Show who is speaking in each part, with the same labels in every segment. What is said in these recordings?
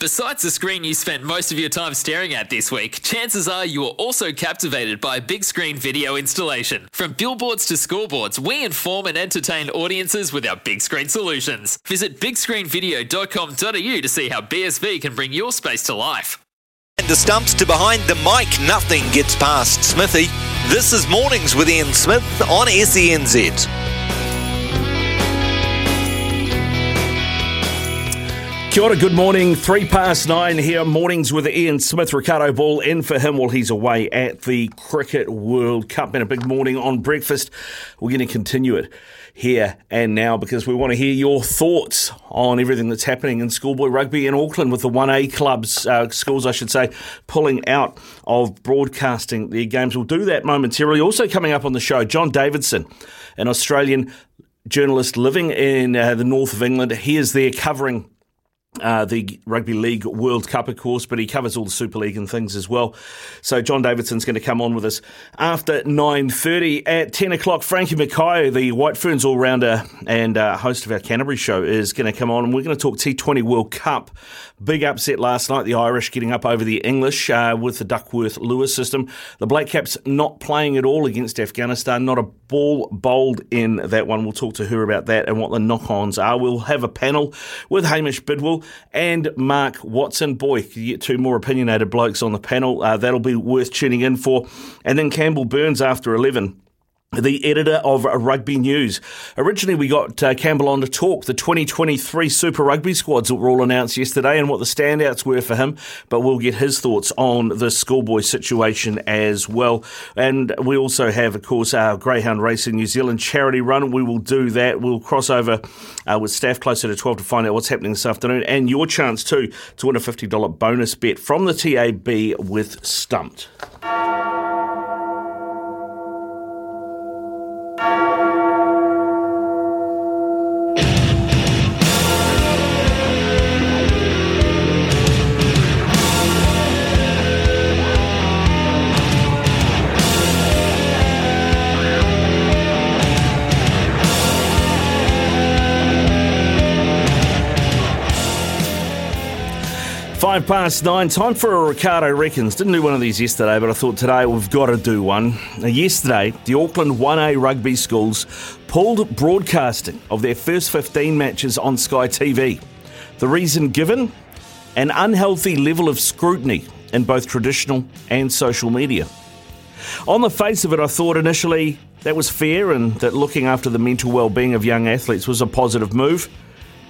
Speaker 1: Besides the screen you spent most of your time staring at this week, chances are you were also captivated by a big screen video installation. From billboards to scoreboards, we inform and entertain audiences with our big screen solutions. Visit bigscreenvideo.com.au to see how BSV can bring your space to life.
Speaker 2: And the stumps to behind the mic, nothing gets past Smithy. This is Mornings with Ian Smith on SENZ.
Speaker 3: Kia ora, good morning. Three past nine here, mornings with Ian Smith. Ricardo Ball in for him while he's away at the Cricket World Cup. And a big morning on breakfast. We're going to continue it here and now because we want to hear your thoughts on everything that's happening in schoolboy rugby in Auckland with the 1A clubs, uh, schools, I should say, pulling out of broadcasting their games. We'll do that momentarily. Also, coming up on the show, John Davidson, an Australian journalist living in uh, the north of England. He is there covering uh, the Rugby League World Cup, of course, but he covers all the Super League and things as well. So John Davidson's going to come on with us after 9.30. At 10 o'clock, Frankie Mackay, the White Ferns all-rounder and uh, host of our Canterbury show, is going to come on, and we're going to talk T20 World Cup. Big upset last night, the Irish getting up over the English uh, with the Duckworth-Lewis system. The Black Caps not playing at all against Afghanistan, not a ball bowled in that one. We'll talk to her about that and what the knock-ons are. We'll have a panel with Hamish Bidwell and Mark Watson. Boy, you get two more opinionated blokes on the panel. Uh, that'll be worth tuning in for. And then Campbell Burns after 11 the editor of Rugby News. Originally, we got uh, Campbell on to talk the 2023 Super Rugby squads that were all announced yesterday and what the standouts were for him, but we'll get his thoughts on the schoolboy situation as well. And we also have, of course, our Greyhound Racing New Zealand charity run. We will do that. We'll cross over uh, with staff closer to 12 to find out what's happening this afternoon and your chance too to win a $50 bonus bet from the TAB with Stumped. Five past nine, time for a Ricardo Reckons. Didn't do one of these yesterday, but I thought today we've got to do one. Now, yesterday, the Auckland 1A rugby schools pulled broadcasting of their first 15 matches on Sky TV. The reason given? An unhealthy level of scrutiny in both traditional and social media. On the face of it, I thought initially that was fair and that looking after the mental well-being of young athletes was a positive move,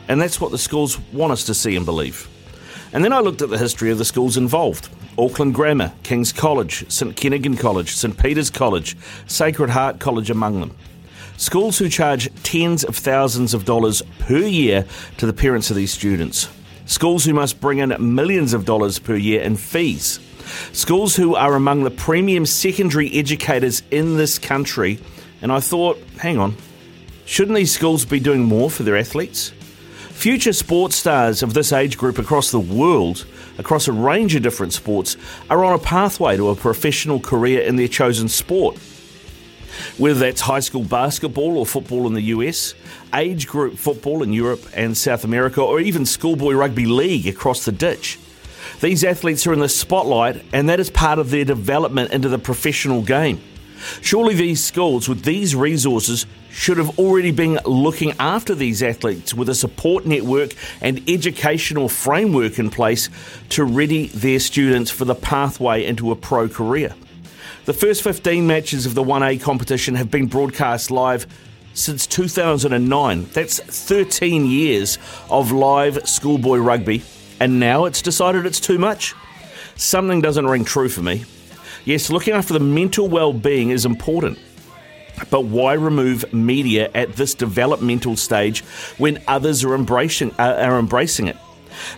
Speaker 3: and that's what the schools want us to see and believe. And then I looked at the history of the schools involved Auckland Grammar, King's College, St Kentigern College, St Peter's College, Sacred Heart College among them. Schools who charge tens of thousands of dollars per year to the parents of these students. Schools who must bring in millions of dollars per year in fees. Schools who are among the premium secondary educators in this country. And I thought, hang on, shouldn't these schools be doing more for their athletes? Future sports stars of this age group across the world, across a range of different sports, are on a pathway to a professional career in their chosen sport. Whether that's high school basketball or football in the US, age group football in Europe and South America, or even schoolboy rugby league across the ditch. These athletes are in the spotlight, and that is part of their development into the professional game. Surely these schools with these resources should have already been looking after these athletes with a support network and educational framework in place to ready their students for the pathway into a pro career. The first 15 matches of the 1A competition have been broadcast live since 2009. That's 13 years of live schoolboy rugby, and now it's decided it's too much. Something doesn't ring true for me. Yes, looking after the mental well-being is important. But why remove media at this developmental stage when others are embracing, uh, are embracing it?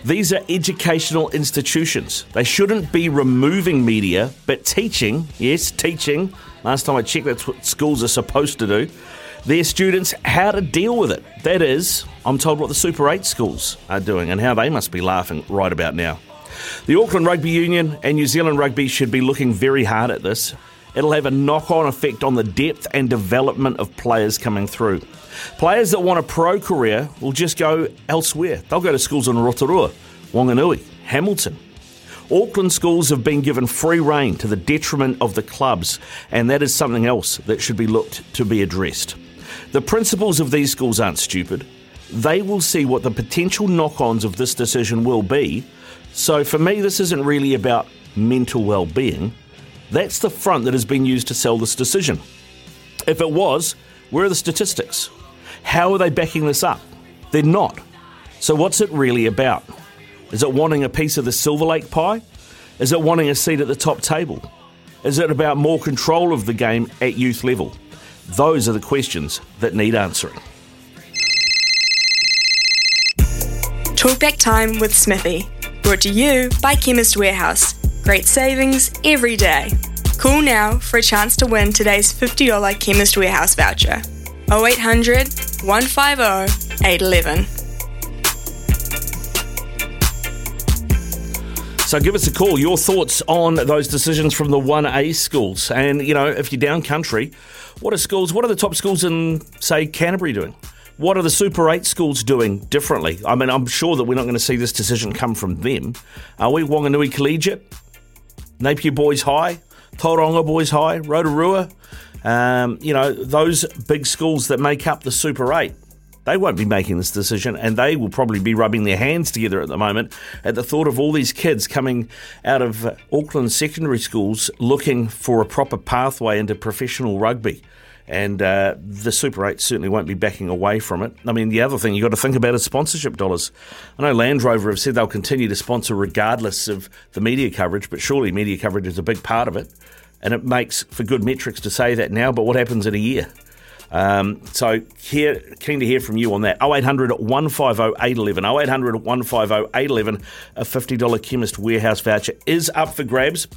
Speaker 3: These are educational institutions. They shouldn't be removing media, but teaching, yes, teaching, last time I checked, that's what schools are supposed to do, their students how to deal with it. That is, I'm told what the Super 8 schools are doing and how they must be laughing right about now. The Auckland Rugby Union and New Zealand Rugby should be looking very hard at this. It'll have a knock on effect on the depth and development of players coming through. Players that want a pro career will just go elsewhere. They'll go to schools in Rotorua, Wanganui, Hamilton. Auckland schools have been given free rein to the detriment of the clubs, and that is something else that should be looked to be addressed. The principals of these schools aren't stupid. They will see what the potential knock ons of this decision will be. So, for me, this isn't really about mental well being. That's the front that has been used to sell this decision. If it was, where are the statistics? How are they backing this up? They're not. So, what's it really about? Is it wanting a piece of the Silver Lake pie? Is it wanting a seat at the top table? Is it about more control of the game at youth level? Those are the questions that need answering.
Speaker 4: Talkback time with Smithy. Brought to you by Chemist Warehouse. Great savings every day. Call now for a chance to win today's $50 Chemist Warehouse voucher. 0800 150 811.
Speaker 3: So give us a call. Your thoughts on those decisions from the 1A schools. And, you know, if you're down country, what are schools, what are the top schools in, say, Canterbury doing? What are the Super 8 schools doing differently? I mean, I'm sure that we're not going to see this decision come from them. Are we Wanganui Collegiate? Napier Boys High? Tauranga Boys High? Rotorua? Um, you know, those big schools that make up the Super 8. They won't be making this decision, and they will probably be rubbing their hands together at the moment at the thought of all these kids coming out of Auckland secondary schools looking for a proper pathway into professional rugby and uh, the Super 8 certainly won't be backing away from it. I mean, the other thing you've got to think about is sponsorship dollars. I know Land Rover have said they'll continue to sponsor regardless of the media coverage, but surely media coverage is a big part of it, and it makes for good metrics to say that now, but what happens in a year? Um, so here, keen to hear from you on that. 0800 150 811. 0800 150 811. A $50 chemist warehouse voucher is up for grabs.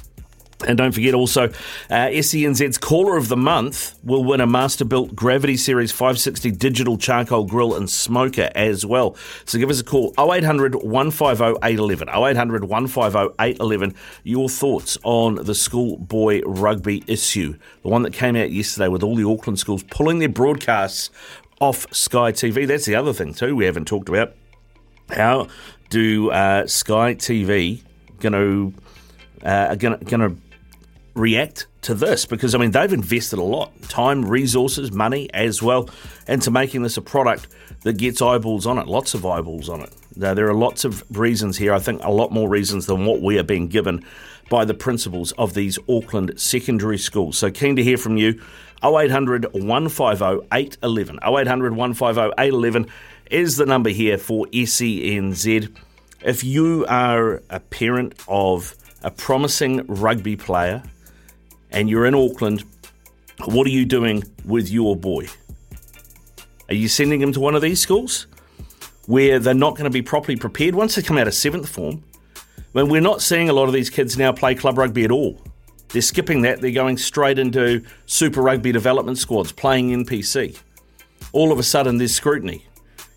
Speaker 3: And don't forget also, uh, SENZ's Caller of the Month will win a Masterbuilt Gravity Series 560 digital charcoal grill and smoker as well. So give us a call 0800 150 811. 0800 150 811. Your thoughts on the schoolboy rugby issue, the one that came out yesterday with all the Auckland schools pulling their broadcasts off Sky TV. That's the other thing, too, we haven't talked about. How do uh, Sky TV going to uh, going to react to this because I mean they've invested a lot time, resources, money as well into making this a product that gets eyeballs on it, lots of eyeballs on it. Now, there are lots of reasons here, I think a lot more reasons than what we are being given by the principals of these Auckland secondary schools. So keen to hear from you. 0800 150 811. 0800 150 811 is the number here for SENZ. If you are a parent of a promising rugby player and you're in Auckland, what are you doing with your boy? Are you sending him to one of these schools where they're not going to be properly prepared once they come out of seventh form? When we're not seeing a lot of these kids now play club rugby at all. They're skipping that, they're going straight into Super Rugby development squads, playing NPC. All of a sudden, there's scrutiny.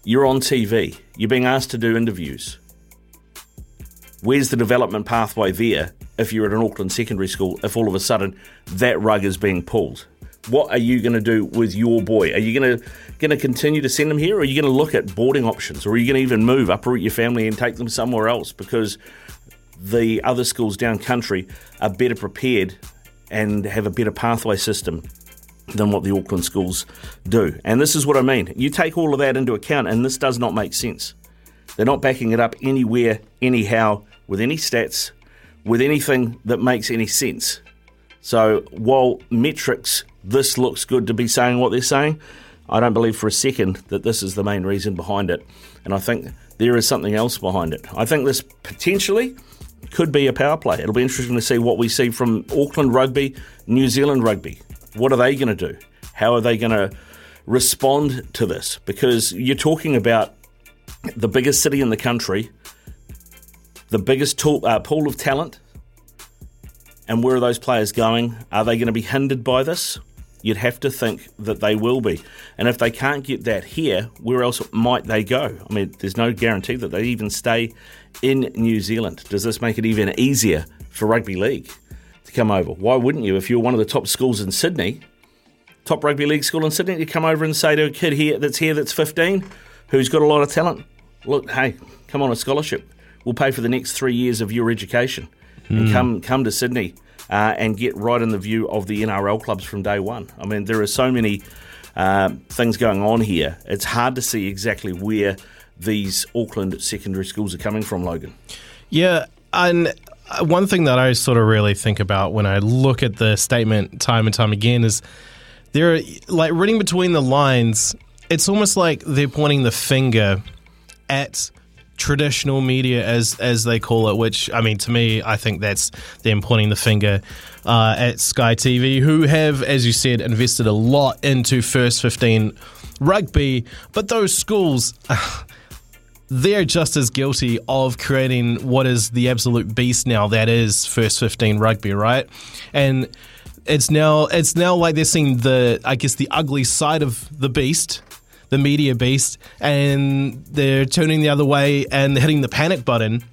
Speaker 3: You're on TV, you're being asked to do interviews. Where's the development pathway there if you're at an Auckland secondary school if all of a sudden that rug is being pulled? What are you going to do with your boy? Are you going to going to continue to send them here, or are you going to look at boarding options, or are you going to even move, uproot your family, and take them somewhere else because the other schools down country are better prepared and have a better pathway system than what the Auckland schools do? And this is what I mean. You take all of that into account, and this does not make sense. They're not backing it up anywhere, anyhow, with any stats, with anything that makes any sense. So while metrics, this looks good to be saying what they're saying, I don't believe for a second that this is the main reason behind it. And I think there is something else behind it. I think this potentially could be a power play. It'll be interesting to see what we see from Auckland Rugby, New Zealand Rugby. What are they going to do? How are they going to respond to this? Because you're talking about the biggest city in the country the biggest tool, uh, pool of talent. And where are those players going? Are they going to be hindered by this? You'd have to think that they will be. And if they can't get that here, where else might they go? I mean, there's no guarantee that they even stay in New Zealand. Does this make it even easier for rugby league to come over? Why wouldn't you? If you're one of the top schools in Sydney, top rugby league school in Sydney, you come over and say to a kid here that's here that's 15, who's got a lot of talent, look, hey, come on a scholarship. We'll pay for the next three years of your education mm. and come come to Sydney uh, and get right in the view of the NRL clubs from day one. I mean, there are so many uh, things going on here. It's hard to see exactly where these Auckland secondary schools are coming from, Logan.
Speaker 5: Yeah, and one thing that I sort of really think about when I look at the statement time and time again is there, like reading between the lines, it's almost like they're pointing the finger at traditional media, as as they call it. Which I mean, to me, I think that's them pointing the finger uh, at Sky TV, who have, as you said, invested a lot into First Fifteen rugby, but those schools. they're just as guilty of creating what is the absolute beast now that is first 15 rugby right and it's now it's now like they're seeing the i guess the ugly side of the beast the media beast, and they're turning the other way and hitting the panic button.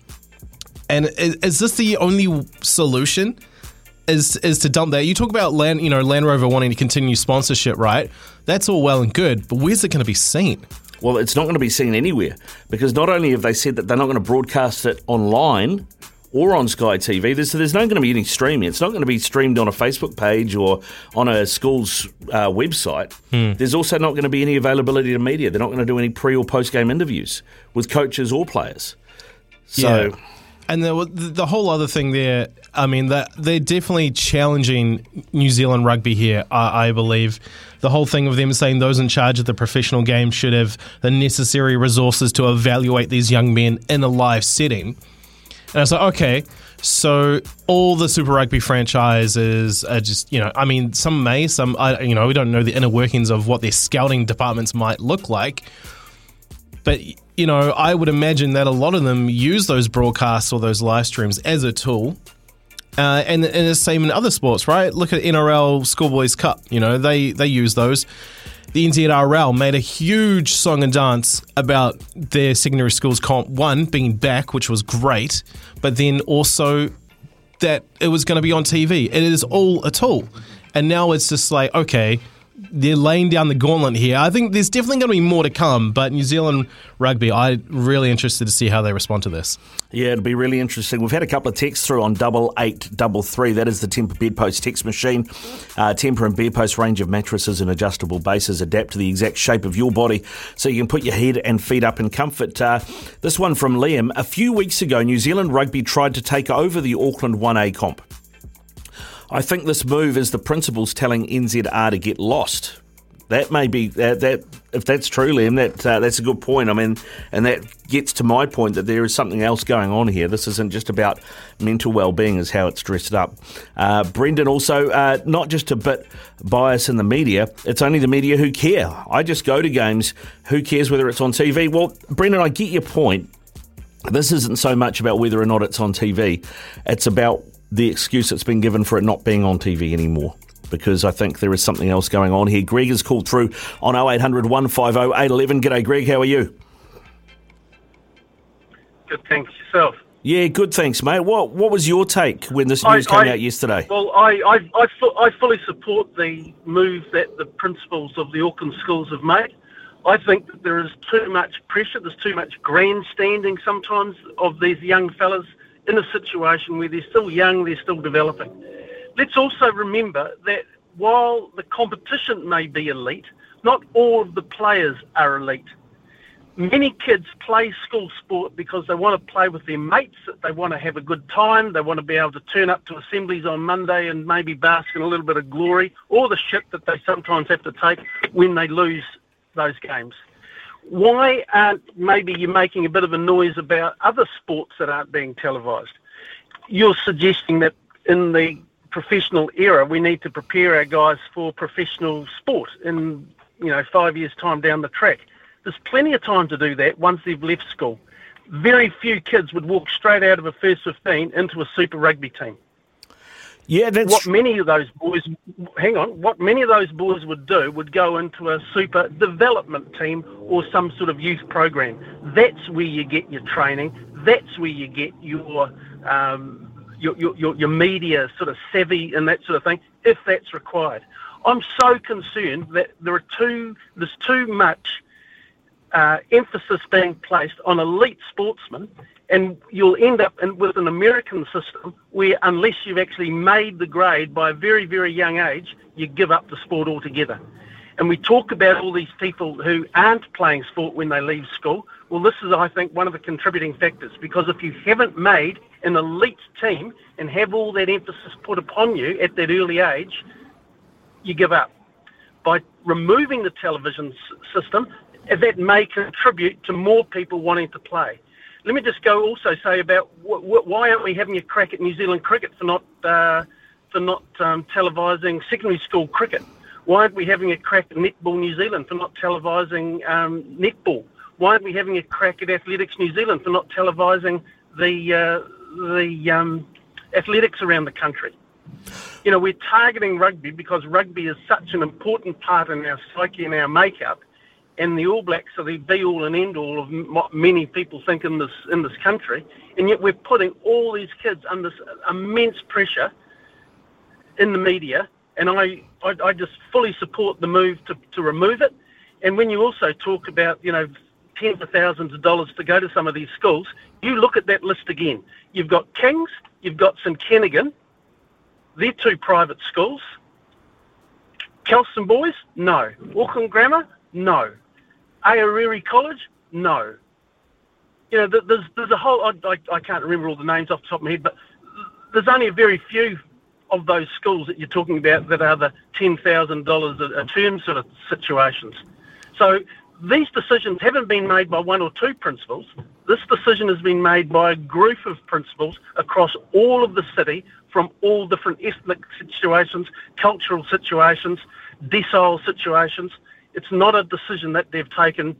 Speaker 5: And is, is this the only solution? Is is to dump that? You talk about land, you know, Land Rover wanting to continue sponsorship, right? That's all well and good, but where's it going to be seen?
Speaker 3: Well, it's not going to be seen anywhere because not only have they said that they're not going to broadcast it online, or on Sky TV. There's, there's not going to be any streaming. It's not going to be streamed on a Facebook page or on a school's uh, website. Hmm. There's also not going to be any availability to media. They're not going to do any pre or post game interviews with coaches or players. So. Yeah.
Speaker 5: And the, the whole other thing there, I mean, that they're definitely challenging New Zealand rugby here. I, I believe the whole thing of them saying those in charge of the professional game should have the necessary resources to evaluate these young men in a live setting and I was like, okay, so all the Super Rugby franchises are just, you know, I mean, some may, some, I, you know, we don't know the inner workings of what their scouting departments might look like. But, you know, I would imagine that a lot of them use those broadcasts or those live streams as a tool. Uh, and, and the same in other sports, right? Look at NRL Schoolboys Cup. You know, they, they use those the NZRL made a huge song and dance about their secondary schools comp one being back, which was great, but then also that it was going to be on TV. It is all a tool. And now it's just like, okay, they're laying down the gauntlet here. I think there's definitely going to be more to come, but New Zealand rugby, I'm really interested to see how they respond to this.
Speaker 3: Yeah, it'll be really interesting. We've had a couple of texts through on double eight double three. That is the Tempur Bedpost text machine. Uh, Tempur and Bedpost range of mattresses and adjustable bases adapt to the exact shape of your body, so you can put your head and feet up in comfort. Uh, this one from Liam. A few weeks ago, New Zealand rugby tried to take over the Auckland 1A comp. I think this move is the principals telling NZR to get lost. That may be that, that if that's true, Liam, that uh, that's a good point. I mean, and that gets to my point that there is something else going on here. This isn't just about mental well-being, is how it's dressed up. Uh, Brendan also uh, not just a bit bias in the media. It's only the media who care. I just go to games. Who cares whether it's on TV? Well, Brendan, I get your point. This isn't so much about whether or not it's on TV. It's about the excuse that's been given for it not being on TV anymore because I think there is something else going on here. Greg has called through on 0800 150 811. G'day, Greg. How are you?
Speaker 6: Good, thanks. Yourself?
Speaker 3: Yeah, good, thanks, mate. What what was your take when this news I, came I, out yesterday?
Speaker 6: Well, I, I, I, I fully support the move that the principals of the Auckland schools have made. I think that there is too much pressure, there's too much grandstanding sometimes of these young fellas in a situation where they're still young, they're still developing. Let's also remember that while the competition may be elite, not all of the players are elite. Many kids play school sport because they want to play with their mates, they want to have a good time, they want to be able to turn up to assemblies on Monday and maybe bask in a little bit of glory, or the shit that they sometimes have to take when they lose those games why aren't maybe you're making a bit of a noise about other sports that aren't being televised? You're suggesting that in the professional era, we need to prepare our guys for professional sport in you know five years' time down the track. There's plenty of time to do that once they've left school. Very few kids would walk straight out of a first 15 into a super rugby team.
Speaker 3: Yeah, that's
Speaker 6: what many of those boys, hang on, what many of those boys would do would go into a super development team or some sort of youth program. That's where you get your training. That's where you get your um, your, your, your media sort of savvy and that sort of thing, if that's required. I'm so concerned that there are too there's too much uh, emphasis being placed on elite sportsmen, and you'll end up in, with an American system where unless you've actually made the grade by a very very young age, you give up the sport altogether. And we talk about all these people who aren't playing sport when they leave school. Well, this is, I think, one of the contributing factors because if you haven't made an elite team and have all that emphasis put upon you at that early age, you give up. By removing the television s- system, that may contribute to more people wanting to play. Let me just go also say about wh- wh- why aren't we having a crack at New Zealand cricket for not uh, for not um, televising secondary school cricket? Why aren't we having a crack at Netball New Zealand for not televising um, netball? Why aren't we having a crack at Athletics New Zealand for not televising the uh, the um, athletics around the country? You know, we're targeting rugby because rugby is such an important part in our psyche and our makeup, and the All Blacks are the be all and end all of what many people think in this in this country, and yet we're putting all these kids under immense pressure in the media, and I, I, I just fully support the move to, to remove it. And when you also talk about, you know, tens of thousands of dollars to go to some of these schools, you look at that list again. You've got Kings, you've got St Kennigan, they're two private schools. Kelston Boys, no. Auckland Grammar, no. Aorere College, no. You know, there's there's a whole. I, I, I can't remember all the names off the top of my head, but there's only a very few of those schools that you're talking about that are the ten thousand dollars a term sort of situations. So these decisions haven't been made by one or two principals. This decision has been made by a group of principals across all of the city from all different ethnic situations, cultural situations, decile situations. It's not a decision that they've taken,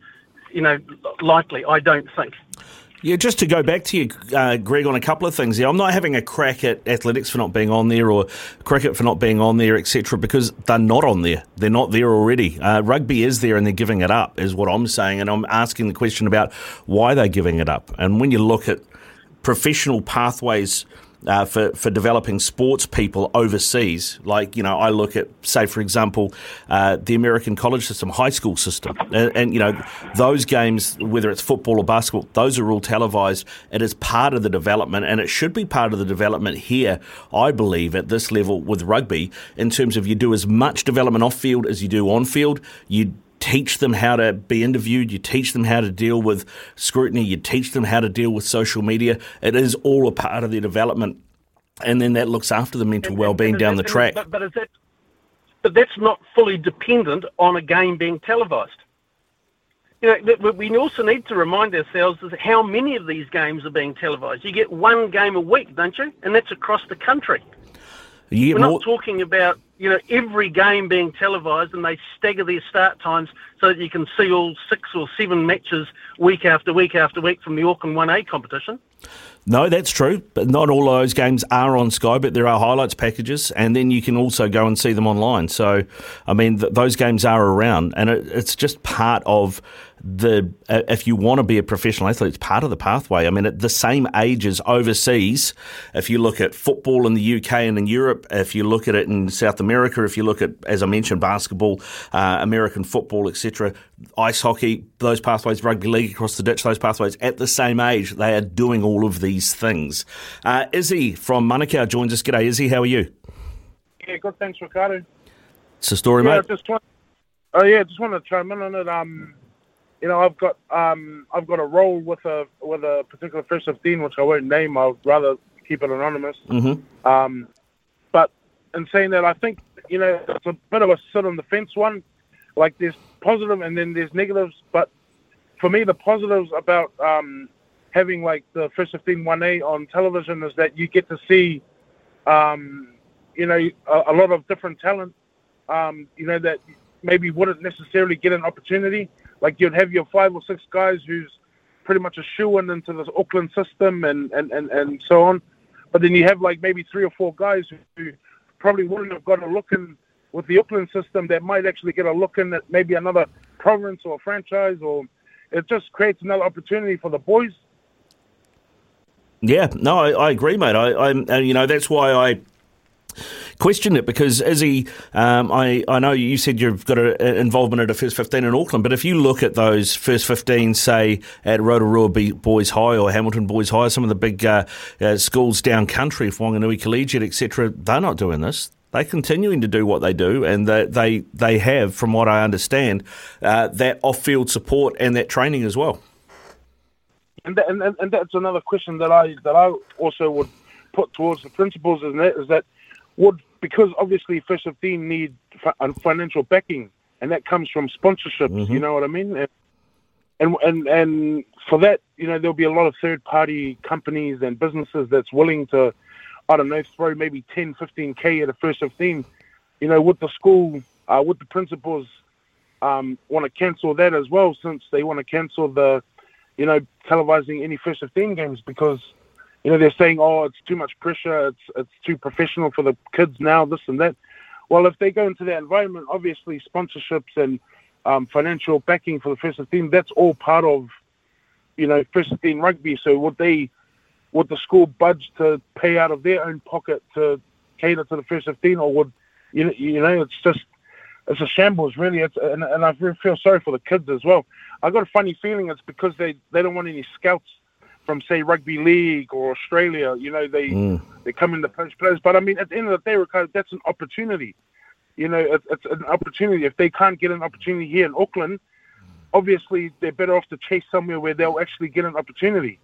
Speaker 6: you know, lightly, I don't think.
Speaker 3: Yeah, just to go back to you, uh, Greg, on a couple of things here. I'm not having a crack at athletics for not being on there or cricket for not being on there, etc., because they're not on there. They're not there already. Uh, rugby is there and they're giving it up, is what I'm saying. And I'm asking the question about why they're giving it up. And when you look at professional pathways uh, for, for developing sports people overseas. Like, you know, I look at, say, for example, uh, the American college system, high school system. And, and, you know, those games, whether it's football or basketball, those are all televised. It is part of the development, and it should be part of the development here, I believe, at this level with rugby, in terms of you do as much development off field as you do on field. You teach them how to be interviewed, you teach them how to deal with scrutiny, you teach them how to deal with social media. It is all a part of their development. And then that looks after the mental well being down the track.
Speaker 6: But, but, is that, but that's not fully dependent on a game being televised. You know, we also need to remind ourselves is how many of these games are being televised. You get one game a week, don't you? And that's across the country. We're
Speaker 3: more,
Speaker 6: not talking about you know every game being televised and they stagger their start times so that you can see all six or seven matches week after week after week from the Auckland 1A competition.
Speaker 3: No, that's true, but not all of those games are on Sky, but there are highlights packages, and then you can also go and see them online. So, I mean, th- those games are around, and it, it's just part of the. Uh, if you want to be a professional athlete, it's part of the pathway. I mean, at the same ages overseas, if you look at football in the UK and in Europe, if you look at it in South America, if you look at, as I mentioned, basketball, uh, American football, etc., ice hockey, those pathways, rugby league across the ditch, those pathways, at the same age, they are doing all of these things. Uh, Izzy from Manukau joins us. G'day, Izzy. How are you?
Speaker 7: Yeah, good. Thanks, Ricardo.
Speaker 3: It's a story,
Speaker 7: yeah,
Speaker 3: mate.
Speaker 7: just want, oh yeah, just want to chime in on it. Um, you know, I've got um, I've got a role with a with a particular first fifteen, which I won't name. I'd rather keep it anonymous.
Speaker 3: Mm-hmm.
Speaker 7: Um, but in saying that, I think you know it's a bit of a sit on the fence one. Like there's positive and then there's negatives, but for me, the positives about um, having like the first 15 1A on television is that you get to see, um, you know, a, a, lot of different talent, um, you know, that maybe wouldn't necessarily get an opportunity. Like you'd have your five or six guys who's pretty much a shoo in into the Auckland system and, and, and, and so on. but then you have like maybe three or four guys who, who probably wouldn't have got a look in with the Auckland system that might actually get a look in at maybe another province or franchise, or it just creates another opportunity for the boys.
Speaker 3: Yeah, no, I, I agree, mate. I, I, and you know, that's why I questioned it because Izzy, um, I, I know you said you've got an involvement at a first 15 in Auckland, but if you look at those first 15, say at Rotorua Boys High or Hamilton Boys High, some of the big uh, uh, schools down country, Whanganui Collegiate, etc., they're not doing this. They're continuing to do what they do, and they they, they have, from what I understand, uh, that off-field support and that training as well.
Speaker 7: And, that, and and that's another question that I that I also would put towards the principals, isn't it? Is that would because obviously First 15 need financial backing, and that comes from sponsorships. Mm-hmm. You know what I mean? And, and and and for that, you know, there'll be a lot of third party companies and businesses that's willing to, I don't know, throw maybe 10, 15k at a First 15. You know, would the school, uh, would the principals um, want to cancel that as well, since they want to cancel the, you know, televising any First 15 games because you know, they're saying, oh, it's too much pressure, it's it's too professional for the kids now, this and that. Well, if they go into that environment, obviously sponsorships and um, financial backing for the first 15, that's all part of, you know, first 15 rugby. So would they, would the school budge to pay out of their own pocket to cater to the first 15, or would, you know, you know, it's just, it's a shambles, really. It's, and, and I feel sorry for the kids as well. I got a funny feeling it's because they, they don't want any scouts from say rugby league or Australia. You know, they mm. they come in the post players. But I mean, at the end of the day, Ricardo, that's an opportunity. You know, it's, it's an opportunity. If they can't get an opportunity here in Auckland, obviously they're better off to chase somewhere where they'll actually get an opportunity.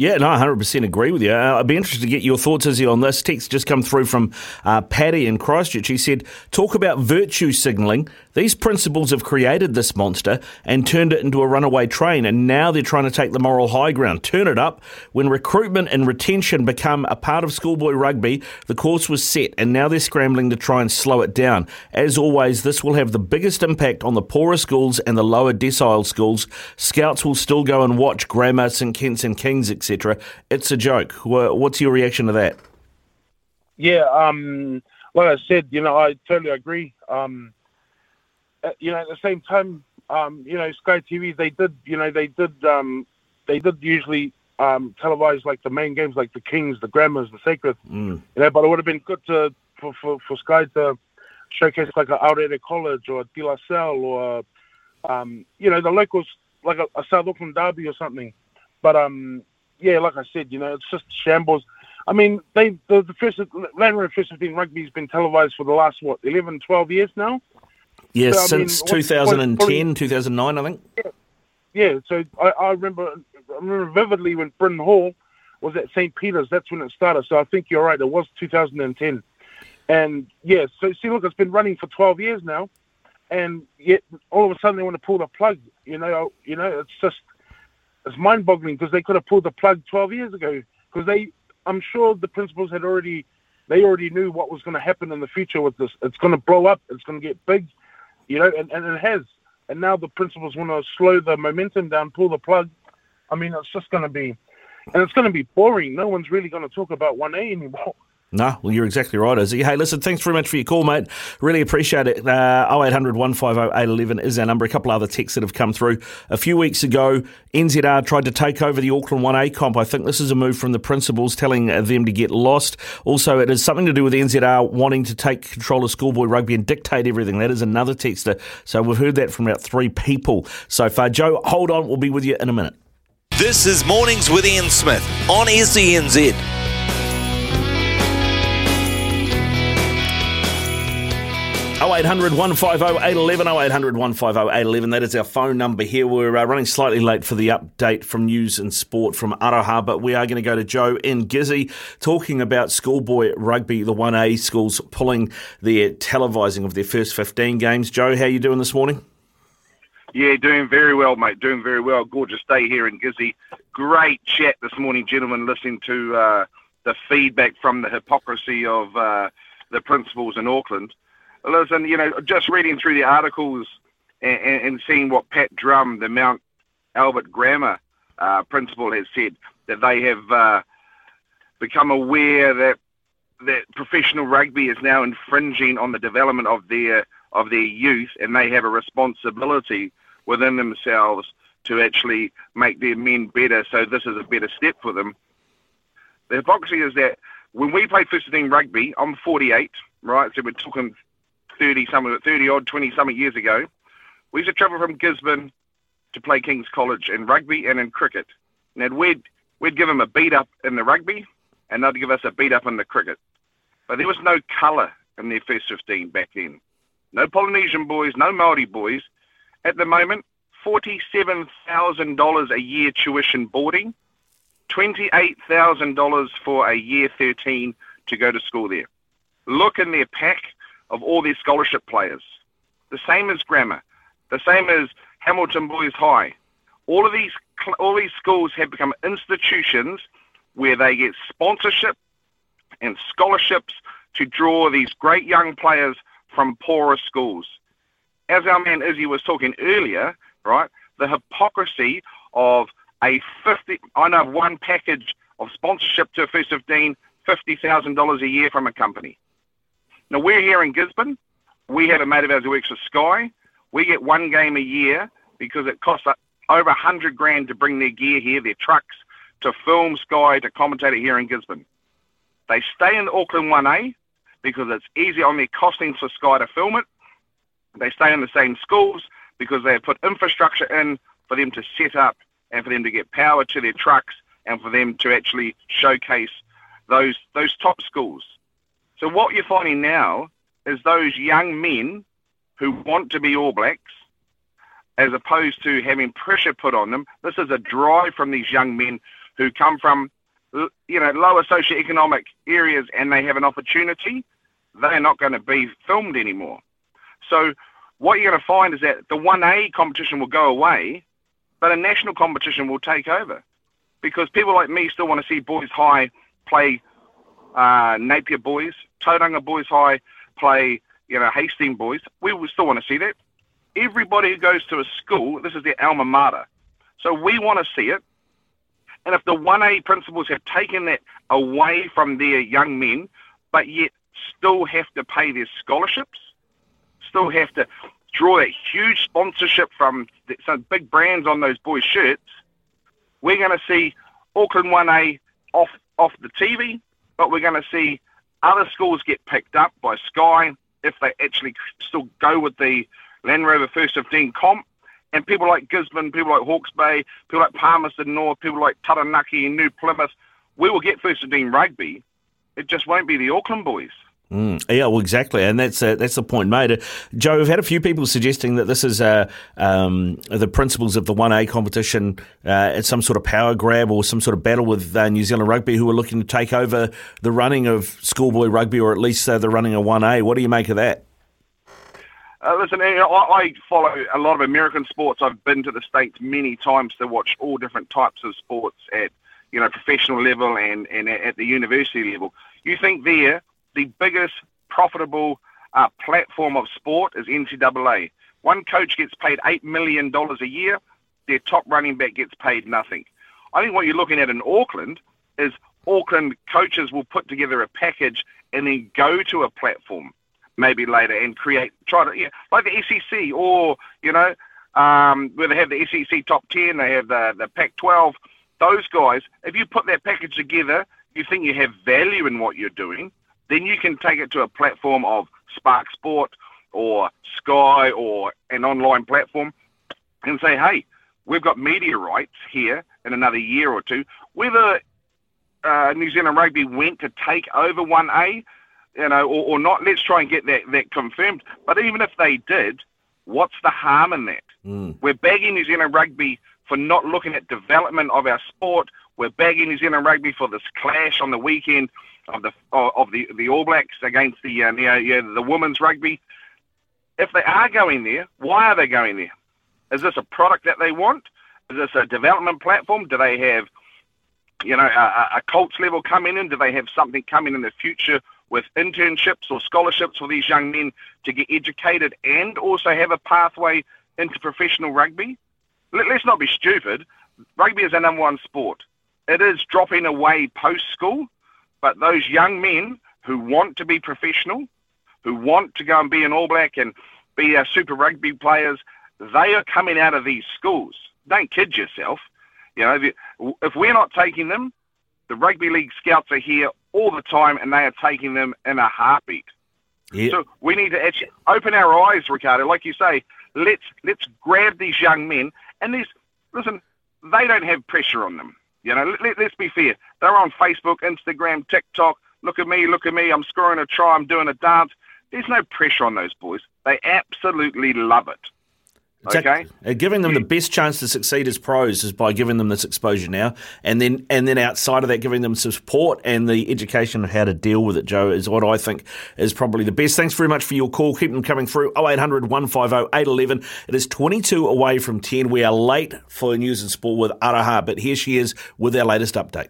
Speaker 3: Yeah, no, I 100% agree with you. Uh, I'd be interested to get your thoughts, Izzy, on this. Text just come through from uh, Paddy in Christchurch. He said, Talk about virtue signalling. These principals have created this monster and turned it into a runaway train, and now they're trying to take the moral high ground. Turn it up. When recruitment and retention become a part of schoolboy rugby, the course was set, and now they're scrambling to try and slow it down. As always, this will have the biggest impact on the poorer schools and the lower decile schools. Scouts will still go and watch Grammar, St Kitts and Kings, etc. It's a joke. What's your reaction to that?
Speaker 7: Yeah, um, like I said, you know, I totally agree. Um, uh, you know, at the same time, um, you know, Sky TV, they did, you know, they did, um, they did usually um, televise like the main games, like the Kings, the Grammars, the Sacred. Mm. You know, but it would have been good to for, for, for Sky to showcase like a Aorere College or a De La Salle or, um, you know, the locals, like a, a, South Auckland derby or something. But um, yeah, like I said, you know, it's just shambles. I mean, they the, the first Rover First 15 rugby has been televised for the last what 11, 12 years now.
Speaker 3: Yes, so, since mean, 2010, probably, 2009, I think.
Speaker 7: Yeah, yeah so I, I remember I remember vividly when Bryn Hall was at St. Peter's. That's when it started. So I think you're right. It was 2010. And yeah, so see, look, it's been running for 12 years now, and yet all of a sudden they want to pull the plug. You know, you know, it's just it's mind-boggling because they could have pulled the plug 12 years ago. Because they, I'm sure the principals had already, they already knew what was going to happen in the future with this. It's going to blow up. It's going to get big you know, and, and it has. And now the principals want to slow the momentum down, pull the plug. I mean, it's just going to be, and it's going to be boring. No one's really going to talk about 1A anymore.
Speaker 3: No, well, you're exactly right, Izzy. Hey, listen, thanks very much for your call, mate. Really appreciate it. Uh, 0800 150 811 is our number. A couple other texts that have come through. A few weeks ago, NZR tried to take over the Auckland 1A comp. I think this is a move from the principals telling them to get lost. Also, it has something to do with NZR wanting to take control of schoolboy rugby and dictate everything. That is another texter. So we've heard that from about three people so far. Joe, hold on. We'll be with you in a minute.
Speaker 2: This is Mornings with Ian Smith on SENZ.
Speaker 3: 0800 150 811 0800 150 811. That is our phone number here. We're uh, running slightly late for the update from news and sport from Aroha, but we are going to go to Joe in Gizzy talking about schoolboy rugby, the 1A schools pulling their televising of their first 15 games. Joe, how are you doing this morning?
Speaker 8: Yeah, doing very well, mate. Doing very well. Gorgeous day here in Gizzy. Great chat this morning, gentlemen, listening to uh, the feedback from the hypocrisy of uh, the principals in Auckland listen, you know, just reading through the articles and, and, and seeing what Pat Drumm, the Mount Albert Grammar uh, principal, has said that they have uh, become aware that that professional rugby is now infringing on the development of their of their youth, and they have a responsibility within themselves to actually make their men better. So this is a better step for them. The hypocrisy is that when we played first team rugby, I'm 48, right? So we're talking 30 some 30 odd, 20 something years ago. We used to travel from Gisborne to play King's College in rugby and in cricket. Now we'd we'd give them a beat up in the rugby, and they'd give us a beat up in the cricket. But there was no colour in their first 15 back then. No Polynesian boys, no Maori boys. At the moment, $47,000 a year tuition boarding, $28,000 for a year 13 to go to school there. Look in their pack of all their scholarship players. The same as grammar, the same as Hamilton Boys High. All of these all these schools have become institutions where they get sponsorship and scholarships to draw these great young players from poorer schools. As our man Izzy was talking earlier, right, the hypocrisy of a 50, I know one package of sponsorship to a first 15, $50,000 a year from a company. Now, we're here in Gisborne. We have a mate of ours who works for Sky. We get one game a year because it costs uh, over 100 grand to bring their gear here, their trucks, to film Sky, to commentate it here in Gisborne. They stay in Auckland 1A because it's easy on their costings for Sky to film it. They stay in the same schools because they have put infrastructure in for them to set up and for them to get power to their trucks and for them to actually showcase those those top schools. So what you're finding now is those young men who want to be All Blacks, as opposed to having pressure put on them. This is a drive from these young men who come from you know lower socioeconomic areas and they have an opportunity. They're not going to be filmed anymore. So what you're going to find is that the 1A competition will go away but a national competition will take over because people like me still want to see Boys High play uh, Napier Boys, Tauranga Boys High play, you know, Hastings Boys. We still want to see that. Everybody who goes to a school, this is their alma mater. So we want to see it. And if the 1A principals have taken that away from their young men, but yet still have to pay their scholarships, still have to draw that huge sponsorship from some big brands on those boys' shirts, we're going to see Auckland 1A off off the TV, but we're going to see other schools get picked up by Sky if they actually still go with the Land Rover First 15 comp. And people like Gisborne, people like Hawke's Bay, people like Palmerston North, people like Taranaki and New Plymouth, we will get First 15 rugby. It just won't be the Auckland boys.
Speaker 3: Mm, yeah, well, exactly, and that's uh, that's the point made. Uh, Joe, we've had a few people suggesting that this is uh, um, the principals of the one A competition. Uh, it's some sort of power grab or some sort of battle with uh, New Zealand Rugby, who are looking to take over the running of schoolboy rugby, or at least uh, the running of one A. What do you make of that?
Speaker 8: listen, you know, I, I follow a lot of American sports. I've been to the states many times to watch all different types of sports at you know professional level and and at the university level. You think there the biggest profitable uh, platform of sport is NCAA. One coach gets paid $8 million a year, their top running back gets paid nothing. I think what you're looking at in Auckland is Auckland coaches will put together a package and then go to a platform maybe later and create, try to, yeah, like the SEC or, you know, um, where they have the SEC top 10, they have the, the Pac 12. Those guys, if you put that package together, you think you have value in what you're doing, then you can take it to a platform of Spark Sport or Sky or an online platform and say, hey, we've got media rights here in another year or two. Whether uh, New Zealand Rugby went to take over 1A, you know, or, or, not, let's try and get that, that confirmed. But even if they did, what's the harm in that? Mm. We're begging New Zealand Rugby for not looking at development of our sport. We're begging New Zealand Rugby for this clash on the weekend of the of the the All Blacks against the uh, yeah, the women's rugby. If they are going there, why are they going there? Is this a product that they want? Is this a development platform? Do they have, you know, a, a Colts level coming in? Do they have something coming in the future with internships or scholarships for these young men to get educated and also have a pathway into professional rugby? Let, let's not be stupid. Rugby is our number one sport. It is dropping away post school But those young men who want to be professional, who want to go and be an All Black and be a Super Rugby players, they are coming out of these schools. Don't kid yourself. You know, if we're not taking them, the rugby league scouts are here all the time, and they are taking them in a heartbeat. So we need to actually open our eyes, Ricardo. Like you say, let's let's grab these young men, and these listen, they don't have pressure on them. You know, let, let's be fair. They're on Facebook, Instagram, TikTok. Look at me, look at me. I'm scoring a try. I'm doing a dance. There's no pressure on those boys. They absolutely love it. Okay.
Speaker 3: Uh, giving them the best chance to succeed as pros is by giving them this exposure now, and then and then outside of that, giving them some support and the education of how to deal with it. Joe is what I think is probably the best. Thanks very much for your call. Keep them coming through. 0800 150 811. It is 22 away from 10. We are late for news and sport with Araha, but here she is with our latest update.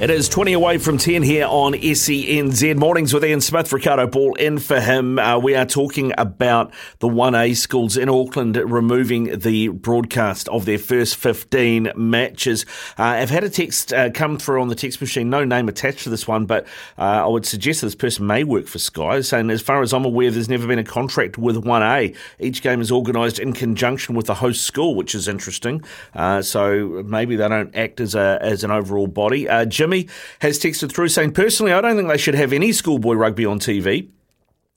Speaker 3: It is 20 away from 10 here on SENZ. Mornings with Ian Smith, Ricardo Ball in for him. Uh, we are talking about the 1A schools in Auckland removing the broadcast of their first 15 matches. Uh, I've had a text uh, come through on the text machine, no name attached to this one, but uh, I would suggest this person may work for Sky, saying, as far as I'm aware, there's never been a contract with 1A. Each game is organised in conjunction with the host school, which is interesting. Uh, so maybe they don't act as, a, as an overall body. Uh, Jim Has texted through saying, personally, I don't think they should have any schoolboy rugby on TV.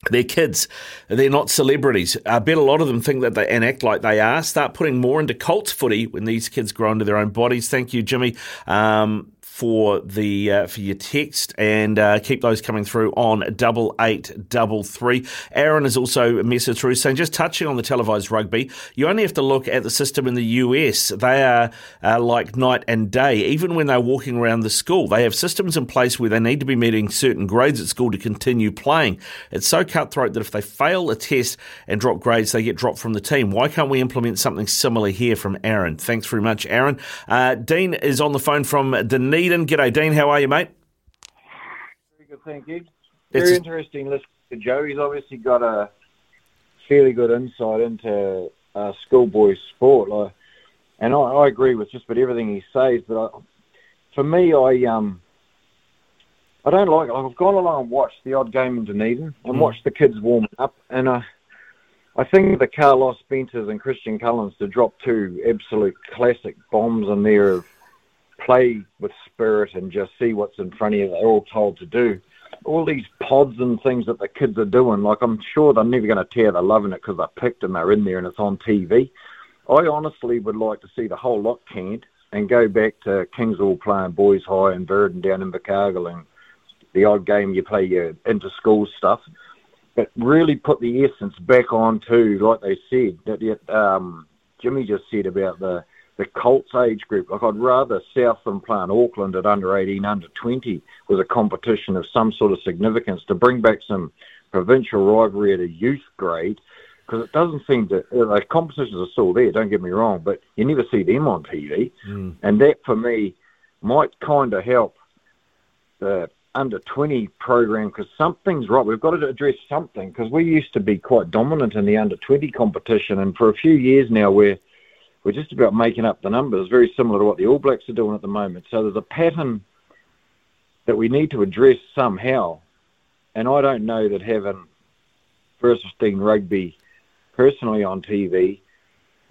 Speaker 3: They're kids. They're not celebrities. I bet a lot of them think that they and act like they are. Start putting more into Colts footy when these kids grow into their own bodies. Thank you, Jimmy. Um, for the uh, for your text and uh, keep those coming through on double eight double three. Aaron is also a message through saying just touching on the televised rugby, you only have to look at the system in the US. They are uh, like night and day. Even when they're walking around the school, they have systems in place where they need to be meeting certain grades at school to continue playing. It's so cutthroat that if they fail a test and drop grades, they get dropped from the team. Why can't we implement something similar here from Aaron? Thanks very much, Aaron. Uh, Dean is on the phone from Dunedin. G'day, Dean. How are you, mate?
Speaker 9: Very good, thank you. Very
Speaker 3: It's-
Speaker 9: interesting listening to Joe. He's obviously got a fairly good insight into uh, schoolboy sport, like, and I, I agree with just about everything he says. But I, for me, I um, I don't like it. Like, I've gone along and watched the odd game in Dunedin and
Speaker 3: Mm.
Speaker 9: watched the kids warming up, and uh, I think the Carlos Spencers and Christian Cullens to drop two absolute classic bombs in there of play with spirit and just see what's in front of you. They're all told to do. All these pods and things that the kids are doing, like I'm sure they're never going to tear. They're loving it because they're picked and they're in there and it's on TV. I honestly would like to see the whole lot canned and go back to Kingswell playing boys high and Verdon down in Invercargill and the odd game you play your inter school stuff. But really put the essence back on to, like they said, that um, Jimmy just said about the the Colts age group. Like I'd rather Southland play in Auckland at under 18, under 20 was a competition of some sort of significance to bring back some provincial rivalry at a youth grade because it doesn't seem to, the competitions are still there, don't get me wrong, but you never see them on TV. Hmm. And that for me might kind of help the under 20 program because something's right. We've got to address something because we used to be quite dominant in the under 20 competition, and for a few years now we're we're just about making up the numbers, very similar to what the All Blacks are doing at the moment. So there's a pattern that we need to address somehow, and I don't know that having first 15 rugby personally on TV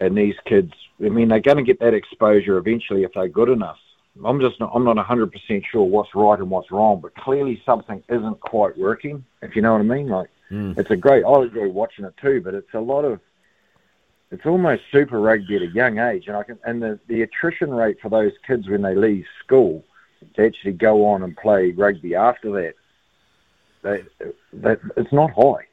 Speaker 9: and these kids, I mean, they're going to get that exposure eventually if they're good enough. I'm just not, I'm not 100% sure what's right and what's wrong, but clearly something isn't quite working, if you know what I mean. Like, hmm. it's a great, I enjoy watching it too, but it's a lot of, it's almost super rugby at a young age. And I can, and the, the attrition rate for those kids when they leave school to actually go on and play rugby after that, they, that it's not high.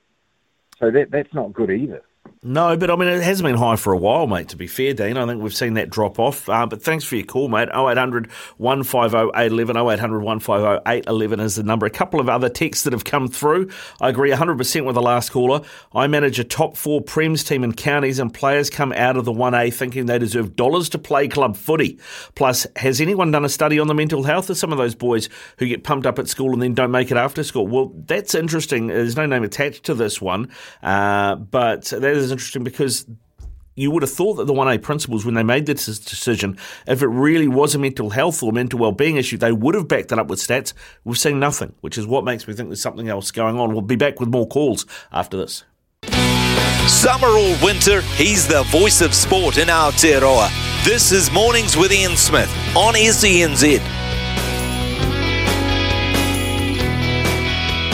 Speaker 9: So that, that's not good either.
Speaker 3: No, but I mean, it hasn't been high for a while, mate, to be fair, Dean. I think we've seen that drop off. Uh, but thanks for your call, mate. 0800 150 811, 0800 150 811 is the number. A couple of other texts that have come through. I agree 100% with the last caller. I manage a top four Prems team in counties, and players come out of the 1A thinking they deserve dollars to play club footy. Plus, has anyone done a study on the mental health of some of those boys who get pumped up at school and then don't make it after school? Well, that's interesting. There's no name attached to this one, uh, but that is interesting because you would have thought that the 1A principals, when they made this decision, if it really was a mental health or mental well-being issue, they would have backed it up with stats. We've seen nothing, which is what makes me think there's something else going on. We'll be back with more calls after this.
Speaker 2: Summer or winter, he's the voice of sport in Aotearoa. This is Mornings with Ian Smith on SENZ.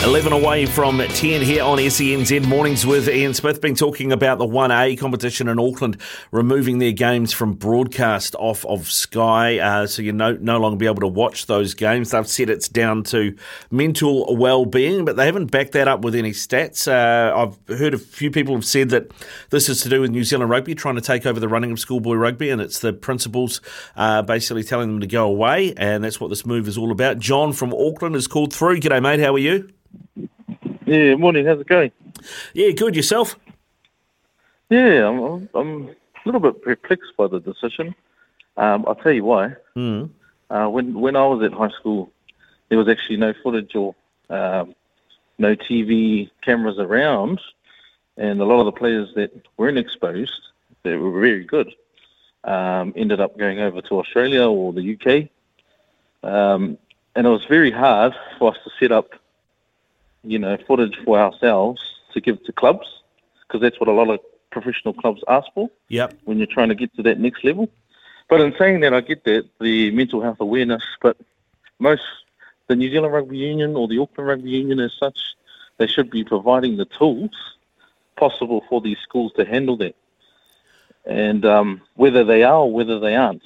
Speaker 3: 11 away from 10 here on SENZ Mornings with Ian Smith. Been talking about the 1A competition in Auckland removing their games from broadcast off of Sky, uh, so you no, no longer be able to watch those games. They've said it's down to mental well-being, but they haven't backed that up with any stats. Uh, I've heard a few people have said that this is to do with New Zealand Rugby trying to take over the running of schoolboy rugby, and it's the principals uh, basically telling them to go away, and that's what this move is all about. John from Auckland is called through. G'day, mate. How are you?
Speaker 10: Yeah, morning. How's it going?
Speaker 3: Yeah, good. Yourself?
Speaker 10: Yeah, I'm, I'm a little bit perplexed by the decision. Um, I'll tell you why.
Speaker 3: Mm.
Speaker 10: Uh, when when I was at high school, there was actually no footage or um, no TV cameras around, and a lot of the players that weren't exposed, that were very good, um, ended up going over to Australia or the UK. Um, and it was very hard for us to set up you know, footage for ourselves to give to clubs because that's what a lot of professional clubs ask for.
Speaker 3: Yep.
Speaker 10: When you're trying to get to that next level. But in saying that, I get that the mental health awareness, but most the New Zealand Rugby Union or the Auckland Rugby Union as such, they should be providing the tools possible for these schools to handle that. And um, whether they are or whether they aren't.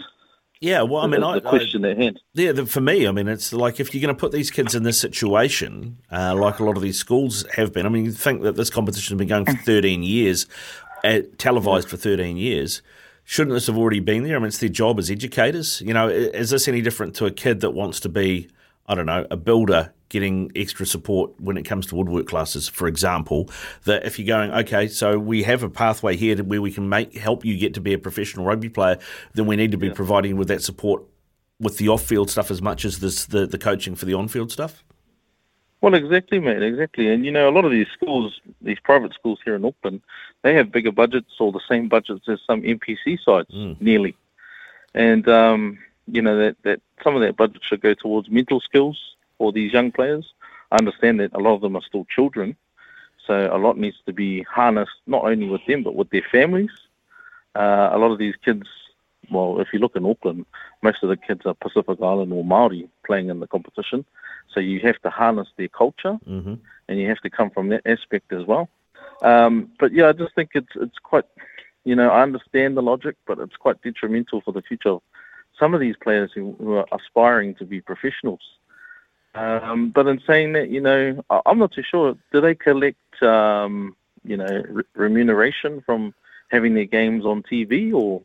Speaker 3: Yeah, well, I mean, I,
Speaker 10: the question
Speaker 3: I,
Speaker 10: at hand.
Speaker 3: Yeah, the, for me, I mean, it's like if you're going to put these kids in this situation, uh, like a lot of these schools have been. I mean, you think that this competition has been going for 13 years, uh, televised for 13 years. Shouldn't this have already been there? I mean, it's their job as educators. You know, is this any different to a kid that wants to be, I don't know, a builder getting extra support when it comes to woodwork classes, for example. That if you're going, okay, so we have a pathway here to where we can make help you get to be a professional rugby player, then we need to be yeah. providing with that support with the off-field stuff as much as this, the the coaching for the on-field stuff.
Speaker 10: Well, exactly, mate, exactly. And you know, a lot of these schools, these private schools here in Auckland, they have bigger budgets or the same budgets as some NPC sides,
Speaker 3: mm.
Speaker 10: nearly. And um, you know that that some of that budget should go towards mental skills for these young players. I understand that a lot of them are still children, so a lot needs to be harnessed not only with them but with their families. Uh, a lot of these kids, well, if you look in Auckland, most of the kids are Pacific Island or Maori playing in the competition, so you have to harness their culture,
Speaker 3: mm-hmm.
Speaker 10: and you have to come from that aspect as well. Um, but yeah, I just think it's it's quite, you know, I understand the logic, but it's quite detrimental for the future of some of these players who, who are aspiring to be professionals. Um, but in saying that, you know, I'm not too sure. Do they collect, um, you know, re- remuneration from having their games on TV, or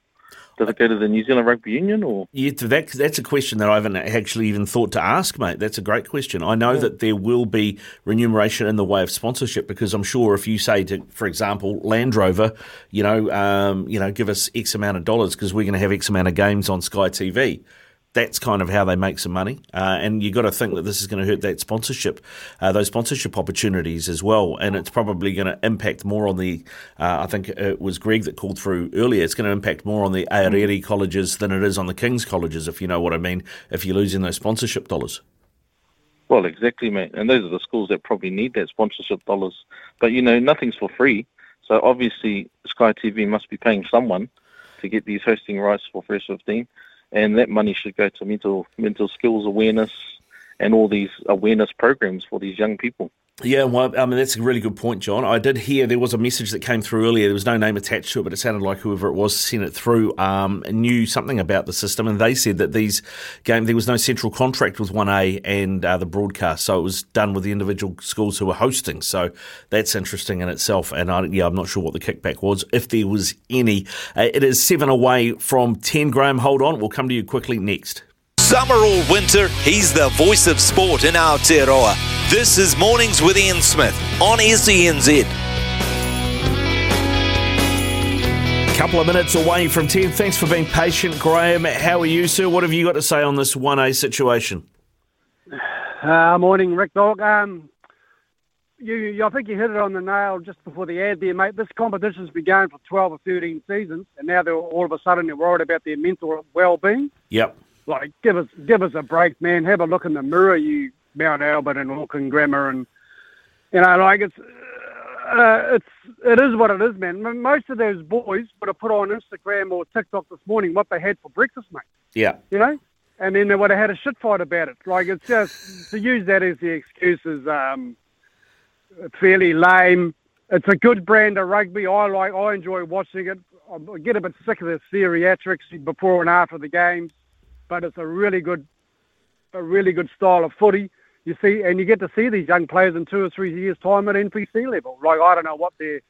Speaker 10: does it go to the New Zealand Rugby Union? Or
Speaker 3: yeah, that, that's a question that I haven't actually even thought to ask, mate. That's a great question. I know yeah. that there will be remuneration in the way of sponsorship because I'm sure if you say to, for example, Land Rover, you know, um, you know, give us X amount of dollars because we're going to have X amount of games on Sky TV that's kind of how they make some money. Uh, and you've got to think that this is going to hurt that sponsorship, uh, those sponsorship opportunities as well. And it's probably going to impact more on the, uh, I think it was Greg that called through earlier, it's going to impact more on the Aorere colleges than it is on the King's colleges, if you know what I mean, if you're losing those sponsorship dollars.
Speaker 10: Well, exactly, mate. And those are the schools that probably need that sponsorship dollars. But, you know, nothing's for free. So obviously, Sky TV must be paying someone to get these hosting rights for First 15 and that money should go to mental mental skills awareness and all these awareness programs for these young people.
Speaker 3: Yeah, well, I mean, that's a really good point, John. I did hear there was a message that came through earlier. There was no name attached to it, but it sounded like whoever it was sent it through um, knew something about the system, and they said that these game there was no central contract with 1A and uh, the broadcast, so it was done with the individual schools who were hosting. So that's interesting in itself, and I, yeah, I'm not sure what the kickback was, if there was any. Uh, it is seven away from 10, Graham. Hold on, we'll come to you quickly next.
Speaker 2: Summer or winter, he's the voice of sport in Aotearoa. This is Mornings with Ian Smith on SENZ.
Speaker 3: Couple of minutes away from 10. Thanks for being patient, Graham. How are you, sir? What have you got to say on this 1A situation?
Speaker 11: Uh, morning, Rick Dog. Um, you, you, I think you hit it on the nail just before the ad there, mate. This competition's been going for 12 or 13 seasons, and now they're all of a sudden they're worried about their mental well-being.
Speaker 3: Yep.
Speaker 11: Like, give us give us a break, man. Have a look in the mirror, you Mount Albert and Auckland Grammar, and you know, like it's uh, it's it is what it is, man. Most of those boys would have put on Instagram or TikTok this morning what they had for breakfast, mate.
Speaker 3: Yeah.
Speaker 11: You know, and then they would have had a shit fight about it. Like it's just to use that as the excuse is um, fairly lame. It's a good brand of rugby. I like. I enjoy watching it. I get a bit sick of the theatrics before and after the games but it's a really good, a really good style of footy. You see, and you get to see these young players in two or three years' time at NPC level. Like I don't know what they're.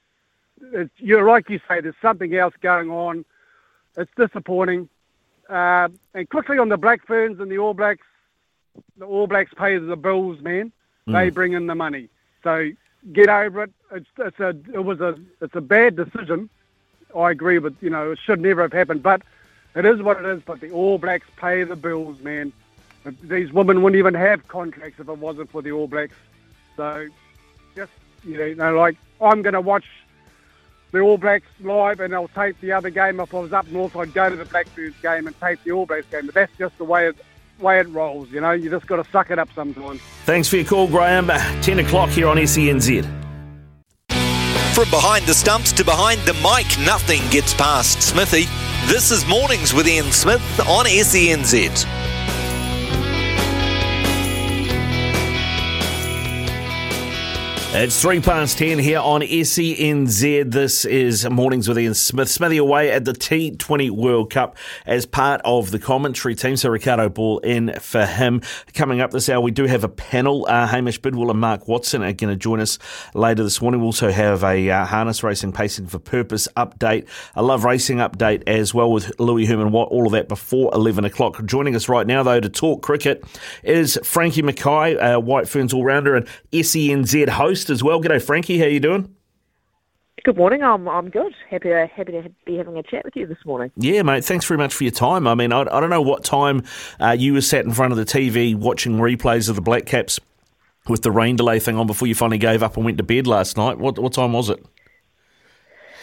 Speaker 11: It's, you're like you say. There's something else going on. It's disappointing. Uh, and quickly on the Black Ferns and the All Blacks, the All Blacks pay the bills, man. Mm. They bring in the money. So get over it. It's, it's a it was a it's a bad decision. I agree with you know it should never have happened, but it is what it is, but the All Blacks pay the bills, man. These women wouldn't even have contracts if it wasn't for the All Blacks. So, just, you know, like, I'm going to watch the All Blacks live and I'll tape the other game. If I was up north, I'd go to the Blackbirds game and tape the All Blacks game. But that's just the way it, way it rolls, you know. You just got to suck it up sometimes.
Speaker 3: Thanks for your call, Graham. 10 o'clock here on SENZ.
Speaker 2: From behind the stumps to behind the mic, nothing gets past Smithy. This is Mornings with Ian Smith on SENZ.
Speaker 3: It's three past ten here on SENZ. This is Mornings with Ian Smith. Smithy away at the T20 World Cup as part of the commentary team. So Ricardo Ball in for him. Coming up this hour, we do have a panel. Uh, Hamish Bidwell and Mark Watson are going to join us later this morning. We also have a uh, harness racing pacing for purpose update, a love racing update as well with Louis Herman Watt. All of that before eleven o'clock. Joining us right now though to talk cricket is Frankie Mackay, uh, White Ferns all rounder and SENZ host as well. G'day, Frankie. How you doing?
Speaker 12: Good morning. I'm I'm good. Happy to, happy to be having a chat with you this morning.
Speaker 3: Yeah, mate. Thanks very much for your time. I mean, I, I don't know what time uh, you were sat in front of the TV watching replays of the Black Caps with the rain delay thing on before you finally gave up and went to bed last night. What what time was it?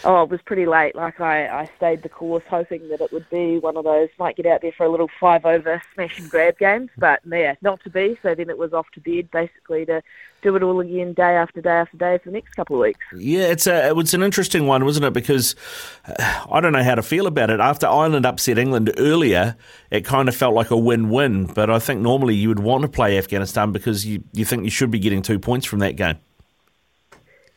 Speaker 12: Oh, it was pretty late. Like I, I stayed the course hoping that it would be one of those might get out there for a little five over smash and grab games, but yeah, not to be. So then it was off to bed basically to do it all again day after day after day for the next couple of weeks.
Speaker 3: Yeah, it's a it was an interesting one, wasn't it? Because uh, I don't know how to feel about it. After Ireland upset England earlier, it kind of felt like a win-win. But I think normally you would want to play Afghanistan because you you think you should be getting two points from that game.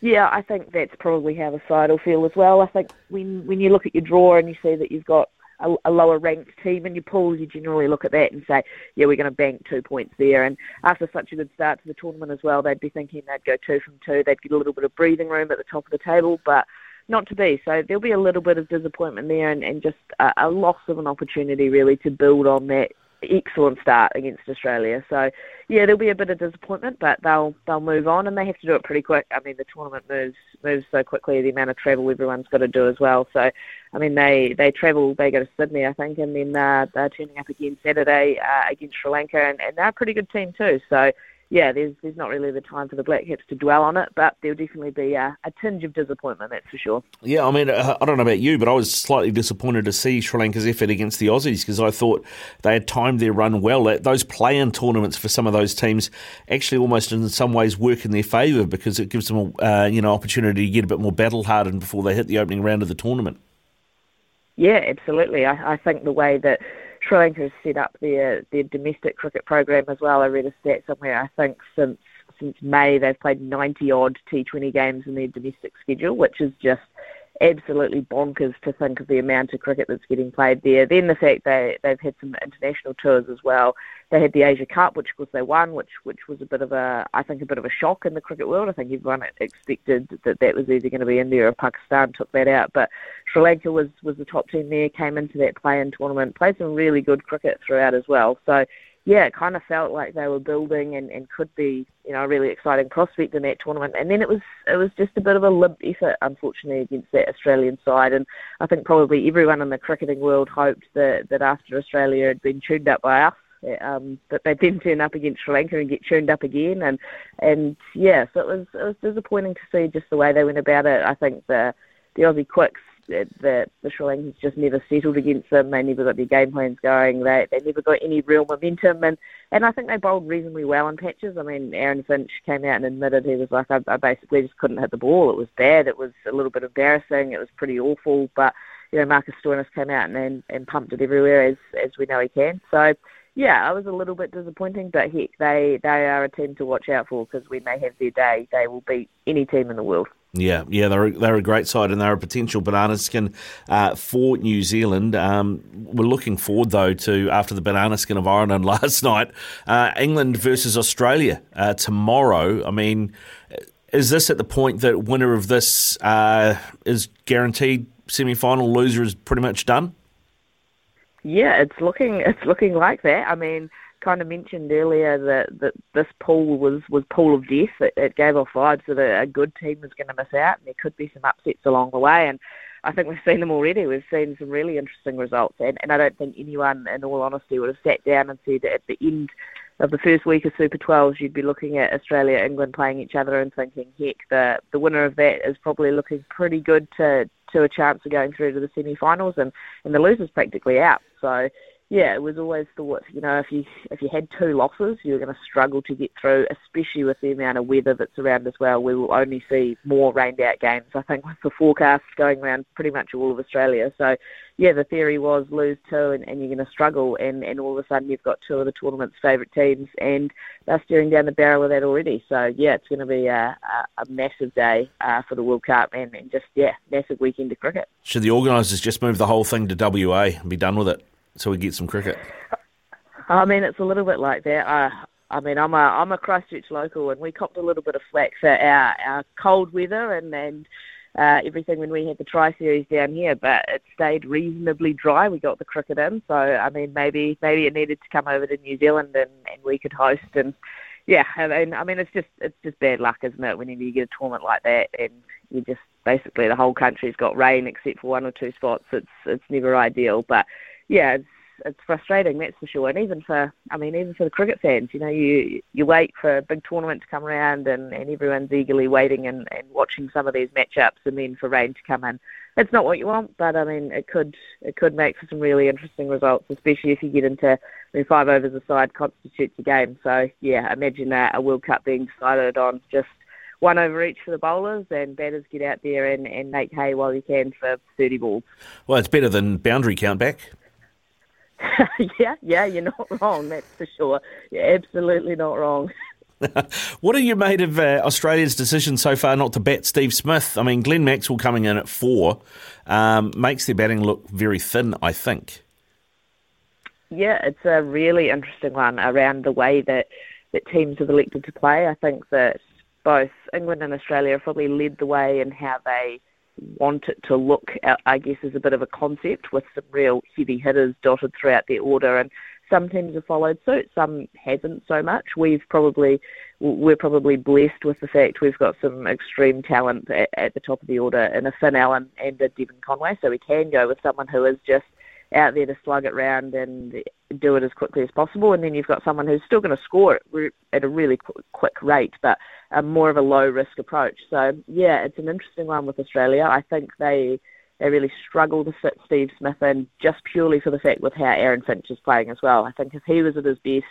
Speaker 12: Yeah, I think that's probably how the side will feel as well. I think when when you look at your draw and you see that you've got a, a lower ranked team in your pools, you generally look at that and say, yeah, we're going to bank two points there. And after such a good start to the tournament as well, they'd be thinking they'd go two from two. They'd get a little bit of breathing room at the top of the table, but not to be. So there'll be a little bit of disappointment there and, and just a, a loss of an opportunity really to build on that excellent start against Australia. So yeah, there'll be a bit of disappointment, but they'll they'll move on and they have to do it pretty quick. I mean, the tournament moves moves so quickly. The amount of travel everyone's got to do as well. So, I mean, they they travel. They go to Sydney, I think, and then uh, they're turning up again Saturday uh, against Sri Lanka, and, and they're a pretty good team too. So yeah, there's there's not really the time for the Black Caps to dwell on it, but there'll definitely be a, a tinge of disappointment, that's for sure.
Speaker 3: Yeah, I mean, uh, I don't know about you, but I was slightly disappointed to see Sri Lanka's effort against the Aussies because I thought they had timed their run well. Those play-in tournaments for some of those teams actually almost in some ways work in their favour because it gives them a uh, you know opportunity to get a bit more battle hardened before they hit the opening round of the tournament.
Speaker 12: Yeah, absolutely. I, I think the way that Sri has set up their their domestic cricket program as well. I read a stat somewhere. I think since since May they've played 90 odd T20 games in their domestic schedule, which is just absolutely bonkers to think of the amount of cricket that's getting played there. Then the fact they they've had some international tours as well. They had the Asia Cup, which of course they won, which which was a bit of a I think a bit of a shock in the cricket world. I think everyone expected that that was either going to be India or Pakistan took that out, but Sri Lanka was was the top team there, came into that play-in tournament, played some really good cricket throughout as well. So yeah, it kind of felt like they were building and, and could be, you know, a really exciting prospect in that tournament. And then it was it was just a bit of a limp effort, unfortunately, against that Australian side. And I think probably everyone in the cricketing world hoped that, that after Australia had been tuned up by us, um, that they'd then turn up against Sri Lanka and get tuned up again. And and yeah, so it was it was disappointing to see just the way they went about it. I think the the Aussie quicks that the Sri Lankans just never settled against them. They never got their game plans going. They they never got any real momentum, and and I think they bowled reasonably well in patches. I mean, Aaron Finch came out and admitted he was like, I, I basically just couldn't hit the ball. It was bad. It was a little bit embarrassing. It was pretty awful. But you know, Marcus Stoinis came out and, and and pumped it everywhere as as we know he can. So yeah, I was a little bit disappointing, but heck, they they are a team to watch out for because when they have their day, they will beat any team in the world.
Speaker 3: Yeah, yeah, they're they're a great side and they're a potential banana skin uh, for New Zealand. Um, we're looking forward though to after the banana skin of Ireland last night, uh, England versus Australia uh, tomorrow. I mean, is this at the point that winner of this uh, is guaranteed semi final? Loser is pretty much done.
Speaker 12: Yeah, it's looking it's looking like that. I mean kind of mentioned earlier that, that this pool was, was pool of death. It, it gave off vibes that a, a good team was going to miss out, and there could be some upsets along the way. And I think we've seen them already. We've seen some really interesting results, and, and I don't think anyone, in all honesty, would have sat down and said at the end of the first week of Super 12s, you'd be looking at Australia, England playing each other and thinking, heck, the the winner of that is probably looking pretty good to to a chance of going through to the semi-finals, and and the loser's practically out. So yeah, it was always thought, you know, if you if you had two losses, you were going to struggle to get through, especially with the amount of weather that's around as well. We will only see more rained out games, I think, with the forecasts going around pretty much all of Australia. So, yeah, the theory was lose two and, and you're going to struggle, and, and all of a sudden you've got two of the tournament's favourite teams, and they're staring down the barrel of that already. So, yeah, it's going to be a, a, a massive day uh, for the World Cup and, and just, yeah, massive weekend of cricket.
Speaker 3: Should the organisers just move the whole thing to WA and be done with it? So we get some cricket?
Speaker 12: I mean, it's a little bit like that. Uh, I mean, I'm a I'm a Christchurch local, and we copped a little bit of flack for our, our cold weather and and uh, everything when we had the Tri Series down here, but it stayed reasonably dry. We got the cricket in, so I mean, maybe maybe it needed to come over to New Zealand and, and we could host. And yeah, I mean, I mean, it's just it's just bad luck, isn't it? Whenever you get a tournament like that, and you just basically the whole country's got rain except for one or two spots. It's it's never ideal, but yeah, it's it's frustrating, that's for sure. And even for, I mean, even for the cricket fans, you know, you you wait for a big tournament to come around, and, and everyone's eagerly waiting and, and watching some of these matchups, and then for rain to come in. It's not what you want, but I mean, it could it could make for some really interesting results, especially if you get into I mean, five overs a side constitutes a game. So yeah, imagine that a World Cup being decided on just one over each for the bowlers, and batters get out there and, and make hay while you can for 30 balls.
Speaker 3: Well, it's better than boundary count back.
Speaker 12: yeah, yeah, you're not wrong. That's for sure. You're absolutely not wrong.
Speaker 3: what have you made of uh, Australia's decision so far not to bat Steve Smith? I mean, Glenn Maxwell coming in at four um, makes their batting look very thin, I think.
Speaker 12: Yeah, it's a really interesting one around the way that, that teams have elected to play. I think that both England and Australia have probably led the way in how they want it to look, uh, I guess, as a bit of a concept with some real heavy hitters dotted throughout their order. And some teams have followed suit, some haven't so much. We've probably we're probably blessed with the fact we've got some extreme talent at, at the top of the order in a Finn Allen and a Devon Conway, so we can go with someone who is just out there to slug it round and do it as quickly as possible. And then you've got someone who's still going to score at a really quick rate, but more of a low risk approach. So yeah, it's an interesting one with Australia. I think they they really struggle to fit Steve Smith in just purely for the fact with how Aaron Finch is playing as well. I think if he was at his best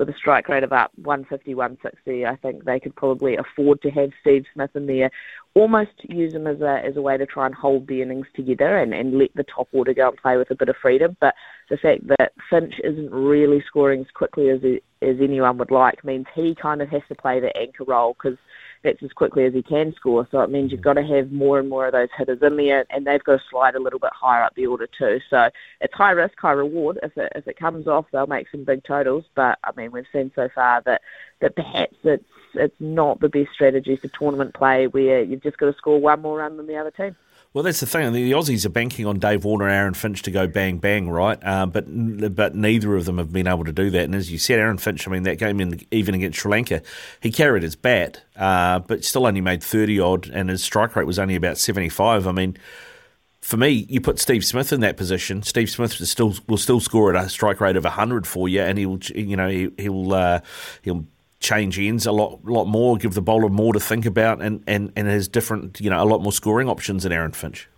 Speaker 12: with a strike rate of up 150, 160, I think they could probably afford to have Steve Smith in there. Almost use him as a as a way to try and hold the innings together and, and let the top order go and play with a bit of freedom. But the fact that Finch isn't really scoring as quickly as he, as anyone would like means he kind of has to play the anchor role because that's as quickly as he can score. So it means you've got to have more and more of those hitters in there, and they've got to slide a little bit higher up the order too. So it's high risk, high reward. If it if it comes off, they'll make some big totals. But I mean, we've seen so far that that perhaps it's it's not the best strategy for tournament play where you've just got to score one more run than the other team.
Speaker 3: Well, that's the thing. The Aussies are banking on Dave Warner, and Aaron Finch to go bang bang, right? Uh, but but neither of them have been able to do that. And as you said, Aaron Finch, I mean, that game in, even against Sri Lanka, he carried his bat, uh, but still only made thirty odd, and his strike rate was only about seventy five. I mean. For me, you put Steve Smith in that position. Steve Smith still will still score at a strike rate of hundred for you, and he'll you know he, will uh, he'll change ends a lot lot more, give the bowler more to think about, and, and, and has different, you know, a lot more scoring options than Aaron Finch.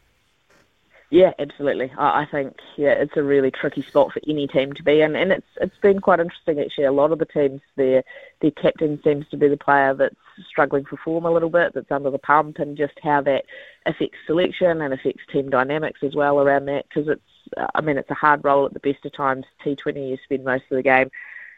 Speaker 12: Yeah, absolutely. I, I think yeah, it's a really tricky spot for any team to be in, and it's it's been quite interesting actually. A lot of the teams, their their captain seems to be the player that's struggling for form a little bit, that's under the pump, and just how that affects selection and affects team dynamics as well around that. Because it's, I mean, it's a hard role at the best of times. T20, you spend most of the game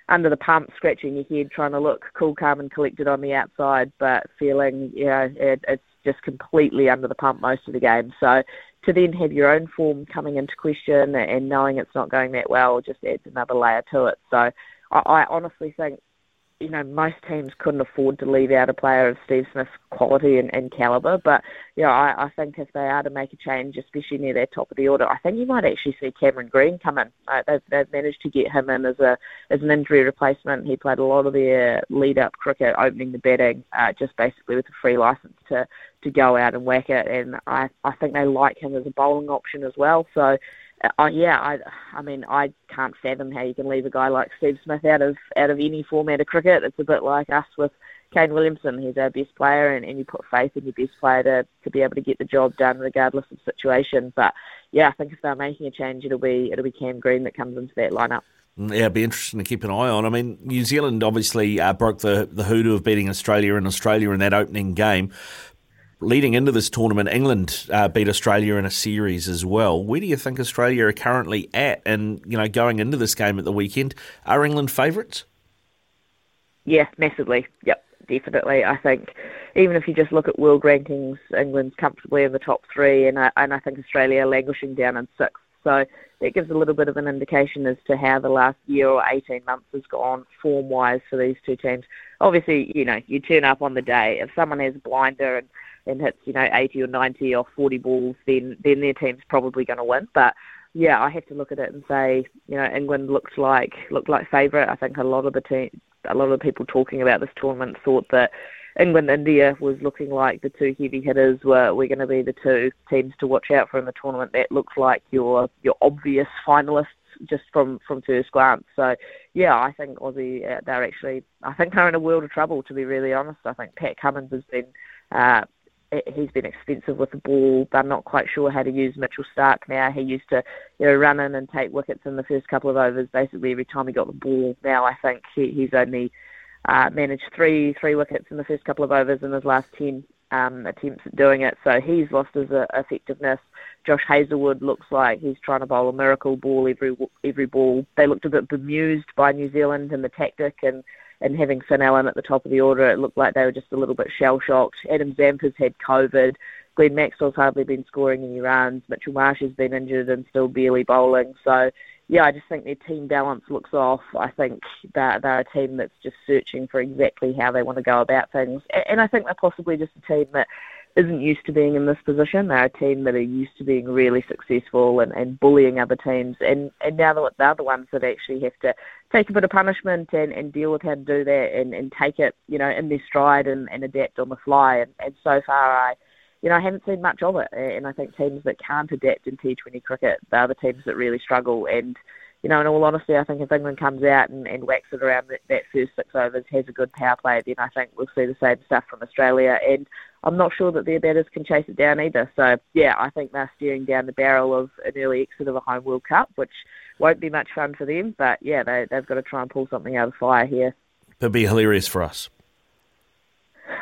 Speaker 12: under the pump, scratching your head, trying to look cool, calm, and collected on the outside, but feeling, you know, it, it's just completely under the pump most of the game. So to then have your own form coming into question and knowing it's not going that well just adds another layer to it. So I, I honestly think you know, most teams couldn't afford to leave out a player of Steve Smith's quality and, and caliber. But, you know, I, I think if they are to make a change, especially near their top of the order, I think you might actually see Cameron Green come in. Uh, they've, they've managed to get him in as a as an injury replacement. He played a lot of their lead-up cricket, opening the batting, uh, just basically with a free license to, to go out and whack it. And I, I think they like him as a bowling option as well. So uh, yeah, I, I mean, I can't fathom how you can leave a guy like Steve Smith out of out of any format of cricket. It's a bit like us with Kane Williamson. He's our best player, and, and you put faith in your best player to, to be able to get the job done regardless of situation. But yeah, I think if they're making a change, it'll be it'll be Cam Green that comes into that lineup.
Speaker 3: Mm, yeah, it'd be interesting to keep an eye on. I mean, New Zealand obviously uh, broke the the hoodoo of beating Australia in Australia in that opening game leading into this tournament, England uh, beat Australia in a series as well. Where do you think Australia are currently at? And you know, going into this game at the weekend, are England favourites?
Speaker 12: Yeah, massively. Yep, definitely. I think even if you just look at world rankings, England's comfortably in the top three, and I, and I think Australia languishing down in sixth. So that gives a little bit of an indication as to how the last year or 18 months has gone form wise for these two teams. Obviously, you know, you turn up on the day. If someone has a blinder and and hits, you know, 80 or 90 or 40 balls, then then their team's probably going to win. But yeah, I have to look at it and say, you know, England looked like looked like favourite. I think a lot of the team, a lot of the people talking about this tournament thought that England India was looking like the two heavy hitters were were going to be the two teams to watch out for in the tournament. That looks like your your obvious finalists just from from first glance. So yeah, I think Aussie uh, they're actually I think they're in a world of trouble to be really honest. I think Pat Cummins has been uh, he's been expensive with the ball. They're not quite sure how to use Mitchell Starc now. He used to, you know, run in and take wickets in the first couple of overs. Basically, every time he got the ball. Now I think he, he's only uh, managed three three wickets in the first couple of overs in his last ten um, attempts at doing it. So he's lost his uh, effectiveness. Josh Hazlewood looks like he's trying to bowl a miracle ball every every ball. They looked a bit bemused by New Zealand and the tactic and and having Finn Allen at the top of the order, it looked like they were just a little bit shell shocked. Adam Zampa's had COVID. Glenn Maxwell's hardly been scoring any runs. Mitchell Marsh has been injured and still barely bowling. So, yeah, I just think their team balance looks off. I think they're, they're a team that's just searching for exactly how they want to go about things. And I think they're possibly just a team that isn't used to being in this position. They're a team that are used to being really successful and, and bullying other teams, and, and now they're, they're the ones that actually have to take a bit of punishment and, and deal with how to do that and, and take it, you know, in their stride and, and adapt on the fly. And, and so far, I, you know, I haven't seen much of it. And I think teams that can't adapt in T20 cricket, they're the teams that really struggle. And you know, in all honesty, I think if England comes out and, and whacks it around that, that first six overs, has a good power play, then I think we'll see the same stuff from Australia. And I'm not sure that their batters can chase it down either. So, yeah, I think they're steering down the barrel of an early exit of a home World Cup, which won't be much fun for them. But yeah, they, they've got to try and pull something out of the fire here.
Speaker 3: It'd be hilarious for us.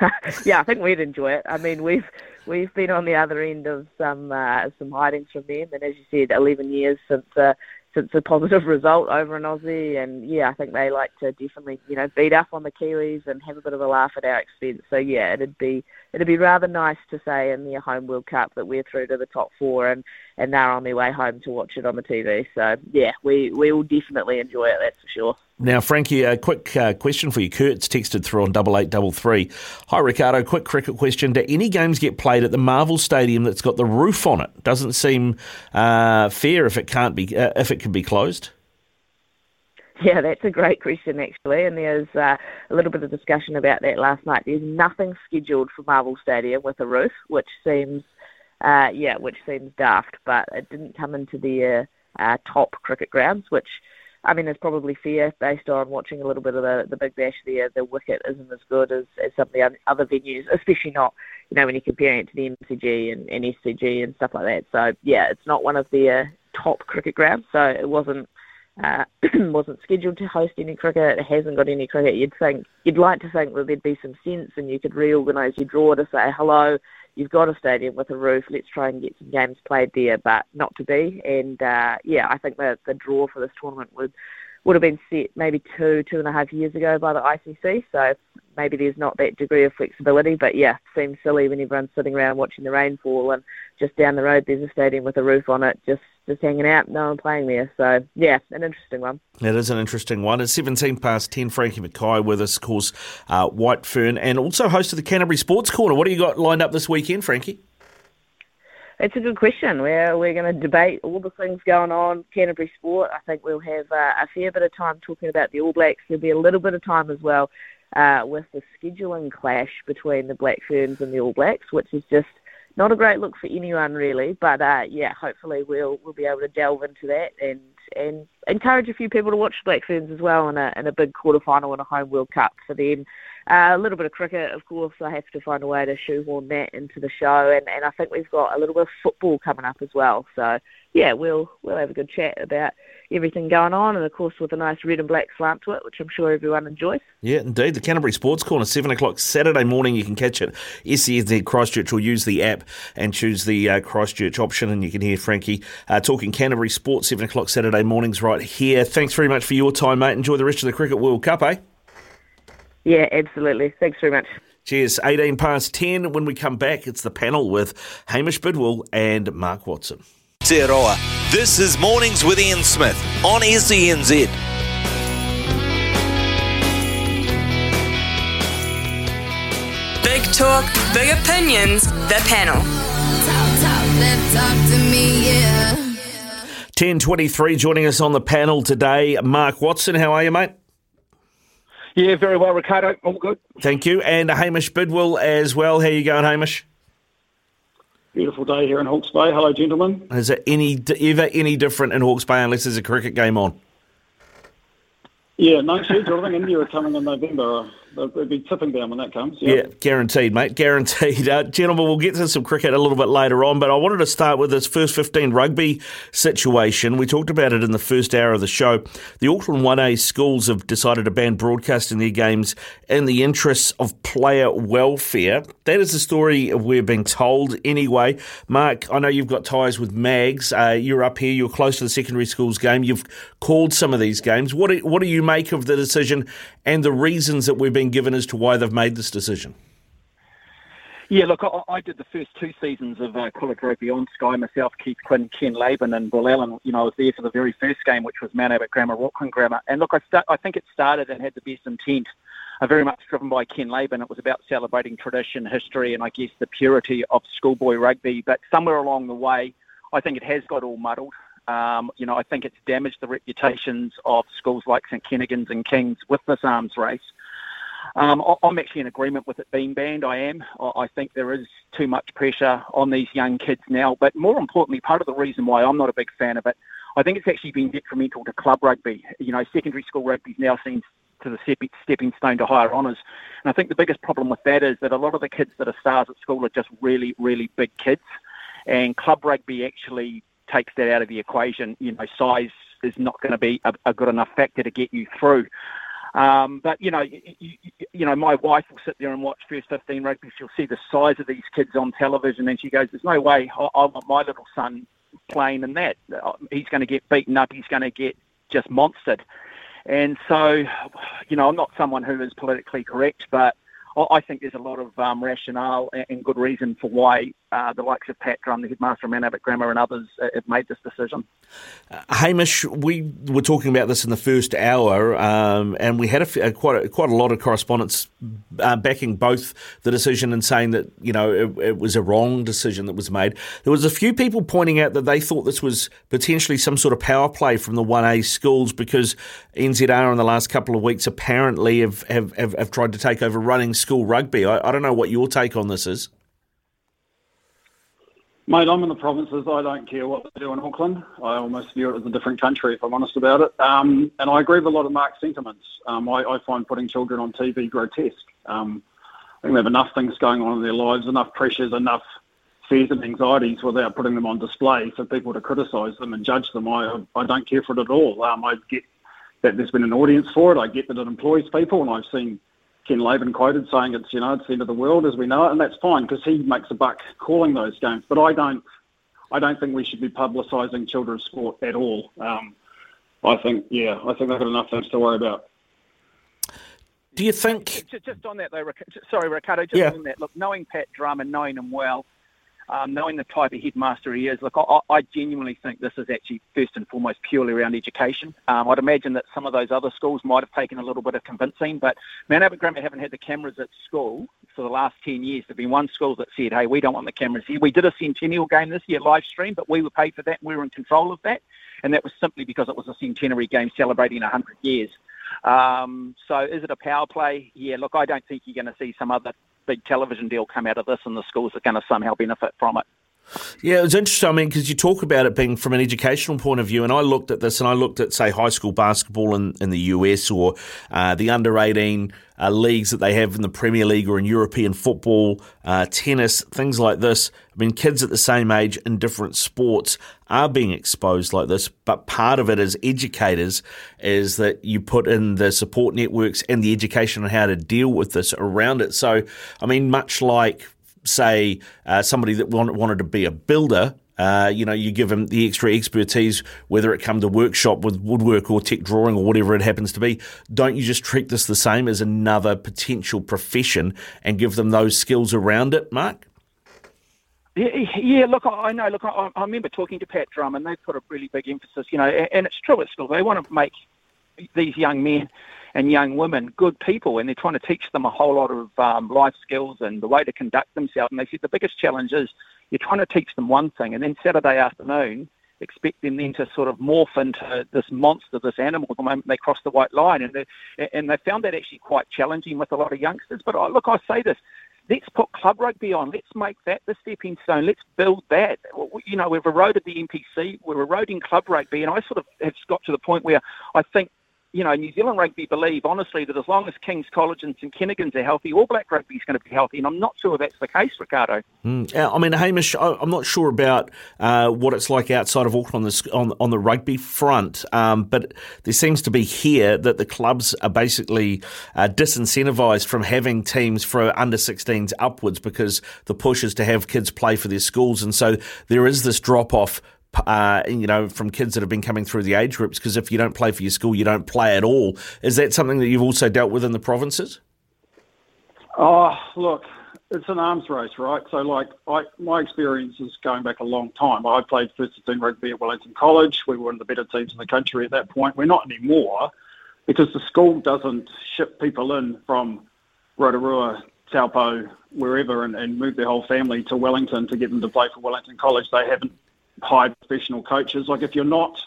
Speaker 12: yeah, I think we'd enjoy it. I mean, we've we've been on the other end of some uh, some hidings from them, and as you said, 11 years since uh, since a positive result over an Aussie, and yeah, I think they like to definitely you know beat up on the Kiwis and have a bit of a laugh at our expense. So yeah, it'd be it'd be rather nice to say in their home World Cup that we're through to the top four and and they're on their way home to watch it on the TV. So yeah, we we will definitely enjoy it. That's for sure.
Speaker 3: Now, Frankie, a quick uh, question for you. Kurt's texted through on double eight double three. Hi, Ricardo. Quick cricket question: Do any games get played at the Marvel Stadium that's got the roof on it? Doesn't seem uh, fair if it can't be uh, if it can be closed.
Speaker 12: Yeah, that's a great question actually, and there's uh, a little bit of discussion about that last night. There's nothing scheduled for Marvel Stadium with a roof, which seems, uh, yeah, which seems daft, but it didn't come into the uh, top cricket grounds, which I mean, it's probably fair based on watching a little bit of the, the Big Bash there. The wicket isn't as good as, as some of the other venues, especially not, you know, when you're comparing it to the MCG and, and SCG and stuff like that. So, yeah, it's not one of their top cricket grounds, so it wasn't uh, wasn't scheduled to host any cricket. Hasn't got any cricket. You'd think you'd like to think that there'd be some sense and you could reorganise your draw to say hello you've got a stadium with a roof. Let's try and get some games played there, but not to be. And uh, yeah, I think that the draw for this tournament would would have been set maybe two, two and a half years ago by the ICC. So maybe there's not that degree of flexibility. But yeah, seems silly when everyone's sitting around watching the rainfall and just down the road there's a stadium with a roof on it, just just hanging out, no one playing there. So yeah, an interesting one.
Speaker 3: It is an interesting one. It's 17 past 10. Frankie Mackay with us, of course, uh, White Fern, and also host of the Canterbury Sports Corner. What do you got lined up this weekend, Frankie?
Speaker 12: It's a good question. We're we're going to debate all the things going on Canterbury Sport. I think we'll have uh, a fair bit of time talking about the All Blacks. There'll be a little bit of time as well uh, with the scheduling clash between the Black Ferns and the All Blacks, which is just not a great look for anyone really. But uh, yeah, hopefully we'll we'll be able to delve into that and and encourage a few people to watch the Black Ferns as well in a in a big quarter final in a home World Cup for them. Uh, a little bit of cricket, of course. I have to find a way to shoehorn that into the show, and, and I think we've got a little bit of football coming up as well. So yeah, we'll we'll have a good chat about everything going on, and of course with a nice red and black slant to it, which I'm sure everyone enjoys.
Speaker 3: Yeah, indeed. The Canterbury Sports Corner, seven o'clock Saturday morning. You can catch it. SENZ Christchurch or use the app and choose the uh, Christchurch option, and you can hear Frankie uh, talking Canterbury Sports seven o'clock Saturday mornings right here. Thanks very much for your time, mate. Enjoy the rest of the Cricket World Cup, eh?
Speaker 12: Yeah, absolutely. Thanks very much.
Speaker 3: Cheers. 18 past 10. When we come back, it's the panel with Hamish Bidwell and Mark Watson.
Speaker 2: Aotearoa. This is Mornings with Ian Smith on SENZ.
Speaker 4: Big talk, big opinions, the panel.
Speaker 13: Talk to me, yeah.
Speaker 3: 1023 joining us on the panel today. Mark Watson, how are you, mate?
Speaker 14: Yeah, very well, Ricardo. All good.
Speaker 3: Thank you. And Hamish Bidwell as well. How you going, Hamish?
Speaker 14: Beautiful day here in Hawke's Bay. Hello, gentlemen.
Speaker 3: Is it any ever any different in Hawke's Bay unless there's a cricket game on?
Speaker 14: Yeah, no schedule. I think India are coming in November. They'll be tipping down when that comes.
Speaker 3: Yeah, yeah guaranteed, mate. Guaranteed. Uh, gentlemen, we'll get to some cricket a little bit later on, but I wanted to start with this first 15 rugby situation. We talked about it in the first hour of the show. The Auckland 1A schools have decided to ban broadcasting their games in the interests of player welfare. That is the story we're being told anyway. Mark, I know you've got ties with Mags. Uh, you're up here, you're close to the secondary schools game. You've called some of these games. What do, what do you make of the decision and the reasons that we've given as to why they've made this decision?
Speaker 14: Yeah, look, I, I did the first two seasons of uh, Rugby on Sky myself, Keith Quinn, Ken Laban, and Will Allen. You know, I was there for the very first game, which was Mount Albert Grammar, Auckland Grammar. And look, I, I think it started and had the best intent, uh, very much driven by Ken Laban. It was about celebrating tradition, history, and I guess the purity of schoolboy rugby. But somewhere along the way, I think it has got all muddled. Um, you know, I think it's damaged the reputations of schools like St Kentigern's and Kings with this arms race. Um, I'm actually in agreement with it being banned. I am. I think there is too much pressure on these young kids now. But more importantly, part of the reason why I'm not a big fan of it, I think it's actually been detrimental to club rugby. You know, secondary school rugby is now seen to the stepping stone to higher honours. And I think the biggest problem with that is that a lot of the kids that are stars at school are just really, really big kids. And club rugby actually takes that out of the equation. You know, size is not going to be a, a good enough factor to get you through. Um, but you know, you, you, know, my wife will sit there and watch first 15 rugby. She'll see the size of these kids on television, and she goes, "There's no way I, I want my little son playing in that. He's going to get beaten up. He's going to get just monstered." And so, you know, I'm not someone who is politically correct, but I think there's a lot of um, rationale and good reason for why uh, the likes of Pat Drumm, the headmaster of Mount Grammar, and others uh, have made this decision.
Speaker 3: Uh, Hamish, we were talking about this in the first hour, um, and we had a, a, quite a, quite a lot of correspondence uh, backing both the decision and saying that you know it, it, was a wrong decision that was made. There was a few people pointing out that they thought this was potentially some sort of power play from the one A schools because NZR in the last couple of weeks apparently have have, have, have tried to take over running school rugby. I, I don't know what your take on this is.
Speaker 15: Mate, I'm in the provinces. I don't care what they do in Auckland. I almost view it as a different country, if I'm honest about it. Um, and I agree with a lot of Mark's sentiments. Um, I, I, find putting children on TV grotesque. Um, I think they have enough things going on in their lives, enough pressures, enough fears and anxieties without putting them on display for people to criticise them and judge them. I, I don't care for it at all. Um, I get that there's been an audience for it. I get that it employs people, and I've seen Ken Laban quoted saying it's you know it's the end of the world as we know it, and that's fine because he makes a buck calling those games. But I don't, I don't think we should be publicising children's sport at all. Um, I think yeah, I think they've got enough things to worry about.
Speaker 3: Do you think?
Speaker 14: Just, just on that though, sorry, Ricardo. Just yeah. on that, look, knowing Pat Drumm and knowing him well, um, knowing the type of headmaster he is, look, I, I, genuinely think this is actually first and foremost purely around education. Um, I'd imagine that some of those other schools might have taken a little bit of convincing, but Mount Albert Grammar haven't had the cameras at school for the last 10 years. There've been one school that said, hey, we don't want the cameras here. We did a centennial game this year, live stream, but we were paid for that and we were in control of that. And that was simply because it was a centenary game celebrating 100 years. Um, so is it a power play? Yeah, look, I don't think you're going to see some other big television deal come out of this, and the schools are going to somehow benefit from it.
Speaker 3: Yeah, it was interesting. I mean, because you talk about it being from an educational point of view, and I looked at this and I looked at, say, high school basketball in, in the US or uh, the under 18 uh, leagues that they have in the Premier League or in European football, uh, tennis, things like this. I mean, kids at the same age in different sports are being exposed like this, but part of it as educators is that you put in the support networks and the education on how to deal with this around it. So, I mean, much like say, uh, somebody that wanted to be a builder, uh, you know, you give them the extra expertise, whether it come to workshop with woodwork or tech drawing or whatever it happens to be. Don't you just treat this the same as another potential profession and give them those skills around it, Mark?
Speaker 14: Yeah, yeah, look, I know. Look, I, I remember talking to Pat Drumm, and they put a really big emphasis, you know, and it's true at school. They want to make these young men and young women good people, and they're trying to teach them a whole lot of um, life skills and the way to conduct themselves. And they said the biggest challenge is you're trying to teach them one thing, and then Saturday afternoon expect them then to sort of morph into this monster, this animal, the moment they cross the white line. And they, and they found that actually quite challenging with a lot of youngsters. But I, look, I say this. Let's put club rugby on. Let's make that the stepping stone. Let's build that. You know, we've eroded the NPC. We're eroding club rugby, and I sort of have got to the point where I think you know, New Zealand rugby believe honestly that as long as King's College and St Kentigern's are healthy, All Black rugby is going to be healthy, and I'm not sure that's the case, Ricardo.
Speaker 3: Mm. I mean, Hamish, I'm not sure about uh, what it's like outside of Auckland on the, on, on the rugby front, um, but there seems to be here that the clubs are basically uh, disincentivised from having teams for under 16s upwards because the push is to have kids play for their schools, and so there is this drop off uh, you know, from kids that have been coming through the age groups? Because if you don't play for your school, you don't play at all. Is that something that you've also dealt with in the provinces?
Speaker 15: Oh, look, it's an arms race, right? So, like, I, my experience is going back a long time. I played first team rugby at Wellington College. We were one of the better teams in the country at that point. We're not anymore because the school doesn't ship people in from Rotorua, Taupo, wherever, and, and move their whole family to Wellington to get them to play for Wellington College. They haven't high professional coaches. Like if you're not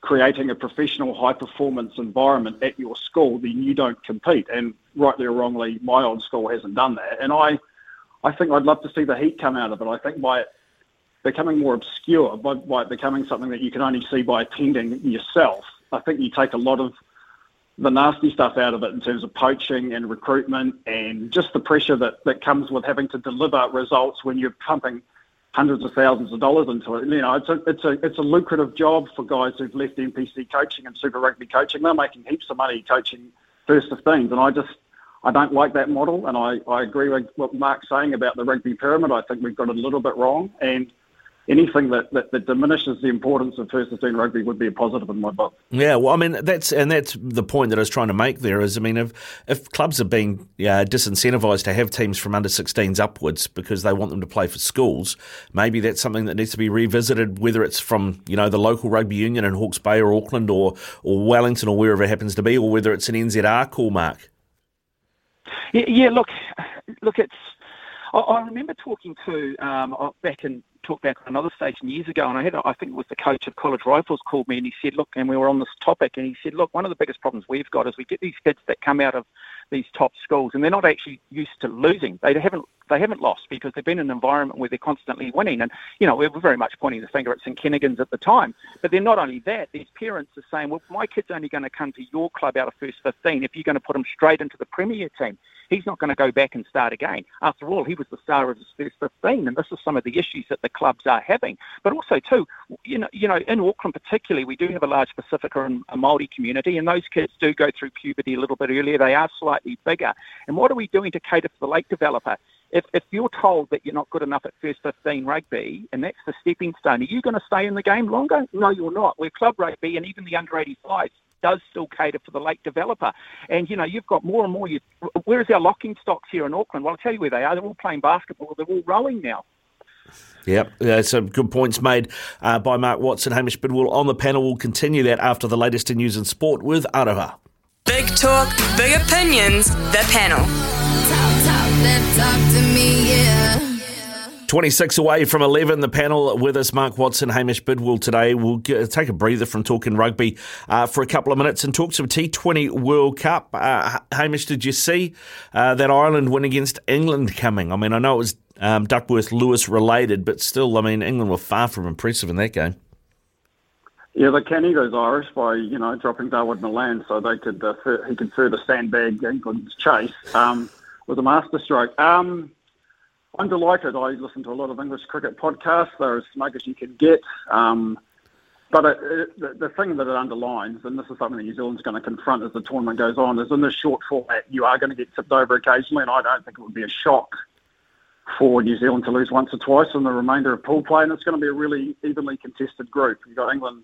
Speaker 15: creating a professional high performance environment at your school, then you don't compete. And rightly or wrongly, my old school hasn't done that. And I, I think I'd love to see the heat come out of it. I think by becoming more obscure, by, by becoming something that you can only see by attending yourself, I think you take a lot of the nasty stuff out of it in terms of poaching and recruitment and just the pressure that, that comes with having to deliver results when you're pumping hundreds of thousands of dollars into it. You know, it's a it's a it's a lucrative job for guys who've left NPC coaching and Super Rugby coaching. They're making heaps of money coaching first 15s, and I just I don't like that model, and I, I agree with what Mark's saying about the rugby pyramid. I think we've got it a little bit wrong, and anything that, that, that, diminishes the importance of first 15 rugby would be a positive in my book.
Speaker 3: Yeah, well, I mean, that's and that's the point that I was trying to make there is, I mean, if, if clubs are being uh, disincentivised to have teams from under 16s upwards because they want them to play for schools, maybe that's something that needs to be revisited, whether it's from, you know, the local rugby union in Hawke's Bay or Auckland or, or Wellington or wherever it happens to be, or whether it's an NZR call, Mark.
Speaker 14: Yeah, yeah look, look, it's. I, I remember talking to um, back in talk back on another station years ago, and I had, I think it was the coach of College Rifles called me, and he said, look, and we were on this topic, and he said, look, one of the biggest problems we've got is we get these kids that come out of these top schools, and they're not actually used to losing. They haven't they haven't lost because they've been in an environment where they're constantly winning. And you know, we're very much pointing the finger at St Kentigern's at the time. But they're not only that, these parents are saying, well, my kid's only going to come to your club out of first 15 if you're going to put him straight into the Premier team he's not going to go back and start again. After all, he was the star of his first 15, and this is some of the issues that the clubs are having. But also, too, you know, you know, in Auckland particularly, we do have a large Pacifica and a Māori community, and those kids do go through puberty a little bit earlier. They are slightly bigger. And what are we doing to cater for the late developer? If, if you're told that you're not good enough at first 15 rugby and that's the stepping stone, are you going to stay in the game longer? No, you're not. We're club rugby and even the under 85s does still cater for the late developer. And, you know, you've got more and more. You, where is our locking stocks here in Auckland? Well, I'll tell you where they are. They're all playing basketball. They're all rowing now.
Speaker 3: Yep, uh, some good points made uh, by Mark Watson, Hamish Bidwell on the panel. We'll continue that after the latest in news and sport with Aroha.
Speaker 4: Big talk, big opinions, the panel.
Speaker 13: Talk, talk, talk, me, yeah.
Speaker 3: 26 away from 11. The panel with us, Mark Watson, Hamish Bidwell today. We'll get, take a breather from talking rugby uh, for a couple of minutes and talk some T20 World Cup. Uh, Hamish, did you see uh, that Ireland win against England coming? I mean, I know it was um, Duckworth Lewis related, but still, I mean, England were far from impressive in that game.
Speaker 15: Yeah, the goes Irish by you know dropping Dawid Malan so they could uh, he could further sandbag England's chase um, with a masterstroke. Um, I'm delighted. I listen to a lot of English cricket podcasts. They're as smug as you can get. Um, but it, it, the, the thing that it underlines, and this is something that New Zealand's going to confront as the tournament goes on, is in this short format, you are going to get tipped over occasionally, and I don't think it would be a shock for New Zealand to lose once or twice in the remainder of pool play, and it's going to be a really evenly contested group. You've got England,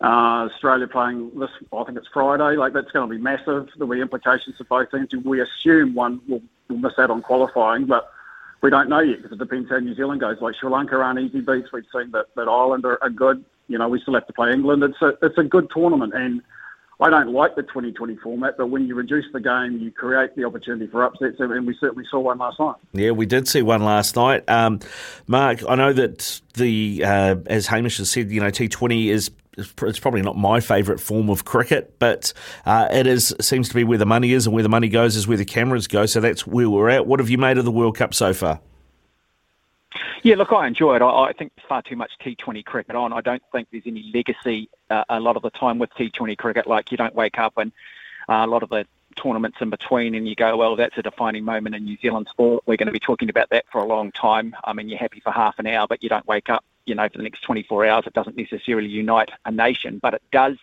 Speaker 15: uh, Australia playing this, I think it's Friday, like that's going to be massive. There'll be implications for both teams. We assume one will, will miss out on qualifying, but we don't know yet because it depends how New Zealand goes. Like Sri Lanka aren't easy beats. We've seen that, that Ireland are, are good. You know, we still have to play England. It's a it's a good tournament, and I don't like the 2020 format. But when you reduce the game, you create the opportunity for upsets, and we certainly saw one last night.
Speaker 3: Yeah, we did see one last night. Um, Mark, I know that the uh, as Hamish has said, you know, T20 is it's probably not my favourite form of cricket, but uh, it is seems to be where the money is, and where the money goes is where the cameras go. So that's where we're at. What have you made of the World Cup so far?
Speaker 14: Yeah, look, I enjoy it. I, I think there's far too much T20 cricket on. I don't think there's any legacy uh, a lot of the time with T20 cricket. Like you don't wake up and uh, a lot of the tournaments in between and you go, well, that's a defining moment in New Zealand sport. We're going to be talking about that for a long time. I mean, you're happy for half an hour, but you don't wake up, you know, for the next 24 hours. It doesn't necessarily unite a nation, but it does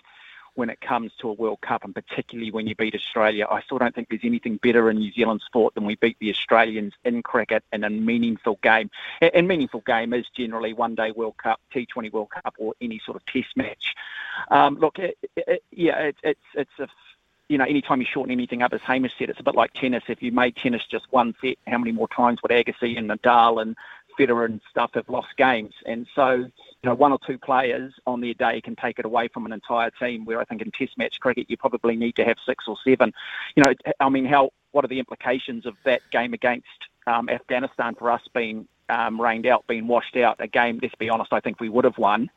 Speaker 14: when it comes to a World Cup, and particularly when you beat Australia. I still don't think there's anything better in New Zealand sport than we beat the Australians in cricket in a meaningful game. And meaningful game is generally one day World Cup, T20 World Cup, or any sort of Test match. Um, look, it, it, yeah, it, it's it's a you know, anytime you shorten anything up, as Hamish said, it's a bit like tennis. If you made tennis just one set, how many more times would Agassi and Nadal and Federer and stuff have lost games? And so, you know, one or two players on their day can take it away from an entire team. Where I think in Test match cricket, you probably need to have six or seven. You know, I mean, how what are the implications of that game against um, Afghanistan for us being um, rained out, being washed out? A game, let's be honest, I think we would have won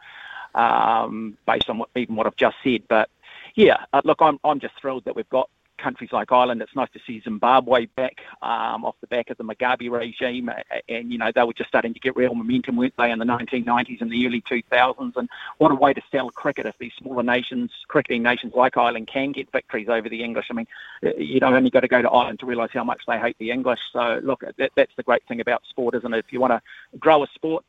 Speaker 14: um, based on what, even what I've just said, but yeah, uh, look, I'm I'm just thrilled that we've got countries like Ireland. It's nice to see Zimbabwe back um, off the back of the Mugabe regime, and you know they were just starting to get real momentum, weren't they, in the 1990s and the early 2000s? And what a way to sell cricket if these smaller nations, cricketing nations like Ireland, can get victories over the English. I mean, you don't only got to go to Ireland to realise how much they hate the English. So look, that, that's the great thing about sport, isn't it? If you want to grow a sport,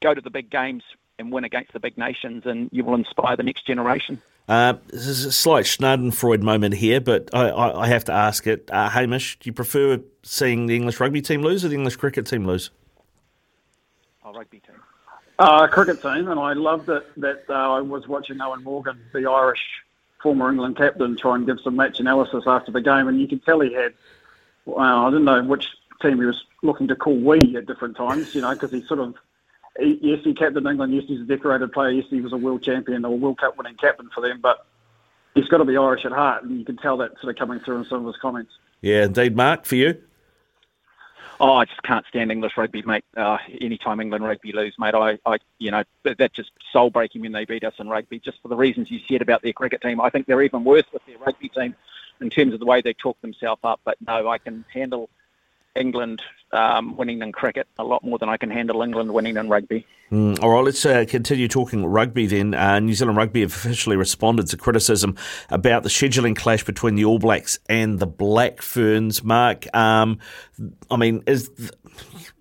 Speaker 14: go to the big games and win against the big nations, and you will inspire the next generation.
Speaker 3: Uh, this is a slight Schnadenfreude moment here, but I, I, I have to ask it. Uh, Hamish, do you prefer seeing the English rugby team lose or the English cricket team lose?
Speaker 14: Oh, rugby team.
Speaker 15: Uh, cricket team, and I loved it that uh, I was watching Eoin Morgan, the Irish former England captain, try and give some match analysis after the game, and you could tell he had. Well, I didn't know which team he was looking to call we at different times, you know, because he sort of. He, yes, he captained England. Yes, he's a decorated player. Yes, he was a world champion or World Cup winning captain for them. But he's got to be Irish at heart, and you can tell that sort of coming through in some of his comments.
Speaker 3: Yeah, indeed, Mark. For you,
Speaker 14: Oh, I just can't stand English rugby, mate. Uh, anytime England rugby lose, mate, I, I, you know, that- that's just soul breaking when they beat us in rugby. Just for the reasons you said about their cricket team, I think they're even worse with their rugby team in terms of the way they talk themselves up. But no, I can handle England um, winning in cricket a lot more than I can handle England winning in rugby.
Speaker 3: Mm, all right, let's uh, continue talking rugby then. Uh, New Zealand Rugby have officially responded to criticism about the scheduling clash between the All Blacks and the Black Ferns. Mark, um, I mean, is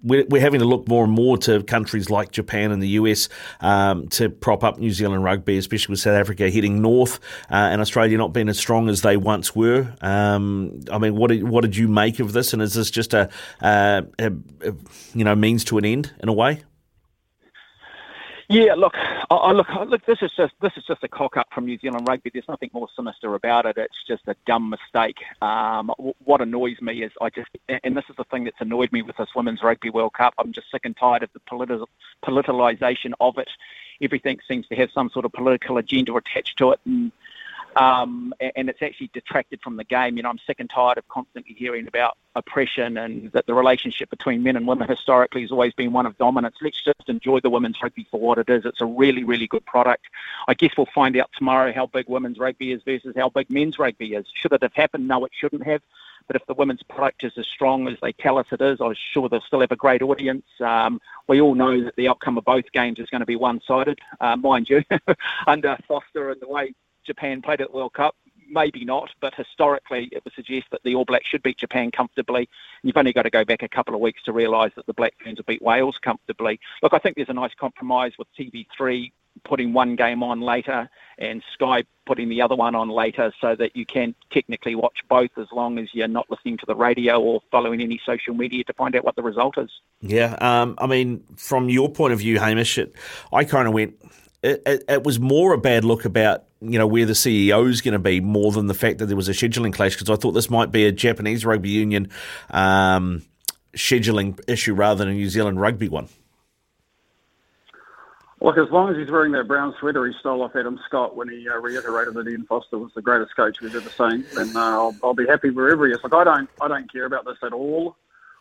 Speaker 3: we're, we're having to look more and more to countries like Japan and the US um, to prop up New Zealand rugby, especially with South Africa heading north uh, and Australia not being as strong as they once were. Um, I mean, what did, what did you make of this? And is this just a, uh, a, a you know means to an end in a way?
Speaker 14: Yeah, look, I, look, look. This is just this is just a cock up from New Zealand rugby. There's nothing more sinister about it. It's just a dumb mistake. Um, what annoys me is I just, and this is the thing that's annoyed me with this Women's Rugby World Cup. I'm just sick and tired of the politi- politicalisation of it. Everything seems to have some sort of political agenda attached to it, and um, and it's actually detracted from the game. You know, I'm sick and tired of constantly hearing about oppression and that the relationship between men and women historically has always been one of dominance. Let's just enjoy the women's rugby for what it is. It's a really, really good product. I guess we'll find out tomorrow how big women's rugby is versus how big men's rugby is. Should it have happened? No, it shouldn't have. But if the women's product is as strong as they tell us it is, I'm sure they'll still have a great audience. Um, we all know that the outcome of both games is going to be one-sided, uh, mind you, under Foster and the way Japan played at the World Cup. Maybe not, but historically it would suggest that the All Blacks should beat Japan comfortably. You've only got to go back a couple of weeks to realise that the Black Ferns will beat Wales comfortably. Look, I think there's a nice compromise with TV3 putting one game on later and Sky putting the other one on later so that you can technically watch both as long as you're not listening to the radio or following any social media to find out what the result is.
Speaker 3: Yeah, um, I mean, from your point of view, Hamish, it, I kind of went. It, it, it was more a bad look about you know where the CEO is going to be more than the fact that there was a scheduling clash because I thought this might be a Japanese rugby union um, scheduling issue rather than a New Zealand rugby one.
Speaker 15: Look, as long as he's wearing that brown sweater he stole off Adam Scott when he uh, reiterated that Ian Foster was the greatest coach we've ever seen, then uh, I'll, I'll be happy wherever he is. Like I don't, I don't care about this at all.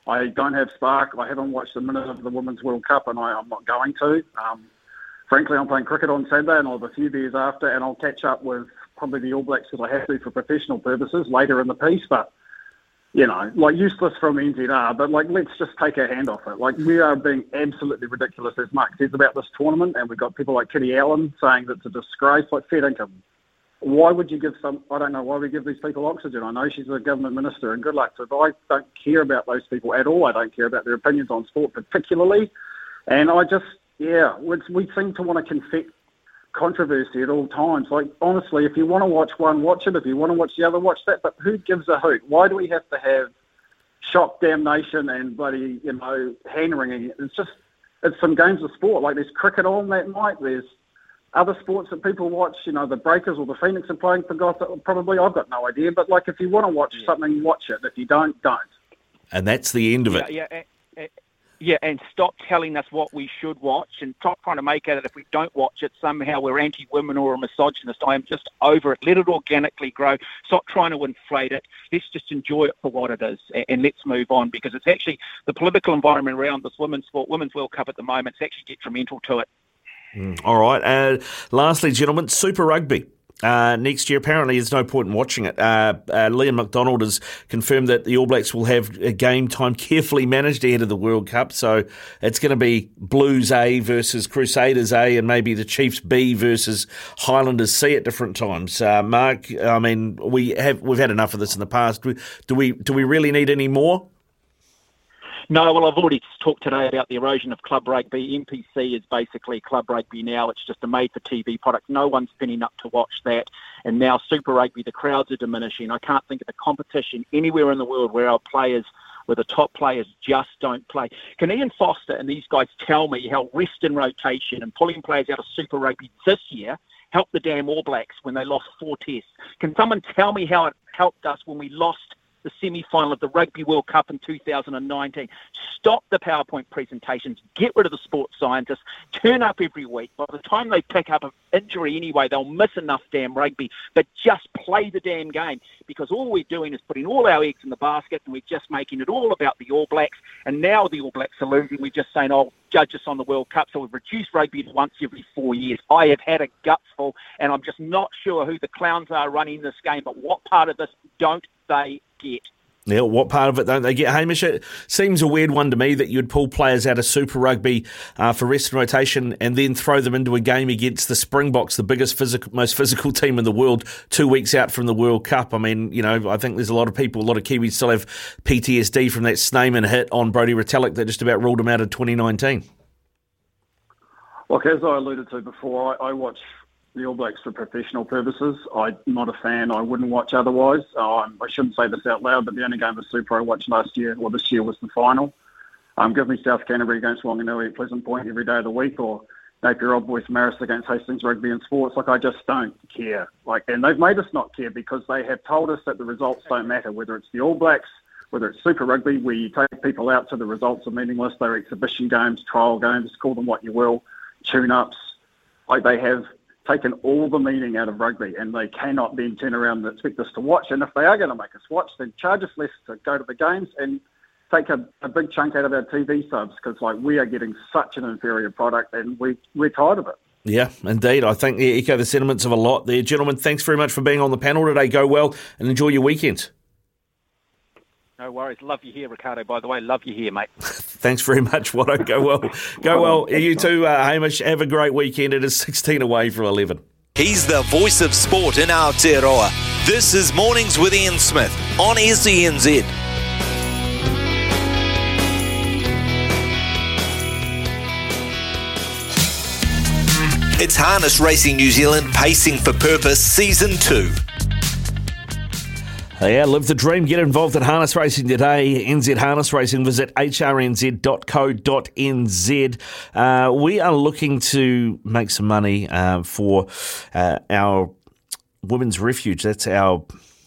Speaker 15: I don't have Spark. I haven't watched a minute of the Women's World Cup, and I, I'm not going to. Um, frankly, I'm playing cricket on Sunday and I'll have a few beers after, and I'll catch up with probably the All Blacks because I have to for professional purposes later in the piece. But you know, like useless from NZR, but like let's just take our hand off it. Like we are being absolutely ridiculous, as Mark says about this tournament, and we've got people like Kiri Allan saying that it's a disgrace. Like fair income. Why would you give some? I don't know why we give these people oxygen. I know she's a government minister, and good luck to her. But I don't care about those people at all. I don't care about their opinions on sport, particularly. And I just, yeah, we, we seem to want to confect controversy at all times. Like, honestly, if you want to watch one, watch it. If you want to watch the other, watch that. But who gives a hoot? Why do we have to have shock, damnation, and bloody, you know, hand wringing? It's just, it's some games of sport. Like, there's cricket on that night. There's other sports that people watch. You know, the Breakers or the Phoenix are playing for God. Probably, I've got no idea. But like, if you want to watch something, watch it. If you don't, don't.
Speaker 3: And that's the end of
Speaker 14: yeah,
Speaker 3: it.
Speaker 14: Yeah, eh, yeah, and stop telling us what we should watch and stop trying to make it that if we don't watch it, somehow we're anti women or a misogynist. I am just over it. Let it organically grow. Stop trying to inflate it. Let's just enjoy it for what it is and, and let's move on because it's actually the political environment around this women's sport, Women's World Cup at the moment, it's actually detrimental to it.
Speaker 3: Mm, all right. Uh, lastly, gentlemen, Super Rugby. Uh, next year, apparently, there's no point in watching it. Uh, uh, Leon MacDonald has confirmed that the All Blacks will have a game time carefully managed ahead of the World Cup. So it's going to be Blues A versus Crusaders A, and maybe the Chiefs B versus Highlanders C at different times. Uh, Mark, I mean, we have we've had enough of this in the past. Do we do we really need any more?
Speaker 14: No, well, I've already talked today about the erosion of club rugby. NPC is basically club rugby now. It's just a made-for-TV product. No one's spinning up to watch that. And now Super Rugby, the crowds are diminishing. I can't think of a competition anywhere in the world where our players where the top players just don't play. Can Ian Foster and these guys tell me how rest and rotation and pulling players out of Super Rugby this year helped the damn All Blacks when they lost four tests? Can someone tell me how it helped us when we lost the semi-final of the Rugby World Cup in 2019. Stop the PowerPoint presentations. Get rid of the sports scientists. Turn up every week. By the time they pick up an injury anyway, they'll miss enough damn rugby. But just play the damn game because all we're doing is putting all our eggs in the basket and we're just making it all about the All Blacks. And now the All Blacks are losing. We're just saying, oh, judge us on the World Cup. So we've reduced rugby to once every four years. I have had a gutful and I'm just not sure who the clowns are running this game, but what part of this don't they get?
Speaker 3: Yeah, what part of it don't they get? Hamish, it seems a weird one to me that you'd pull players out of Super Rugby uh, for rest and rotation and then throw them into a game against the Springboks, the biggest physical, most physical team in the world, two weeks out from the World Cup. I mean, you know, I think there's a lot of people, a lot of Kiwis still have PTSD from that Snyman hit on Brodie Retallick that just about ruled him out of 2019.
Speaker 15: Look, as I alluded to before, I, I watch the All Blacks for professional purposes. I'm not a fan. I wouldn't watch otherwise. Um, I shouldn't say this out loud, but the only game of Super I watched last year, or this year, was the final. Um, give me South Canterbury against Wanganui at Pleasant Point every day of the week, or Napier Old Boys Marist against Hastings Rugby and Sports. Like I just don't care. Like, and they've made us not care because they have told us that the results don't matter. Whether it's the All Blacks, whether it's Super Rugby, where you take people out to the results are meaningless. They're exhibition games, trial games, call them what you will, tune-ups. Like they have taken all the meaning out of rugby, and they cannot then turn around and expect us to watch. And if they are going to make us watch, then charge us less to go to the games and take a, a big chunk out of our TV subs because like we are getting such an inferior product, and we we're tired of it.
Speaker 3: Yeah, indeed. I think you echo the sentiments of a lot there. Gentlemen, thanks very much for being on the panel today. Go well and enjoy your weekend.
Speaker 14: No worries. Love you here, Ricardo. By the way, love you here, mate.
Speaker 3: Thanks very much, Watto. Go well. Go well. You too, uh, Hamish. Have a great weekend. It is 16 away from 11.
Speaker 2: He's the voice of sport in Aotearoa. This is Mornings with Ian Smith on SENZ. It's Harness Racing New Zealand Pacing for Purpose Season 2.
Speaker 3: Yeah, live the dream. Get involved in harness racing today. NZ Harness Racing. Visit hrnz.co.nz. Uh, we are looking to make some money uh, for uh, our Women's Refuge. That's our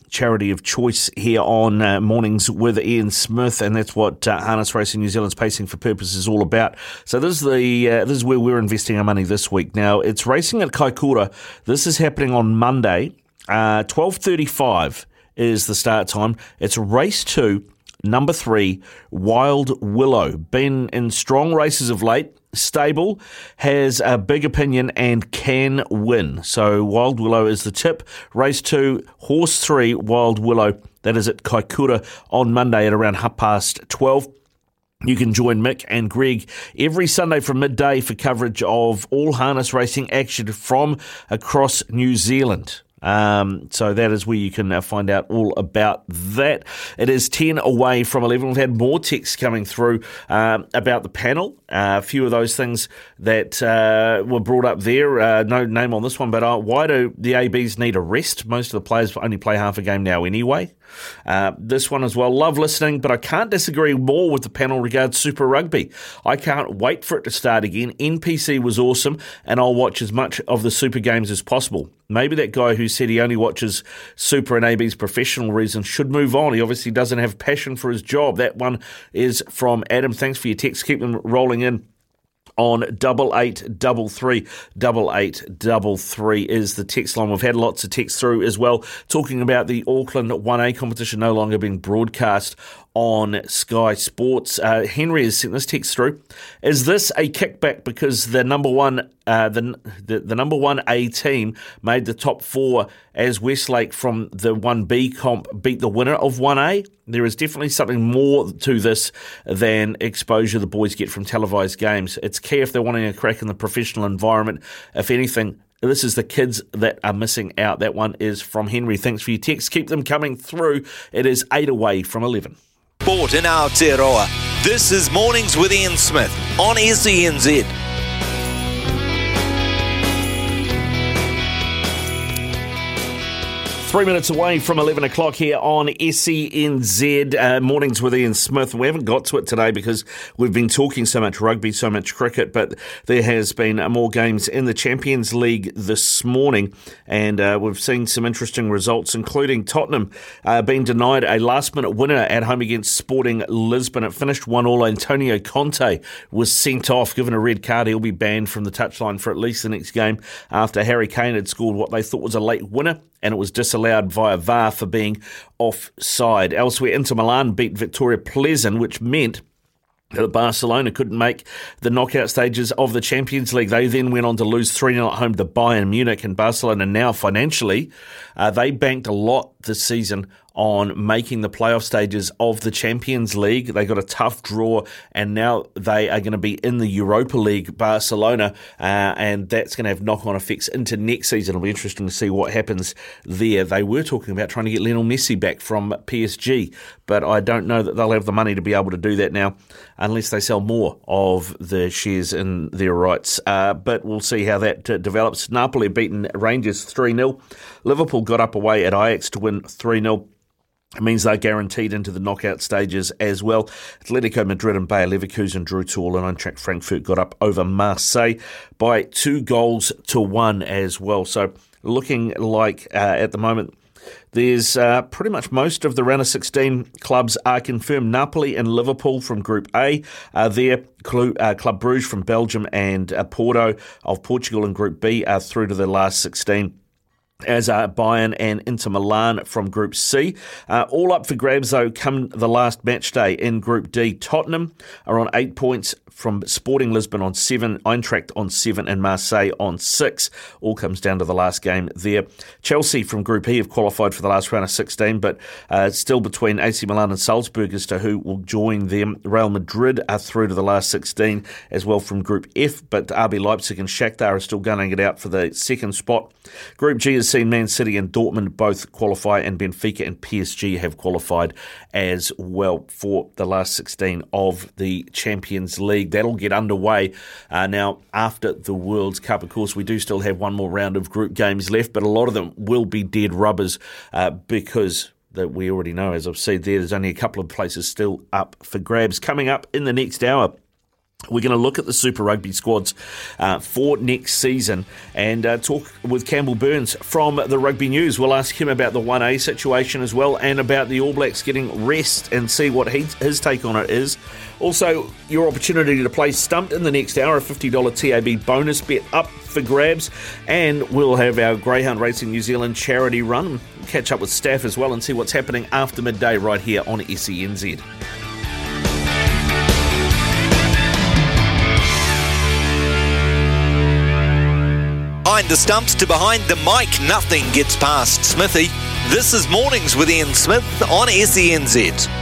Speaker 3: charity of choice here on uh, Mornings with Ian Smith, and that's what uh, Harness Racing New Zealand's Pacing for Purpose is all about. So this is the uh, this is where we're investing our money this week. Now it's racing at Kaikoura. This is happening on Monday, uh, twelve thirty five is the start time. It's race two, number three, Wild Willow. Been in strong races of late. Stable has a big opinion and can win. So Wild Willow is the tip. Race two, horse three, Wild Willow. That is at Kaikoura on Monday at around half past 12. You can join Mick and Greg every Sunday from midday for coverage of all harness racing action from across New Zealand. Um, so that is where you can uh, find out all about that. It is 10 away from 11. We've had more texts coming through um, about the panel. Uh, a few of those things that uh, were brought up there. Uh, no name on this one, but uh, why do the ABs need a rest? Most of the players only play half a game now anyway. Uh, this one as well. Love listening, but I can't disagree more with the panel regards Super Rugby. I can't wait for it to start again. NPC was awesome, and I'll watch as much of the Super games as possible. Maybe that guy who said he only watches Super and AB's professional reasons should move on. He obviously doesn't have passion for his job. That one is from Adam. Thanks for your text. Keep them rolling in on double eight double three double eight double three is the text line. We've had lots of text through as well, talking about the Auckland One A competition no longer being broadcast on Sky Sports. Uh, Henry has sent this text through. Is this a kickback because the number one uh, the, the, the number one A team made the top four as Westlake from the one B comp beat the winner of one A? There is definitely something more to this than exposure the boys get from televised games. It's key if they're wanting a crack in the professional environment. If anything, this is the kids that are missing out. That one is from Henry. Thanks for your text. Keep them coming through. It is eight away from 11.
Speaker 2: Sport in Aotearoa. This is Mornings with Ian Smith on SENZ.
Speaker 3: Three minutes away from 11 o'clock here on SENZ uh, Mornings with Ian Smith. We haven't got to it today because we've been talking so much rugby, so much cricket, but there has been more games in the Champions League this morning, and uh, we've seen some interesting results, including Tottenham uh, being denied a last minute winner at home against Sporting Lisbon. It finished 1 all. Antonio Conte was sent off, given a red card. He'll be banned from the touchline for at least the next game after Harry Kane had scored what they thought was a late winner and it was disallowed via VAR for being offside. Elsewhere, Inter Milan beat Viktoria Plzeň, which meant that Barcelona couldn't make the knockout stages of the Champions League. They then went on to lose 3 0 at home to Bayern Munich, and Barcelona now financially, uh, they banked a lot this season on making the playoff stages of the Champions League. They got a tough draw, and now they are going to be in the Europa League, Barcelona, uh, and that's going to have knock on effects into next season. It'll be interesting to see what happens there. They were talking about trying to get Lionel Messi back from PSG, but I don't know that they'll have the money to be able to do that now unless they sell more of the shares in their rights. Uh, but we'll see how that uh, develops. Napoli beaten Rangers 3 0. Liverpool got up away at Ajax to win 3 0. It means they're guaranteed into the knockout stages as well. Atletico Madrid and Bayer Leverkusen drew to all, and Eintracht Frankfurt got up over Marseille by two goals to one as well. So looking like uh, at the moment there's uh, pretty much most of the round of 16 clubs are confirmed. Napoli and Liverpool from Group A are there. Uh, Club Bruges from Belgium and uh, Porto of Portugal in Group B are through to the last 16 as are Bayern and Inter Milan from Group C. Uh, all up for grabs, though, come the last match day in Group D. Tottenham are on eight points from Sporting Lisbon on seven, Eintracht on seven, and Marseille on six. All comes down to the last game there. Chelsea from Group E have qualified for the last round of 16, but uh, still between AC Milan and Salzburg as to who will join them. Real Madrid are through to the last 16 as well from Group F, but RB Leipzig and Shakhtar are still gunning it out for the second spot. Group G has seen Man City and Dortmund both qualify, and Benfica and PSG have qualified as well for the last 16 of the Champions League. That'll get underway uh, now after the World Cup. Of course, we do still have one more round of group games left, but a lot of them will be dead rubbers uh, because that we already know, as I've said there, there's only a couple of places still up for grabs. Coming up in the next hour, we're going to look at the Super Rugby squads uh, for next season and uh, talk with Campbell Burns from the Rugby News. We'll ask him about the 1A situation as well and about the All Blacks getting rest and see what he, his take on it is. Also, your opportunity to play Stumped in the next hour, a $50 TAB bonus bet up for grabs. And we'll have our Greyhound Racing New Zealand charity run. Catch up with staff as well and see what's happening after midday right here on SENZ.
Speaker 2: The stumps to behind the mic, nothing gets past Smithy. This is Mornings with Ian Smith on SENZ.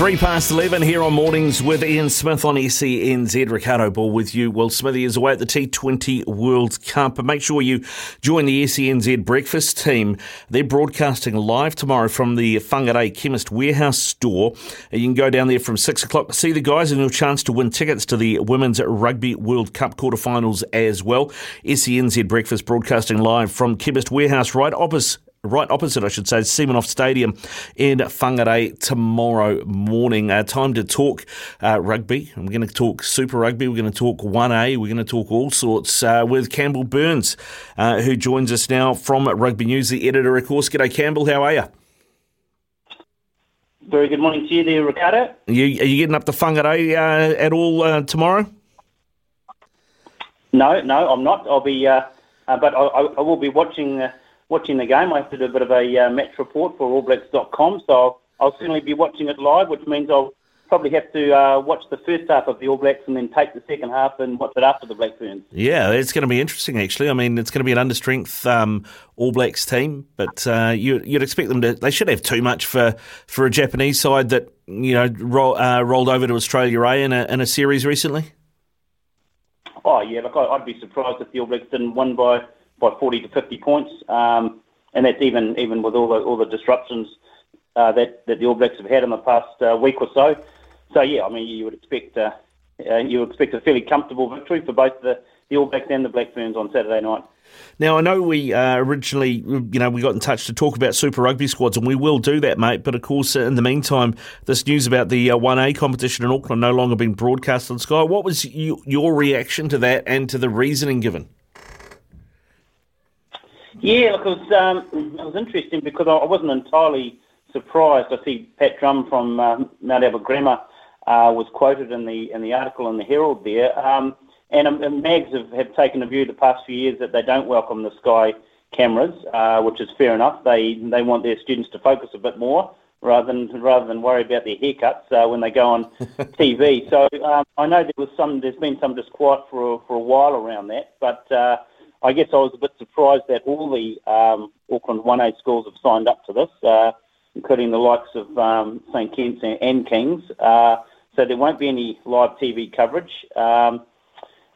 Speaker 3: Three past 11 here on Mornings with Ian Smith on SENZ. Ricardo Ball with you. Well, Smithy is away at the T20 World Cup. Make sure you join the SENZ breakfast team. They're broadcasting live tomorrow from the Whangarei Chemist Warehouse store. You can go down there from 6 o'clock to see the guys and your chance to win tickets to the Women's Rugby World Cup quarterfinals as well. SENZ breakfast broadcasting live from Chemist Warehouse right opposite right opposite, I should say, Semenoff Stadium in Whangarei tomorrow morning. Uh, time to talk uh, rugby. We're going to talk Super Rugby. We're going to talk 1A. We're going to talk all sorts uh, with Campbell Burns, uh, who joins us now from Rugby News, the editor, of course. G'day, Campbell. How are you?
Speaker 16: Very good morning to you there, Ricardo.
Speaker 3: Are you, are you getting up to Whangarei uh, at all uh, tomorrow?
Speaker 16: No, no, I'm not. I'll be, but I, I, will be watching watching the game. I have to do a bit of a uh, match report for AllBlacks.com, so I'll, I'll certainly be watching it live, which means I'll probably have to uh, watch the first half of the All Blacks and then take the second half and watch it after the Black Ferns.
Speaker 3: Yeah, it's going to be interesting, actually. I mean, it's going to be an understrength um, All Blacks team, but uh, you, would expect them to. They should have too much for, for a Japanese side that you know roll, uh, rolled over to Australia A in a, in a series recently.
Speaker 16: Oh yeah, look, I'd be surprised if the All Blacks didn't win by by 40 to 50 points. Um, and that's even even with all the all the disruptions uh, that that the All Blacks have had in the past uh, week or so. So yeah, I mean you would expect uh, you would expect a fairly comfortable victory for both the, the All Blacks and the Black Ferns on Saturday night.
Speaker 3: Now I know we uh, originally, you know, we got in touch to talk about Super Rugby squads, and we will do that, mate. But of course, in the meantime, this news about the uh, One A competition in Auckland no longer being broadcast on Sky. What was you, your reaction to that, and to the reasoning given?
Speaker 16: Yeah, look, it was um, it was interesting because I wasn't entirely surprised. I see Pat Drumm from uh, Mount Albert Grammar uh, was quoted in the in the article in the Herald there. Um, and, um, and Mags have, have taken a view the past few years that they don't welcome the Sky cameras, uh, which is fair enough. They they want their students to focus a bit more rather than rather than worry about their haircuts uh, when they go on TV. So um, I know there was some there's been some disquiet for for a while around that, but uh, I guess I was a bit surprised that all the um, Auckland 1A schools have signed up to this, uh, including the likes of um, St Kitts and, and Kings. Uh, so there won't be any live TV coverage. Um,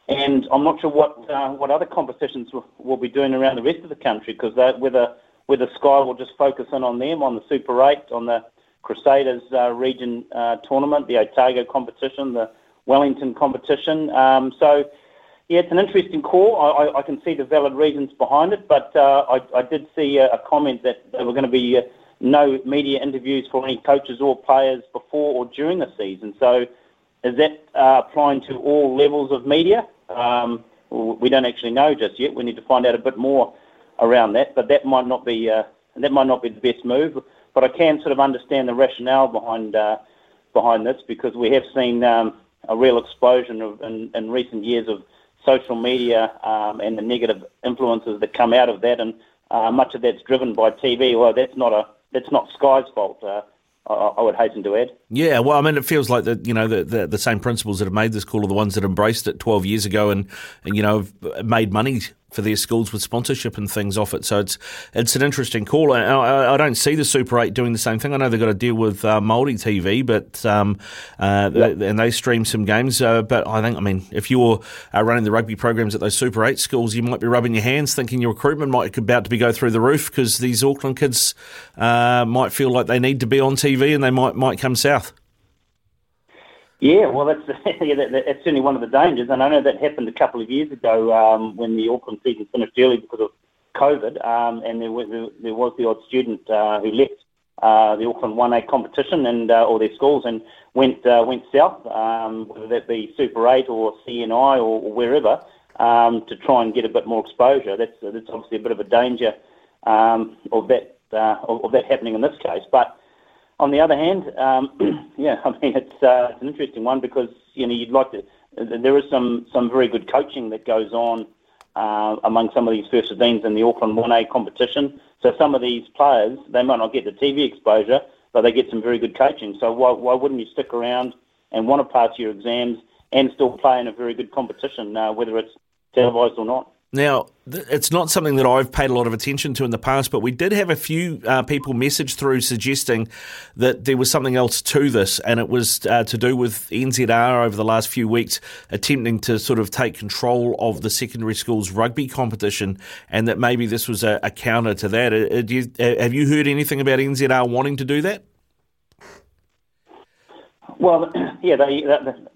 Speaker 16: and I'm not sure what uh, what other competitions will, will, be doing around the rest of the country because whether whether Sky will just focus in on them on the Super Eight, on the Crusaders uh, region uh, tournament, the Otago competition, the Wellington competition. Um, so yeah, it's an interesting call. I, I, I, can see the valid reasons behind it, but uh, I, I, did see a, a, comment that there were going to be uh, no media interviews for any coaches or players before or during the season. So is that uh, applying to all levels of media? Um, we don't actually know just yet. We need to find out a bit more around that, but that might not be uh, that might not be the best move. But I can sort of understand the rationale behind uh, behind this because we have seen um, a real explosion of, in, in, recent years of social media um, and the negative influences that come out of that, and uh, much of that's driven by TV. Well, that's not a that's not Sky's fault. Uh, I, would hasten to add.
Speaker 3: Yeah, well, I mean, it feels like the you know the, the, the same principals that have made this call are the ones that embraced it 12 years ago and, and you know made money for their schools with sponsorship and things off it. So it's it's an interesting call. I, I, I don't see the Super Eight doing the same thing. I know they've got to deal with uh, Māori TV, but um, uh, yep. they, and they stream some games. Uh, but I think, I mean, if you're uh, running the rugby programs at those Super Eight schools, you might be rubbing your hands, thinking your recruitment might be about to be go through the roof because these Auckland kids uh, might feel like they need to be on TV and they might might come south.
Speaker 16: Yeah, well, that's yeah, that, that's certainly one of the dangers, and I know that happened a couple of years ago um, when the Auckland season finished early because of COVID, um, and there was there was the odd student uh, who left uh, the Auckland 1A competition and uh, or their schools and went uh, went south, um, whether that be Super 8 or CNI or, or wherever, um, to try and get a bit more exposure. That's that's obviously a bit of a danger um, of that uh, of, of that happening in this case, but on the other hand, um, yeah, I mean it's, uh, it's an interesting one because you know you'd like to. There is some some very good coaching that goes on uh, among some of these first 15s in the Auckland 1A competition. So some of these players they might not get the TV exposure, but they get some very good coaching. So why why wouldn't you stick around and want to pass your exams and still play in a very good competition, uh, whether it's televised or not?
Speaker 3: Now, it's not something that I've paid a lot of attention to in the past, but we did have a few uh, people message through suggesting that there was something else to this, and it was uh, to do with NZR over the last few weeks attempting to sort of take control of the secondary schools rugby competition, and that maybe this was a, a counter to that. Uh, you, uh, have you heard anything about NZR wanting to do that?
Speaker 16: Well, yeah, they,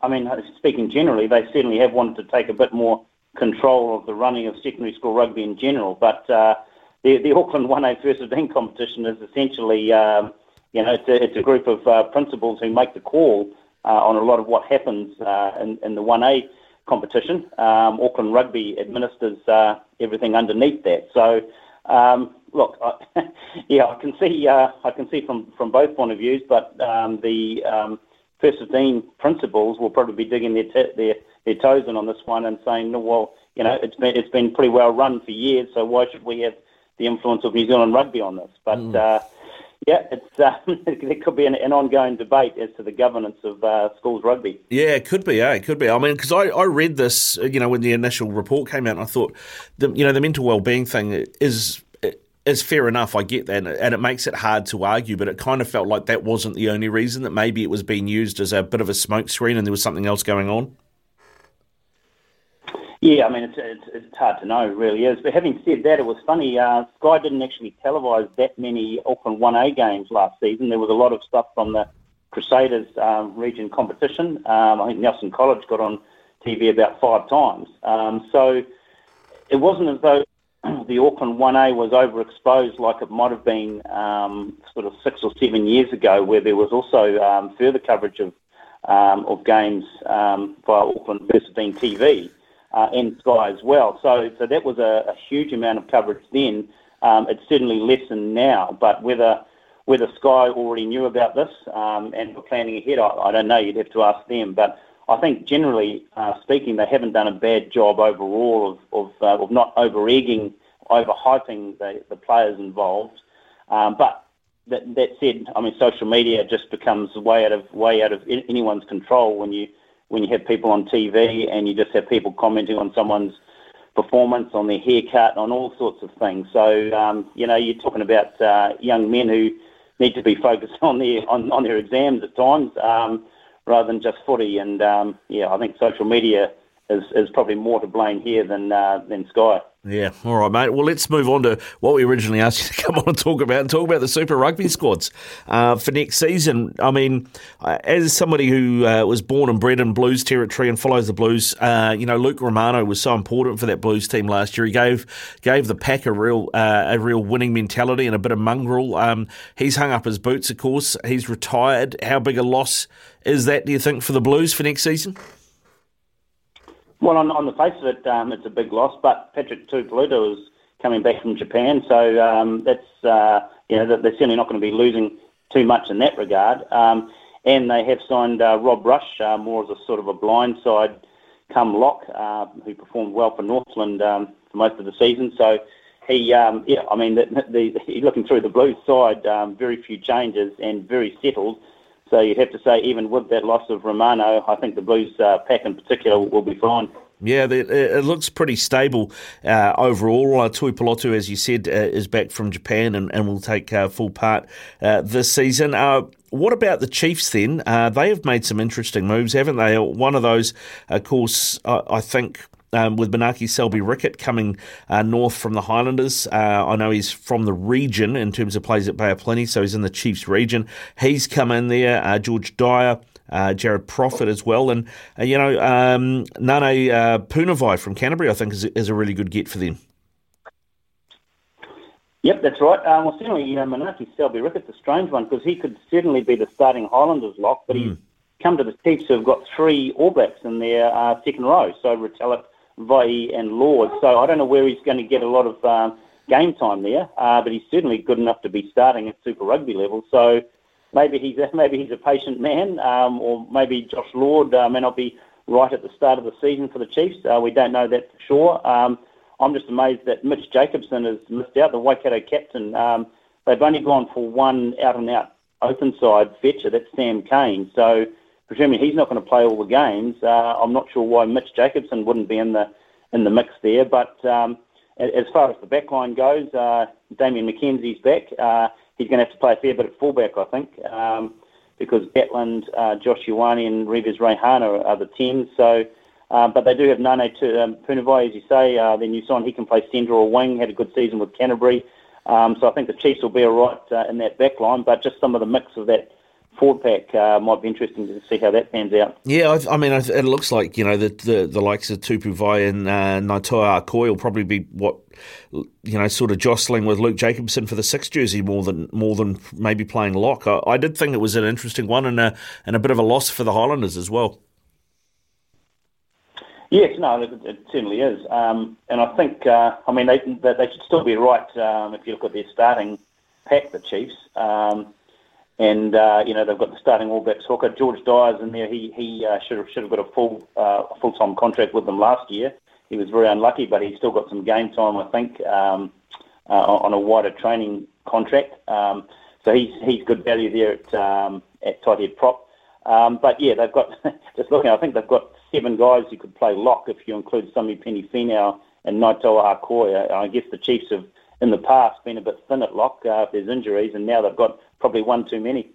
Speaker 16: I mean, speaking generally, they certainly have wanted to take a bit more control of the running of secondary school rugby in general. But uh, the, the Auckland 1A First 15 competition is essentially, um, you know, it's a, it's a group of uh, principals who make the call uh, on a lot of what happens uh, in, in the 1A competition. Um, Auckland Rugby administers uh, everything underneath that. So, um, look, I, yeah, I can see, uh, I can see from, from both point of views, but um, the um, first 15 principals will probably be digging their, t- their their toes in on this one and saying, no, well, you know, it's been it's been pretty well run for years, so why should we have the influence of New Zealand rugby on this? But mm. uh, yeah, it's uh, there could be an, an, ongoing debate as to the governance of uh, schools rugby.
Speaker 3: Yeah, it could be. Yeah, it could be. I mean, because I, I read this, you know, when the initial report came out, and I thought, the, you know, the mental well-being thing is is fair enough. I get that, and it makes it hard to argue. But it kind of felt like that wasn't the only reason. That maybe it was being used as a bit of a smokescreen, and there was something else going on.
Speaker 16: Yeah, I mean, it's, it's, it's hard to know, really is. But having said that, it was funny. Uh, Sky didn't actually televise that many Auckland 1A games last season. There was a lot of stuff from the Crusaders um, region competition. Um, I think Nelson College got on TV about five times. Um, so it wasn't as though the Auckland 1A was overexposed like it might have been um, sort of six or seven years ago, where there was also um, further coverage of um, of games via Auckland 15 TV uh, and Sky as well. So, so that was a, a huge amount of coverage then. Um, it's certainly lessened now, but whether whether Sky already knew about this um, and were planning ahead, I, I, don't know. You'd have to ask them. But I think generally uh, speaking, they haven't done a bad job overall of of, uh, of not over egging, over hyping the, the players involved. Um, but that, that said, I mean, social media just becomes way out of way out of anyone's control when you when you have people on TV and you just have people commenting on someone's performance, on their haircut, on all sorts of things. So um, you know, you're talking about uh, young men who need to be focused on their on, on their exams at times um, rather than just footy. And um, yeah, I think social media is, is probably more to blame here than uh, than Sky.
Speaker 3: Yeah, all right, mate. Well, let's move on to what we originally asked you to come on and talk about, and talk about the Super Rugby squads uh, for next season. I mean, uh, as somebody who uh, was born and bred in Blues territory and follows the Blues, uh, you know, Luke Romano was so important for that Blues team last year. He gave gave the pack a real uh, a real winning mentality and a bit of mongrel. Um, he's hung up his boots, of course. He's retired. How big a loss is that? Do you think for the Blues for next season?
Speaker 16: Well, on, on the face of it, um, it's a big loss, but Patrick Tuipulotu is coming back from Japan, so um, that's, uh, you know, they're certainly not going to be losing too much in that regard. Um, and they have signed uh, Rob Rush uh, more as a sort of a blindside come lock, uh, who performed well for Northland um, for most of the season. So he, um, yeah, I mean, the, the, looking through the Blues side, um, very few changes and very settled. So you'd have to say, even with that loss of Romano, I think the Blues uh, pack in particular will be fine.
Speaker 3: Yeah, it looks pretty stable uh, overall. Uh, Tuipulotu, as you said, uh, is back from Japan and, and will take uh, full part uh, this season. Uh, what about the Chiefs then? Uh, they have made some interesting moves, haven't they? One of those, of course, I think um, with Manaaki Selby Rickit coming uh, north from the Highlanders. Uh, I know he's from the region in terms of plays at Bay of Plenty, so he's in the Chiefs region. He's come in there. Uh, George Dyer. Uh, Jared Proffit as well, and uh, you know um, Nane uh, Punivai from Canterbury, I think is, is a really good get for them.
Speaker 16: Yep, that's right. Um, well, certainly, you know, Manaaki Selby Rickit's a strange one because he could certainly be the starting Highlanders lock, but mm. he's come to the Chiefs who've got three All Blacks in their uh, second row. So Retallick, Vaa'i and Lord. So I don't know where he's going to get a lot of um, game time there, uh, but he's certainly good enough to be starting at Super Rugby level. So maybe he's a, maybe he's a patient man, um, or maybe Josh Lord uh, may not be right at the start of the season for the Chiefs. Uh, we don't know that for sure. Um, I'm just amazed that Mitch Jacobson has missed out, the Waikato captain. Um, they've only gone for one out and out open side fetcher, that's Sam Cane. So presuming he's not going to play all the games, uh, I'm not sure why Mitch Jacobson wouldn't be in the in the mix there. But um, as far as the back line goes, uh, Damian McKenzie's back. Uh, he's going to have to play a fair bit at fullback, I think, um, because Gatland, uh, Josh Ioane and Rivez Reihana are, the 10s. So, uh, but they do have Nane to, um, Punivai, as you say. Uh, then you sign he can play centre or wing. Had a good season with Canterbury. Um, so I think the Chiefs will be all right uh, in that back line. But just some of the mix of that Ford pack uh, might be interesting to see how that pans out.
Speaker 3: Yeah, I, I mean, it looks like you know the the, the likes of Tupou Vaa'i and uh, Naitoa Akoi will probably be what you know, sort of jostling with Luke Jacobson for the six jersey more than more than maybe playing lock. I, I did think it was an interesting one and a and a bit of a loss for the Highlanders as well.
Speaker 16: Yes, no, it, it certainly is, um, and I think uh, I mean they they should still be right um, if you look at their starting pack, the Chiefs. Um, and uh, you know they've got the starting All Blacks hooker George Dyers in there. He he uh, should have should have got a full uh, full time contract with them last year. He was very unlucky, but he's still got some game time, I think, um, uh, on a wider training contract. Um, so he's he's good value there at um, at tight head prop. Um, but yeah, they've got just looking. I think they've got seven guys who could play lock if you include Samipeni and Naitoa Akoi. I guess the Chiefs have in the past been a bit thin at lock uh, if there's injuries, and now they've got probably one too many.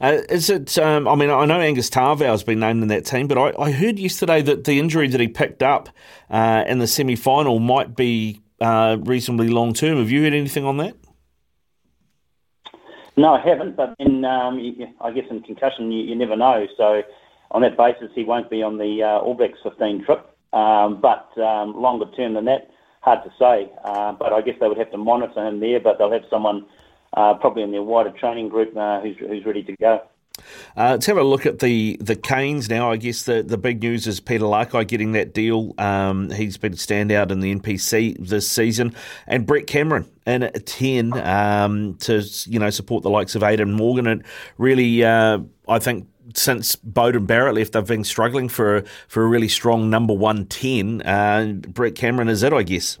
Speaker 3: Uh, is it? Um, I mean, I know Angus Ta'avao's been named in that team, but I, I heard yesterday that the injury that he picked up uh, in the semi final might be uh, reasonably long term. Have you heard anything on that?
Speaker 16: No, I haven't. But in, um, I guess in concussion, you, you, never know. So on that basis, he won't be on the uh, All Blacks 15 trip. Um, but um, longer term than that, hard to say. Uh, but I guess they would have to monitor him there. But they'll have someone uh, probably in their wider training group uh, who's, who's ready to go.
Speaker 3: Uh, let's have a look at the, the Canes now. I guess the, the big news is Peter Lakai getting that deal. Um, he's been a standout in the NPC this season, and Brett Cameron in at ten um, to you know support the likes of Aidan Morgan. And really, uh, I think since Beauden Barrett left, they've been struggling for for a really strong number one ten. Uh, Brett Cameron is it, I guess.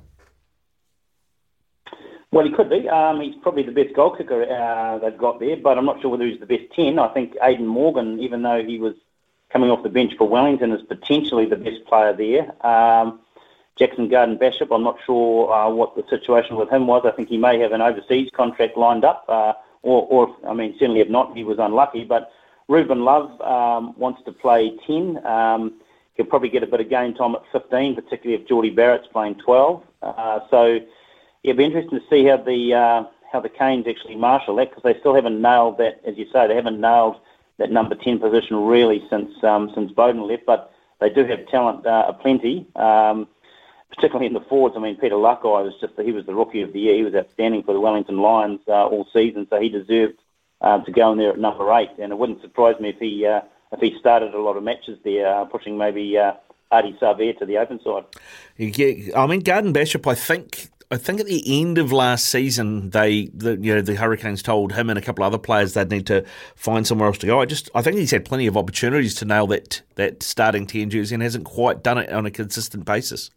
Speaker 16: Well, he could be. Um, he's probably the best goal kicker uh, they've got there, but I'm not sure whether he's the best 10. I think Aidan Morgan, even though he was coming off the bench for Wellington, is potentially the best player there. Um, Jackson Garden Bishop, I'm not sure uh, what the situation with him was. I think he may have an overseas contract lined up, uh, or, or, I mean, certainly if not, he was unlucky. But Ruben Love um, wants to play 10. Um, he'll probably get a bit of game time at 15, particularly if Jordie Barrett's playing 12. Uh, so it'll be interesting to see how the uh, how the Canes actually marshal that because they still haven't nailed that, as you say, they haven't nailed that number ten position really since um, since Beauden left. But they do have talent uh, aplenty, um, particularly in the forwards. I mean, Peter Lakai was just he was the rookie of the year. He was outstanding for the Wellington Lions uh, all season, so he deserved uh, to go in there at number eight. And it wouldn't surprise me if he uh, if he started a lot of matches there, uh, pushing maybe. Uh, Ardie Savea to the open side.
Speaker 3: Yeah, I mean, Garden Bishop, I think I think at the end of last season, they, the, you know, the Hurricanes told him and a couple of other players they'd need to find somewhere else to go. I just, I think he's had plenty of opportunities to nail that that starting ten jersey and hasn't quite done it on a consistent basis.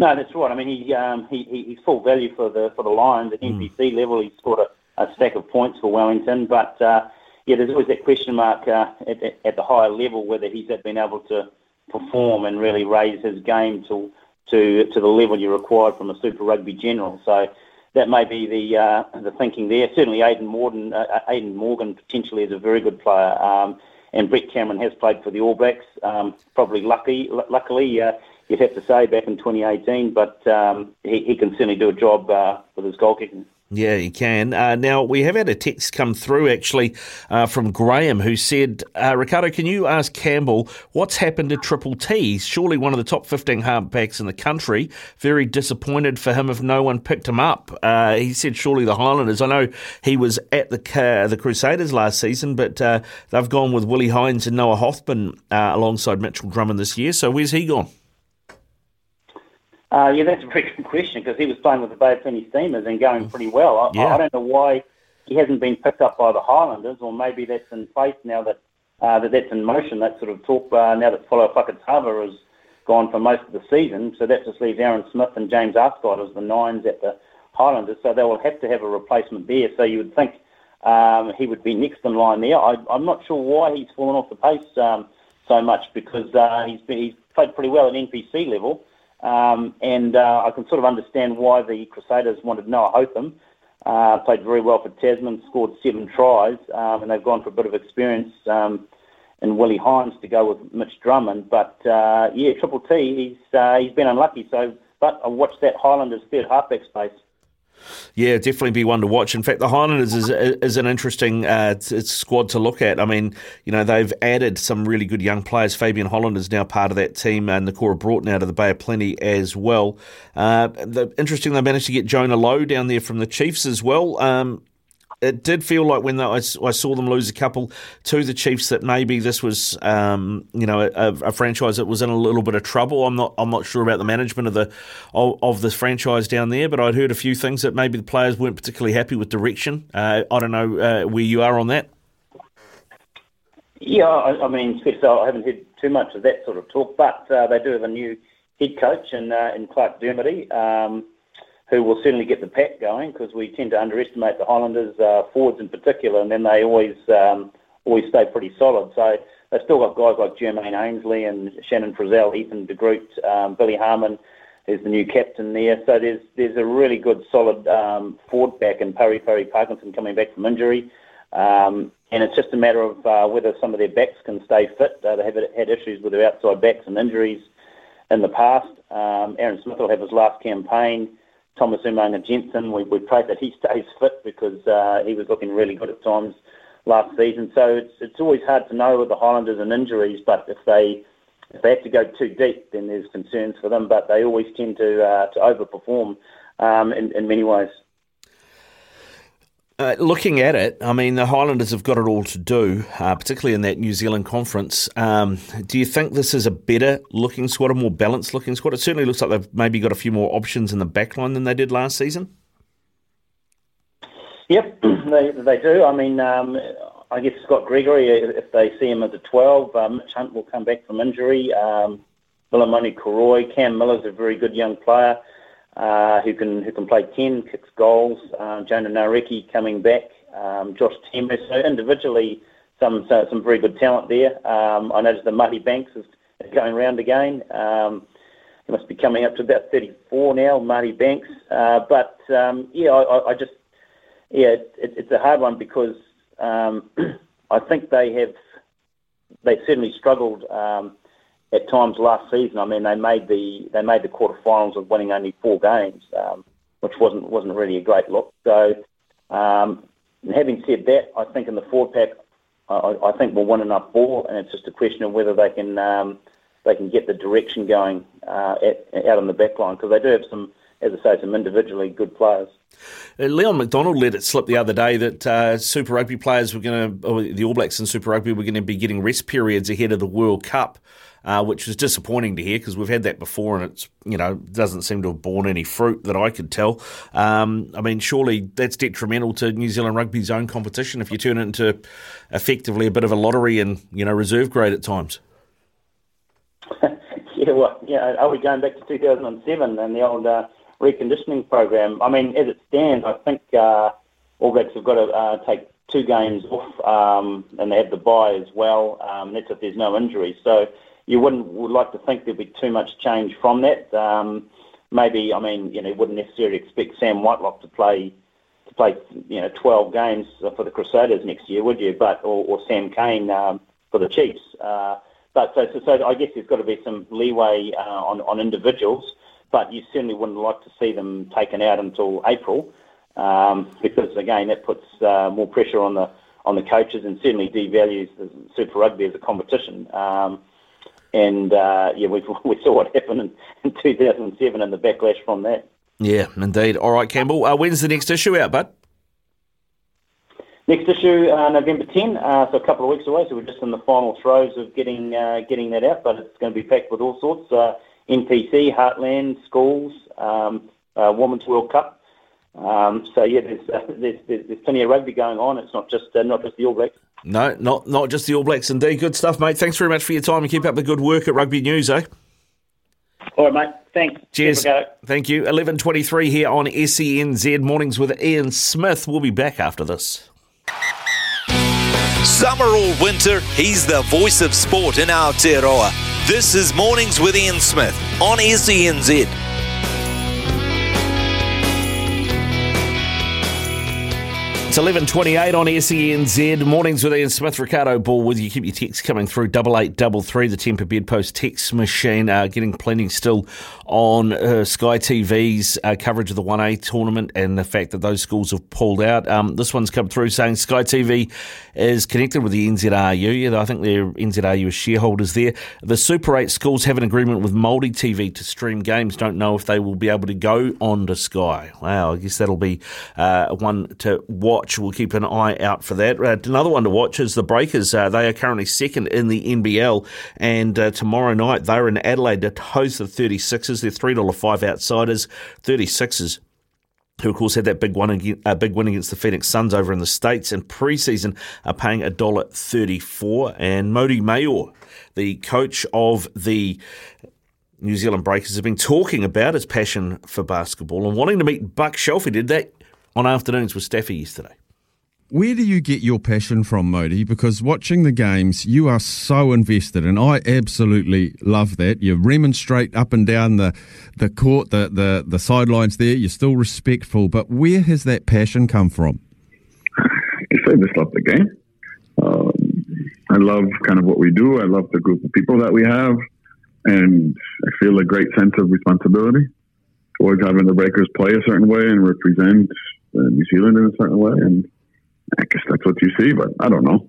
Speaker 16: No, that's right. I mean, he, um, he, he's full value for the for the Lions at NPC mm. level. He's scored a, a, stack of points for Wellington, but uh, yeah, there's always that question mark uh, at, at the higher level whether he's been able to perform and really raise his game to to to the level you required from a Super Rugby general. So that may be the uh, the thinking there. Certainly, Aidan Morgan, uh, Morgan potentially is a very good player, um, and Brett Cameron has played for the All Blacks. Um, probably lucky, l- luckily, uh, you'd have to say back in 2018, but um, he, he can certainly do a job uh, with his goal kicking.
Speaker 3: Yeah, you can. Uh, now, we have had a text come through actually uh, from Graham who said, uh, Ricardo, can you ask Campbell what's happened to Triple T? He's surely one of the top 15 halfbacks in the country. Very disappointed for him if no one picked him up. Uh, he said, surely the Highlanders. I know he was at the the Crusaders last season, but uh, they've gone with Willi Heinz and Noah Hotham uh, alongside Mitchell Drummond this year. So where's he gone?
Speaker 16: Uh, yeah, that's a very good question because he was playing with the Bay of Plenty Steamers and going pretty well. I, yeah. I, don't know why he hasn't been picked up by the Highlanders, or maybe that's in place now that uh, that that's in motion. That sort of talk uh, now that Folau Fakatava has gone for most of the season, so that just leaves Aaron Smith and James Arscott as the nines at the Highlanders. So they will have to have a replacement there. So you would think um, he would be next in line there. I, am not sure why he's fallen off the pace um, so much because uh, he's been, he's played pretty well at NPC level. Um, and uh, I can sort of understand why the Crusaders wanted Noah Hotham. Uh, played very well for Tasman, scored seven tries, um, and they've gone for a bit of experience um, in Willi Heinz to go with Mitch Drummond. But uh, yeah, Triple T, he's uh, he's been unlucky. So, but I watched that Highlanders third halfback space
Speaker 3: yeah, definitely be one to watch. In fact, the Highlanders is, is an interesting uh, squad to look at. I mean, you know, they've added some really good young players. Fabian Holland is now part of that team, and Nikora Broughton out of the Bay of Plenty as well. Uh, the, interesting, they managed to get Jonah Lowe down there from the Chiefs as well. Um, it did feel like when I, saw them lose a couple to the Chiefs that maybe this was, um, you know, a, a, franchise that was in a little bit of trouble. I'm not, I'm not sure about the management of the of, of the franchise down there, but I'd heard a few things that maybe the players weren't particularly happy with direction. Uh, I don't know uh, where you are on that.
Speaker 16: Yeah, I, I mean, I haven't heard too much of that sort of talk, but uh, they do have a new head coach in uh, in Clarke Dermody. Um, who will certainly get the pack going because we tend to underestimate the Highlanders uh, forwards in particular, and then they always um, always stay pretty solid. So they've still got guys like Jermaine Ainsley and Shannon Frizzell, Ethan de Groot, um, Billy Harmon is the new captain there. So there's there's a really good solid um, forward back, and Pari Pari Parkinson coming back from injury. Um, and it's just a matter of uh, whether some of their backs can stay fit. Uh, they have had issues with their outside backs and injuries in the past. Um, Aaron Smith will have his last campaign. Thomas Umaga Jensen, we, we pray that he stays fit because uh, he was looking really good at times last season. So it's it's always hard to know with the Highlanders and injuries, but if they if they have to go too deep, then there's concerns for them. But they always tend to uh, to overperform um, in, in many ways.
Speaker 3: Uh, looking at it, I mean, the Highlanders have got it all to do, uh, particularly in that New Zealand conference. Um, do you think this is a better looking squad, a more balanced looking squad? It certainly looks like they've maybe got a few more options in the backline than they did last season.
Speaker 16: Yep, they they do. I mean, um, I guess Scott Gregory, if they see him as a 12, uh, Mitch Hunt will come back from injury. Um, Vilimoni Koroi, Cam Millar's a very good young player uh, who can who can play 10, kicks goals. Uh, Jonah Nareki coming back. Um, Josh Temba. So individually, some so, some very good talent there. Um, I noticed the Marty Banks is, going round again. Um, he must be coming up to about 34 now, Marty Banks. Uh, but um, yeah, I, I just yeah, it, it's a hard one because um, I think they have they certainly struggled um, at times last season. I mean, they made the they made the quarterfinals of winning only four games, um, which wasn't wasn't really a great look. So, um, having said that, I think in the forward pack, I, I think we'll win enough ball, and it's just a question of whether they can um, they can get the direction going uh, at, out on the back line because they do have some, as I say, some individually good players.
Speaker 3: Uh, Leon MacDonald let it slip the other day that uh, Super Rugby players were going to, the All Blacks and Super Rugby were going to be getting rest periods ahead of the World Cup. Uh, which was disappointing to hear because we've had that before and it's you know doesn't seem to have borne any fruit that I could tell. Um, I mean, surely that's detrimental to New Zealand rugby's own competition if you turn it into effectively a bit of a lottery and you know reserve grade at times.
Speaker 16: yeah, well, yeah. Are we going back to 2007 and the old uh, reconditioning program. I mean, as it stands, I think uh, All Blacks have got to uh, take two games off, um, and they have the bye as well. Um, that's if there's no injury. So you wouldn't would like to think there'd be too much change from that. Um, maybe, I mean, you know, wouldn't necessarily expect Sam Whitelock to play to play, you know, 12 games for the Crusaders next year, would you? But or, or Sam Cane um, for the Chiefs. Uh, but so, so, so I guess there's got to be some leeway uh, on on individuals but you certainly wouldn't like to see them taken out until April, um, because again that puts uh, more pressure on the on the coaches and certainly devalues Super Rugby as a competition. Um, and uh, yeah, we, we saw what happened in, in 2007 and the backlash from that.
Speaker 3: Yeah, indeed. All right, Campbell. Uh, when's the next issue out, bud?
Speaker 16: Next issue, uh, November 10, uh, so a couple of weeks away. So we're just in the final throes of getting uh, getting that out, but it's going to be packed with all sorts. Uh, NPC, Heartland, schools, um, uh, Women's World Cup. Um, so yeah, there's, uh, there's, there's, there's plenty of rugby going on. It's not just uh, not just the All Blacks.
Speaker 3: No, not not just the All Blacks. Indeed, good stuff, mate. Thanks very much for your time and keep up the good work at Rugby News, eh?
Speaker 16: All right, mate. Thanks.
Speaker 3: Cheers. Thank you. Eleven twenty-three here on SENZ Mornings with Ian Smith. We'll be back after this.
Speaker 2: Summer or winter, he's the voice of sport in our Aotearoa. This is Mornings with Ian Smith on SENZ.
Speaker 3: It's 11.28 on SENZ. Mornings with Ian Smith, Ricardo Ball with you. Keep your texts coming through. 8833, the Temper Bedpost text machine. Uh, getting plenty still on uh, Sky TV's uh, coverage of the 1A tournament and the fact that those schools have pulled out. Um, this one's come through saying Sky TV is connected with the NZRU. Yeah, I think they're NZRU shareholders there. The Super 8 schools have an agreement with Māori TV to stream games. Don't know if they will be able to go on to Sky. Wow, I guess that'll be uh, one to watch. We'll keep an eye out for that. Uh, another one to watch is the Breakers. Uh, they are currently second in the NBL, and uh, tomorrow night they're in Adelaide to host the 36ers. They're $3.05 outsiders, 36ers who of course had that big one against, uh, big win against the Phoenix Suns over in the States and preseason are paying $1.34 and Mody Maor, the coach of the New Zealand Breakers, has been talking about his passion for basketball and wanting to meet Buck Shelf. He did that on afternoons with Staffy yesterday.
Speaker 17: Where do you get your passion from, Mody? Because watching the games, you are so invested, and I absolutely love that. You remonstrate up and down the, the court, the, the, the sidelines there. You're still respectful, but where has that passion come from?
Speaker 18: say, just love the game. Um, I love kind of what we do. I love the group of people that we have, and I feel a great sense of responsibility towards having the Breakers play a certain way and represent uh, New Zealand in a certain way. And I guess that's what you see, but I don't know.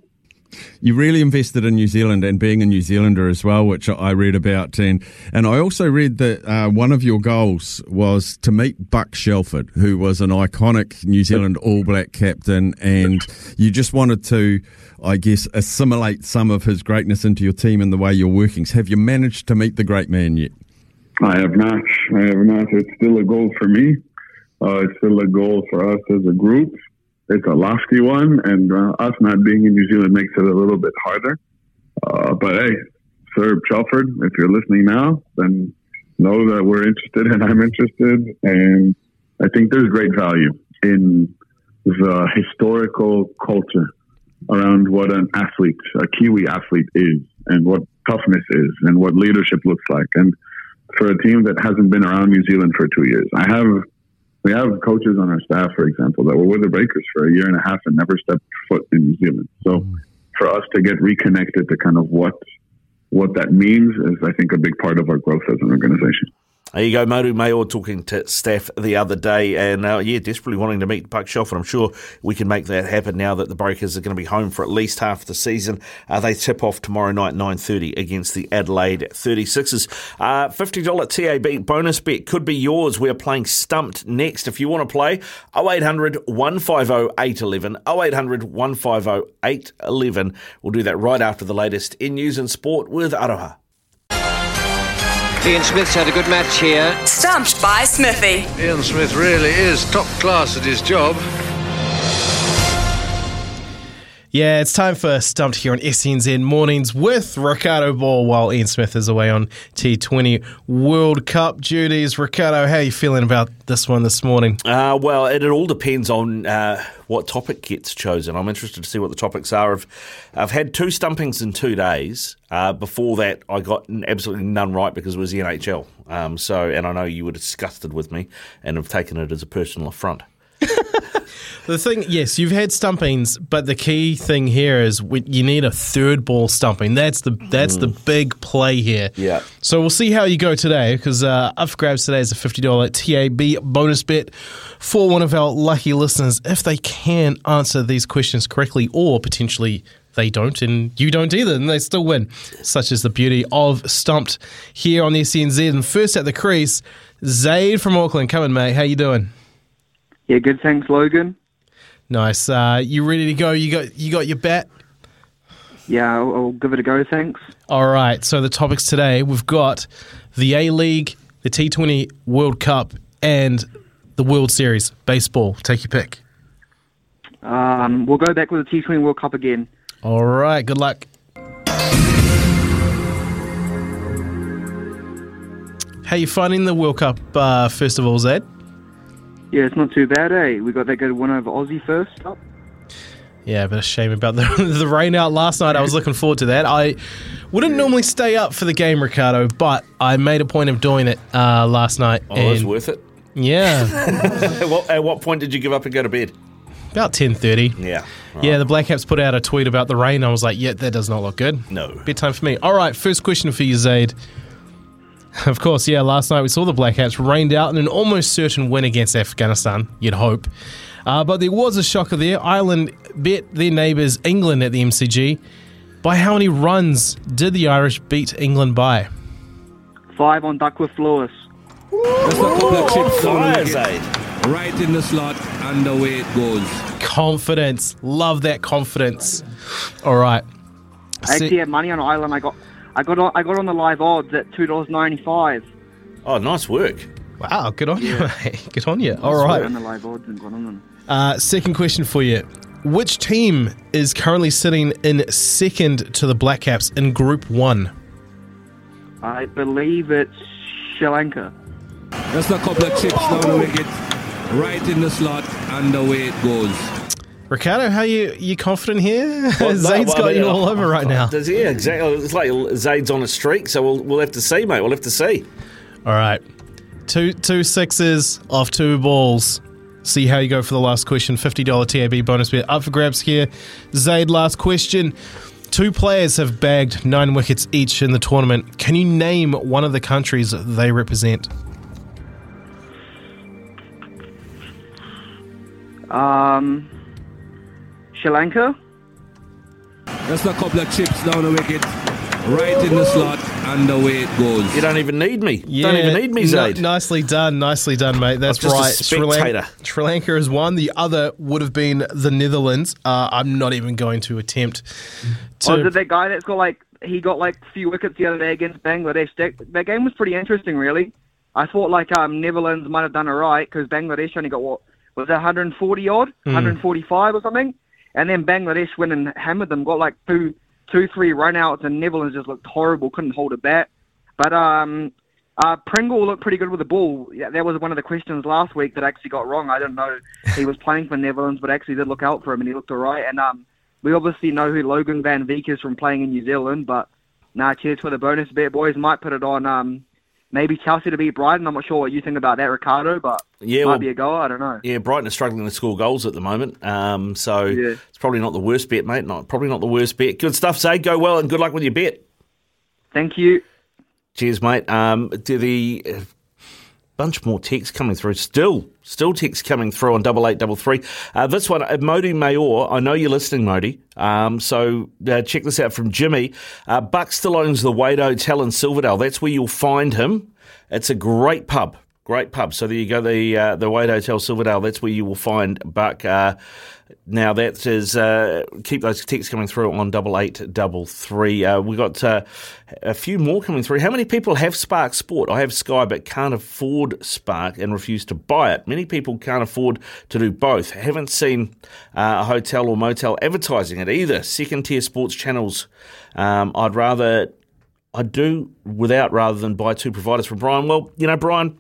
Speaker 17: You really invested in New Zealand and being a New Zealander as well, which I read about. And, and I also read that uh, one of your goals was to meet Buck Shelford, who was an iconic New Zealand All Black captain. And you just wanted to, I guess, assimilate some of his greatness into your team and the way you're working. So have you managed to meet the great man yet?
Speaker 18: I have not. I have not. It's still a goal for me. Uh, it's still a goal for us as a group it's a lofty one, and uh, us not being in New Zealand makes it a little bit harder. Uh, but hey, Sir Shelford, if you're listening now, then know that we're interested and I'm interested. And I think there's great value in the historical culture around what an athlete, a Kiwi athlete is, and what toughness is, and what leadership looks like. And for a team that hasn't been around New Zealand for two years, I have we have coaches on our staff, for example, that were with the Breakers for a year and a half and never stepped foot in New Zealand. So mm. for us to get reconnected to kind of what what that means is, I think, a big part of our growth as an organization.
Speaker 3: There you go, Mody Maor talking to staff the other day, and uh, yeah, desperately wanting to meet Buck Shelf, and I'm sure we can make that happen now that the Breakers are going to be home for at least half the season. Uh, they tip off tomorrow night, 9.30 against the Adelaide 36ers. Uh, $50 TAB bonus bet could be yours. We're playing Stumped next. If you want to play, 0800 150 811, 0800 150 811. We'll do that right after the latest in news and sport with Aroha.
Speaker 19: Ian Smith's had a good match here.
Speaker 4: Stumped by Smithy.
Speaker 20: Ian Smith really is top class at his job.
Speaker 5: Yeah, it's time for Stumped here on SENZ Mornings with Ricardo Ball while Ian Smith is away on T20 World Cup duties. Ricardo, how are you feeling about this one this morning?
Speaker 3: Uh, well, it, it all depends on uh, what topic gets chosen. I'm interested to see what the topics are. I've, I've had two stumpings in two days. Uh, before that, I got absolutely none right because it was the NHL. Um, so, and I know you were disgusted with me and have taken it as a personal affront.
Speaker 5: The thing, yes, you've had stumpings, but the key thing here is we, you need a third ball stumping. That's the that's mm. the big play here.
Speaker 3: Yeah.
Speaker 5: So we'll see how you go today because uh, up for grabs today is a fifty dollar TAB bonus bet for one of our lucky listeners if they can answer these questions correctly or potentially they don't and you don't either and they still win. Such is the beauty of Stumped here on the SENZ. And first at the crease, Zaid from Auckland. Come in, mate. How you doing?
Speaker 21: Yeah, good. Thanks, Logan.
Speaker 5: Nice. Uh, you ready to go? You got you got your bet?
Speaker 21: Yeah, I'll, I'll give it a go. Thanks.
Speaker 5: All right. So the topics today we've got the A League, the T20 World Cup, and the World Series baseball. Take your pick.
Speaker 21: Um, we'll go back with the T20 World Cup again.
Speaker 5: All right. Good luck. How you finding the World Cup? Uh, first of all, Zed.
Speaker 21: Yeah, it's not too bad, eh? We got that good win over Aussie first up.
Speaker 5: Yeah, but a shame about the the rain out last night. I was looking forward to that. I wouldn't normally stay up for the game, Ricardo, but I made a point of doing it uh, last night.
Speaker 3: Oh, it was worth it.
Speaker 5: Yeah.
Speaker 3: at, what, at what point did you give up and go to bed?
Speaker 5: About ten thirty.
Speaker 3: Yeah.
Speaker 5: Right. Yeah, the Black Caps put out a tweet about the rain. I was like, yeah, that does not look good.
Speaker 3: No.
Speaker 5: Bedtime for me. All right, first question for you, Zaid. Of course, yeah, last night we saw the Black Caps rained out in an almost certain win against Afghanistan, you'd hope. Uh, but there was a shocker there. Ireland beat their neighbours England at the MCG. By how many runs did the Irish beat England by?
Speaker 21: Five on Duckworth Lewis.
Speaker 22: Just a couple of chips down Right in the slot, and away it goes.
Speaker 5: Confidence. Love that confidence. All right.
Speaker 21: I actually had money on Ireland. I got I got on, I got on the live odds at two dollars ninety five.
Speaker 3: Oh, nice work!
Speaker 5: Wow, good on yeah. you, mate. Good on you. All right.
Speaker 21: On the live odds and got on them.
Speaker 5: Uh, second question for you: Which team is currently sitting in second to the Black Caps in Group One?
Speaker 21: I believe it's Sri Lanka.
Speaker 22: Just a couple of chips down the wicket, right in the slot, and away it goes.
Speaker 5: Ricardo, how you you confident here? Well, Zaid's got you all over right now.
Speaker 3: Does he? Yeah, exactly. It's like Zaid's on a streak, so we'll we'll have to see, mate. We'll have to see.
Speaker 5: All right, two two sixes off two balls. See how you go for the last question. $50 TAB bonus bet up for grabs here. Zaid, last question. Two players have bagged nine wickets each in the tournament. Can you name one of the countries they represent?
Speaker 21: Um, Sri Lanka.
Speaker 22: Just a couple of chips down the wicket, right in the slot, and away it goes.
Speaker 3: You don't even need me. don't even need me, Zaid.
Speaker 5: N- nicely done, nicely done, mate. That's
Speaker 3: I'm just a
Speaker 5: right. Sri, Lan- Sri Lanka is one. The other would have been the Netherlands. Uh, I'm not even going to attempt to.
Speaker 21: Oh, is it that guy that's got like he got like a few wickets the other day against Bangladesh? That, that game was pretty interesting, really. I thought like um, Netherlands might have done it right because Bangladesh only got what was that 140 odd,
Speaker 5: Hmm.
Speaker 21: 145 or something, and then Bangladesh went and hammered them, got like two, two, three run outs, and Netherlands just looked horrible, couldn't hold a bat. But um, uh, Pringle looked pretty good with the ball. Yeah, that was one of the questions last week that I actually got wrong. I didn't know he was playing for Netherlands, but I actually did look out for him, and he looked all right. And um, we obviously know who Logan van Beek is from playing in New Zealand, but nah, cheers for the bonus bet, boys. Might put it on um, maybe Chelsea to beat Brighton. I'm not sure what you think about that, Ricardo, but
Speaker 3: Yeah,
Speaker 21: might
Speaker 3: well-
Speaker 21: be a goal. I don't know.
Speaker 3: Yeah, Brighton are struggling to score goals at the moment, um, so it's probably not the worst bet, mate. Not probably not the worst bet. Good stuff, Zaid. Go well and good luck with your bet.
Speaker 21: Thank you.
Speaker 3: Cheers, mate. Um, to the bunch more texts coming through. Still, still texts coming through on double eight double three. Uh, this one, uh, Mody Maor. I know you're listening, Mody. Um, so uh, check this out from Jimmy. Uh, Buck still owns the Wade Hotel in Silverdale. That's where you'll find him. It's a great pub. Great pub. So there you go, the uh, the Wade Hotel Silverdale. That's where you will find Buck. Uh, now that is uh, keep those texts coming through on double eight double three. Uh, we got uh, a few more coming through. How many people have Spark Sport? I have Sky, but can't afford Spark and refuse to buy it. Many people can't afford to do both. Haven't seen uh, a hotel or motel advertising it either. Second tier sports channels. Um, I'd rather I do without rather than buy two providers from Brian. Well, you know, Brian,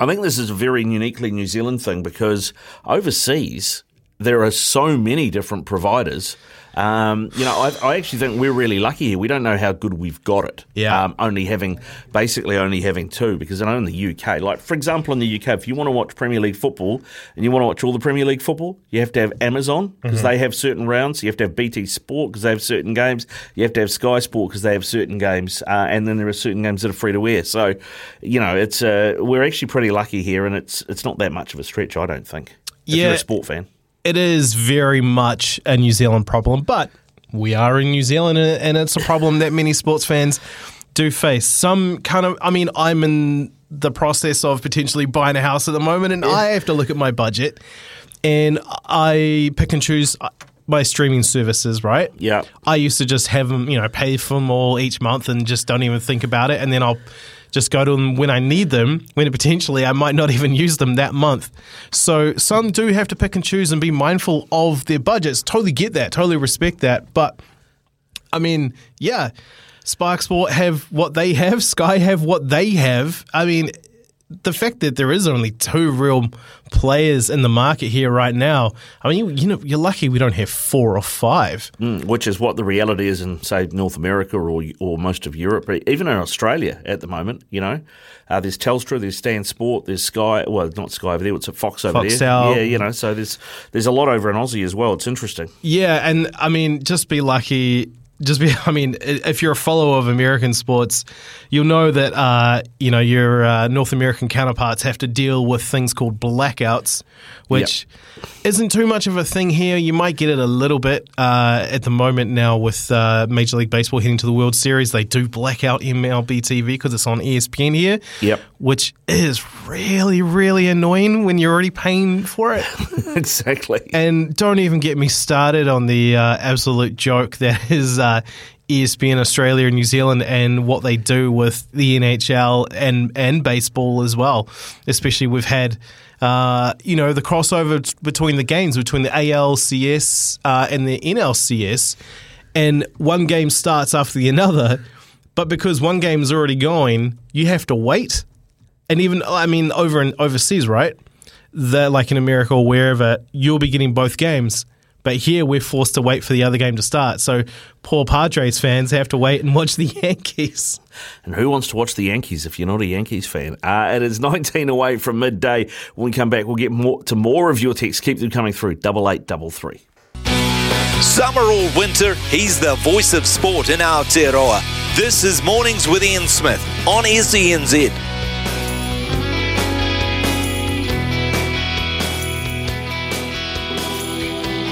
Speaker 3: I think this is a very uniquely New Zealand thing because overseas there are so many different providers. Um, you know, I, I actually think we're really lucky here. We don't know how good we've got it.
Speaker 5: Yeah.
Speaker 3: Um, only having basically only having two because I know in the UK, like for example, in the UK, if you want to watch Premier League football and you want to watch all the Premier League football, you have to have Amazon because
Speaker 5: Mhm.
Speaker 3: they have certain rounds. You have to have BT Sport because they have certain games. You have to have Sky Sport because they have certain games, uh, and then there are certain games that are free to air. So, you know, it's uh, we're actually pretty lucky here, and it's it's not that much of a stretch, I don't think. If you're
Speaker 5: Yeah.
Speaker 3: a sport fan.
Speaker 5: It is very much a New Zealand problem, but we are in New Zealand and it's a problem that many sports fans do face. Some kind of, I mean, I'm in the process of potentially buying a house at the moment and I have to look at my budget and I pick and choose my streaming services, right?
Speaker 3: Yeah.
Speaker 5: I used to just have them, you know, pay for them all each month and just don't even think about it. And then I'll just go to them when I need them, when potentially I might not even use them that month. So some do have to pick and choose and be mindful of their budgets. Totally get that, totally respect that. But I mean, yeah, Spark Sport have what they have, Sky have what they have. I mean, the fact that there is only two real players in the market here right now, I mean, you, you know, you're lucky we don't have four or five.
Speaker 3: Mm, which is what the reality is in, say, North America or or most of Europe, even in Australia at the moment. You know, uh, there's Telstra, there's Stan Sport, there's Sky. Well, not Sky over there; it's a Fox over there. Yeah, you know, so there's there's a lot over in Aussie as well. It's interesting.
Speaker 5: Yeah, and I mean, just be lucky. Just be. I mean, if you're a follower of American sports, you'll know that uh, you know your uh, North American counterparts have to deal with things called blackouts, which isn't too much of a thing here. You might get it a little bit uh, at the moment now with uh, Major League Baseball heading to the World Series. They do blackout MLB TV because it's on ESPN here.
Speaker 3: Yep.
Speaker 5: Which is really, really annoying when you're already paying for it.
Speaker 3: exactly.
Speaker 5: And don't even get me started on the uh, absolute joke that is uh, ESPN Australia and New Zealand and what they do with the NHL and, and baseball as well. Especially, we've had. Uh, you know the crossover between the games between the ALCS uh, and the NLCS, and one game starts after the another. But because one game is already going, you have to wait. And even I mean over in overseas, right? That like in America or wherever, you'll be getting both games. But here we're forced to wait for the other game to start. So poor Padres fans have to wait and watch the Yankees.
Speaker 3: And who wants to watch the Yankees if you're not a Yankees fan? Uh, it is 19 away from midday. When we come back, we'll get more to more of your texts. Keep them coming through. Double eight, double three.
Speaker 2: Summer or winter, he's the voice of sport in Aotearoa. This is Mornings with Ian Smith on SENZ.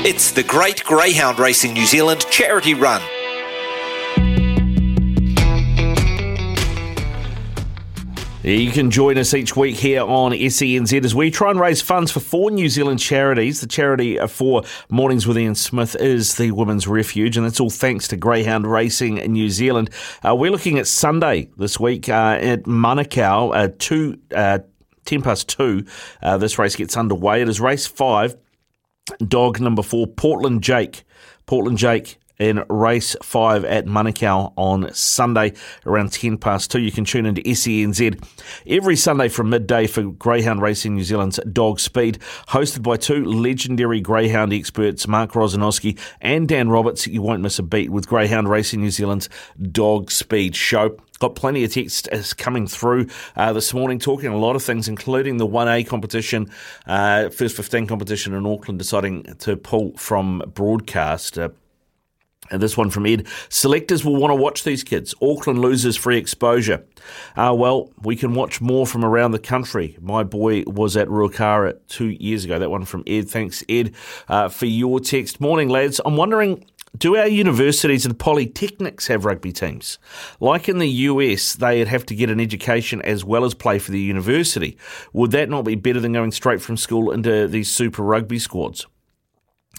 Speaker 2: It's the Great Greyhound Racing New Zealand charity run.
Speaker 3: You can join us each week here on SENZ as we try and raise funds for four New Zealand charities. The charity for Mornings with Ian Smith is the Women's Refuge, and that's all thanks to Greyhound Racing in New Zealand. Uh, we're looking at Sunday this week uh, at Manukau, uh, two, uh, 10 past 2. Uh, this race gets underway. It is race 5, dog number 4, Portland Jake. Portland Jake in race five at Manukau on Sunday around 10 past 2. You can tune into SENZ every Sunday from midday for Greyhound Racing New Zealand's Dog Speed, hosted by two legendary Greyhound experts, Mark Rosanowski and Dan Roberts. You won't miss a beat with Greyhound Racing New Zealand's Dog Speed show. Got plenty of text coming through uh, this morning, talking a lot of things, including the 1A competition, uh, first 15 competition in Auckland, deciding to pull from broadcast. Uh, and this one from Ed. Selectors will want to watch these kids. Auckland loses free exposure. Uh, well, we can watch more from around the country. My boy was at Ruakara two years ago. That one from Ed. Thanks, Ed, uh, for your text. Morning, lads. I'm wondering. Do our universities and polytechnics have rugby teams? Like in the US, they'd have to get an education as well as play for the university. Would that not be better than going straight from school into these super rugby squads?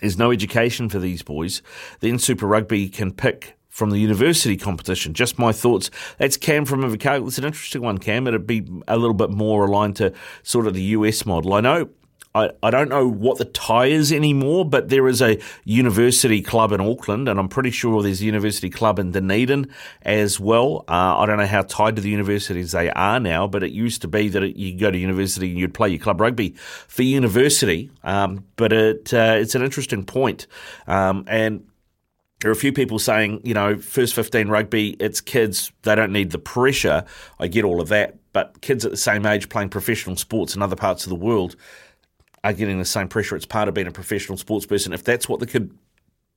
Speaker 3: There's no education for these boys. Then Super Rugby can pick from the university competition. Just my thoughts. That's Cam from Invercargill. It's an interesting one, Cam. It'd be a little bit more aligned to sort of the US model. I know I, I don't know what the tie is anymore, but there is a university club in Auckland, and I'm pretty sure there's a university club in Dunedin as well. Uh, I don't know how tied to the universities they are now, but it used to be that it, you go to university and you'd play your club rugby for university. Um, but it uh, it's an interesting point. Um, and there are a few people saying, you know, first 15 rugby, it's kids, they don't need the pressure. I get all of that. But kids at the same age playing professional sports in other parts of the world, are getting the same pressure. It's part of being a professional sports person. If that's what the kid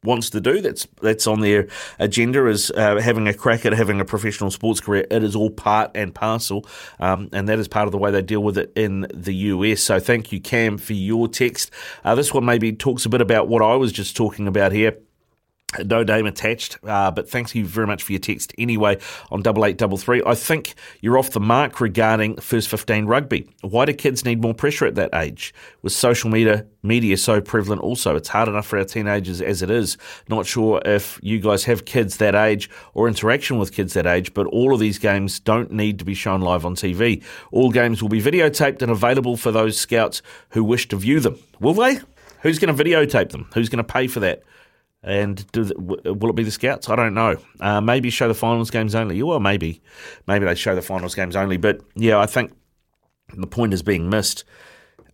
Speaker 3: wants to do, that's that's on their agenda is uh, having a crack at having a professional sports career. It is all part and parcel, um, and that is part of the way they deal with it in the US. So thank you, Cam, for your text. Uh, this one maybe talks a bit about what I was just talking about here. No name attached, uh, but thank you very much for your text anyway on double eight double three. I think you're off the mark regarding first fifteen rugby. Why do kids need more pressure at that age? With social media media so prevalent, also it's hard enough for our teenagers as it is. Not sure if you guys have kids that age or interaction with kids that age, but all of these games don't need to be shown live on TV. All games will be videotaped and available for those scouts who wish to view them. Will they? Who's going to videotape them? Who's going to pay for that? And do, will it be the Scouts? I don't know. Uh, maybe show the finals games only. Well, maybe, maybe they show the finals games only. But yeah, I think the point is being missed,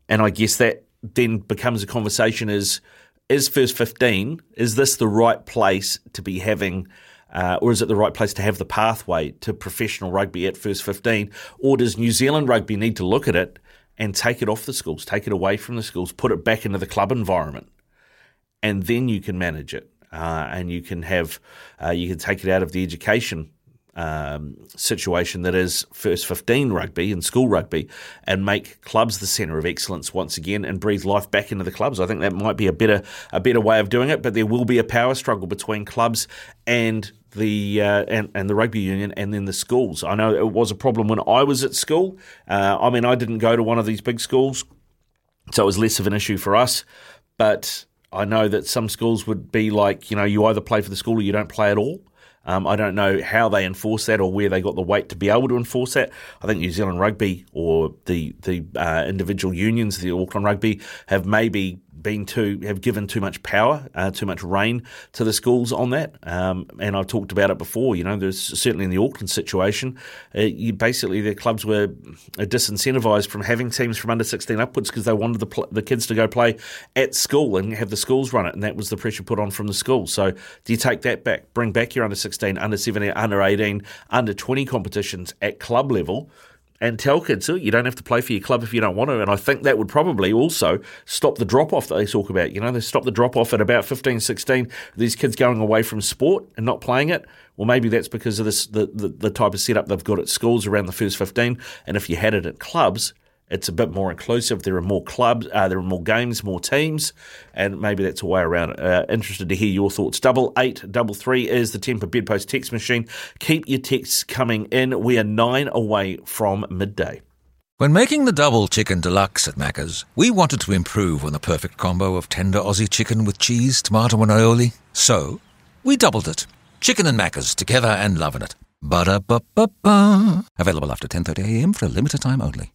Speaker 3: and I guess that then becomes a conversation: is is first fifteen? Is this the right place to be having? Uh, or is it the right place to have the pathway to professional rugby at first 15? Or does New Zealand rugby need to look at it and take it off the schools, take it away from the schools, put it back into the club environment? And then you can manage it, uh, and you can have uh, you can take it out of the education um, situation that is first 15 rugby and school rugby and make clubs the centre of excellence once again and breathe life back into the clubs. I think that might be a better a better way of doing it, but there will be a power struggle between clubs and the uh, and, and the rugby union and then the schools. I know it was a problem when I was at school. Uh, I mean, I didn't go to one of these big schools, so it was less of an issue for us, but I know that some schools would be like, you know, you either play for the school or you don't play at all. Um, I don't know how they enforce that or where they got the weight to be able to enforce that. I think New Zealand Rugby or the the uh, individual unions, the Auckland Rugby, have maybe been too have given too much power, uh, too much reign to the schools on that. Um, and I've talked about it before. You know, there's certainly in the Auckland situation, uh, you basically the clubs were disincentivised from having teams from under 16 upwards because they wanted the pl- the kids to go play at school and have the schools run it, and that was the pressure put on from the school. So do you take that back, bring back your under 16, under 17, under 18, under 20 competitions at club level? And tell kids oh, you don't have to play for your club if you don't want to. And I think that would probably also stop the drop off that they talk about. You know, they stop the drop off at about 15, 16, these kids going away from sport and not playing it. Well, maybe that's because of this the, the, the type of setup they've got at schools around the first 15. And if you had it at clubs, it's a bit more inclusive. There are more clubs, uh, there are more games, more teams, and maybe that's a way around it. Uh, interested to hear your thoughts. Double eight double three is the Temper Bedpost text machine. Keep your texts coming in. We are nine away from midday.
Speaker 23: When making the double chicken deluxe at Macca's, we wanted to improve on the perfect combo of tender Aussie chicken with cheese, tomato, and aioli. So, we doubled it. Chicken and Macca's together and loving it. Ba-da-ba-ba-ba. Available after 10.30am for a limited time only.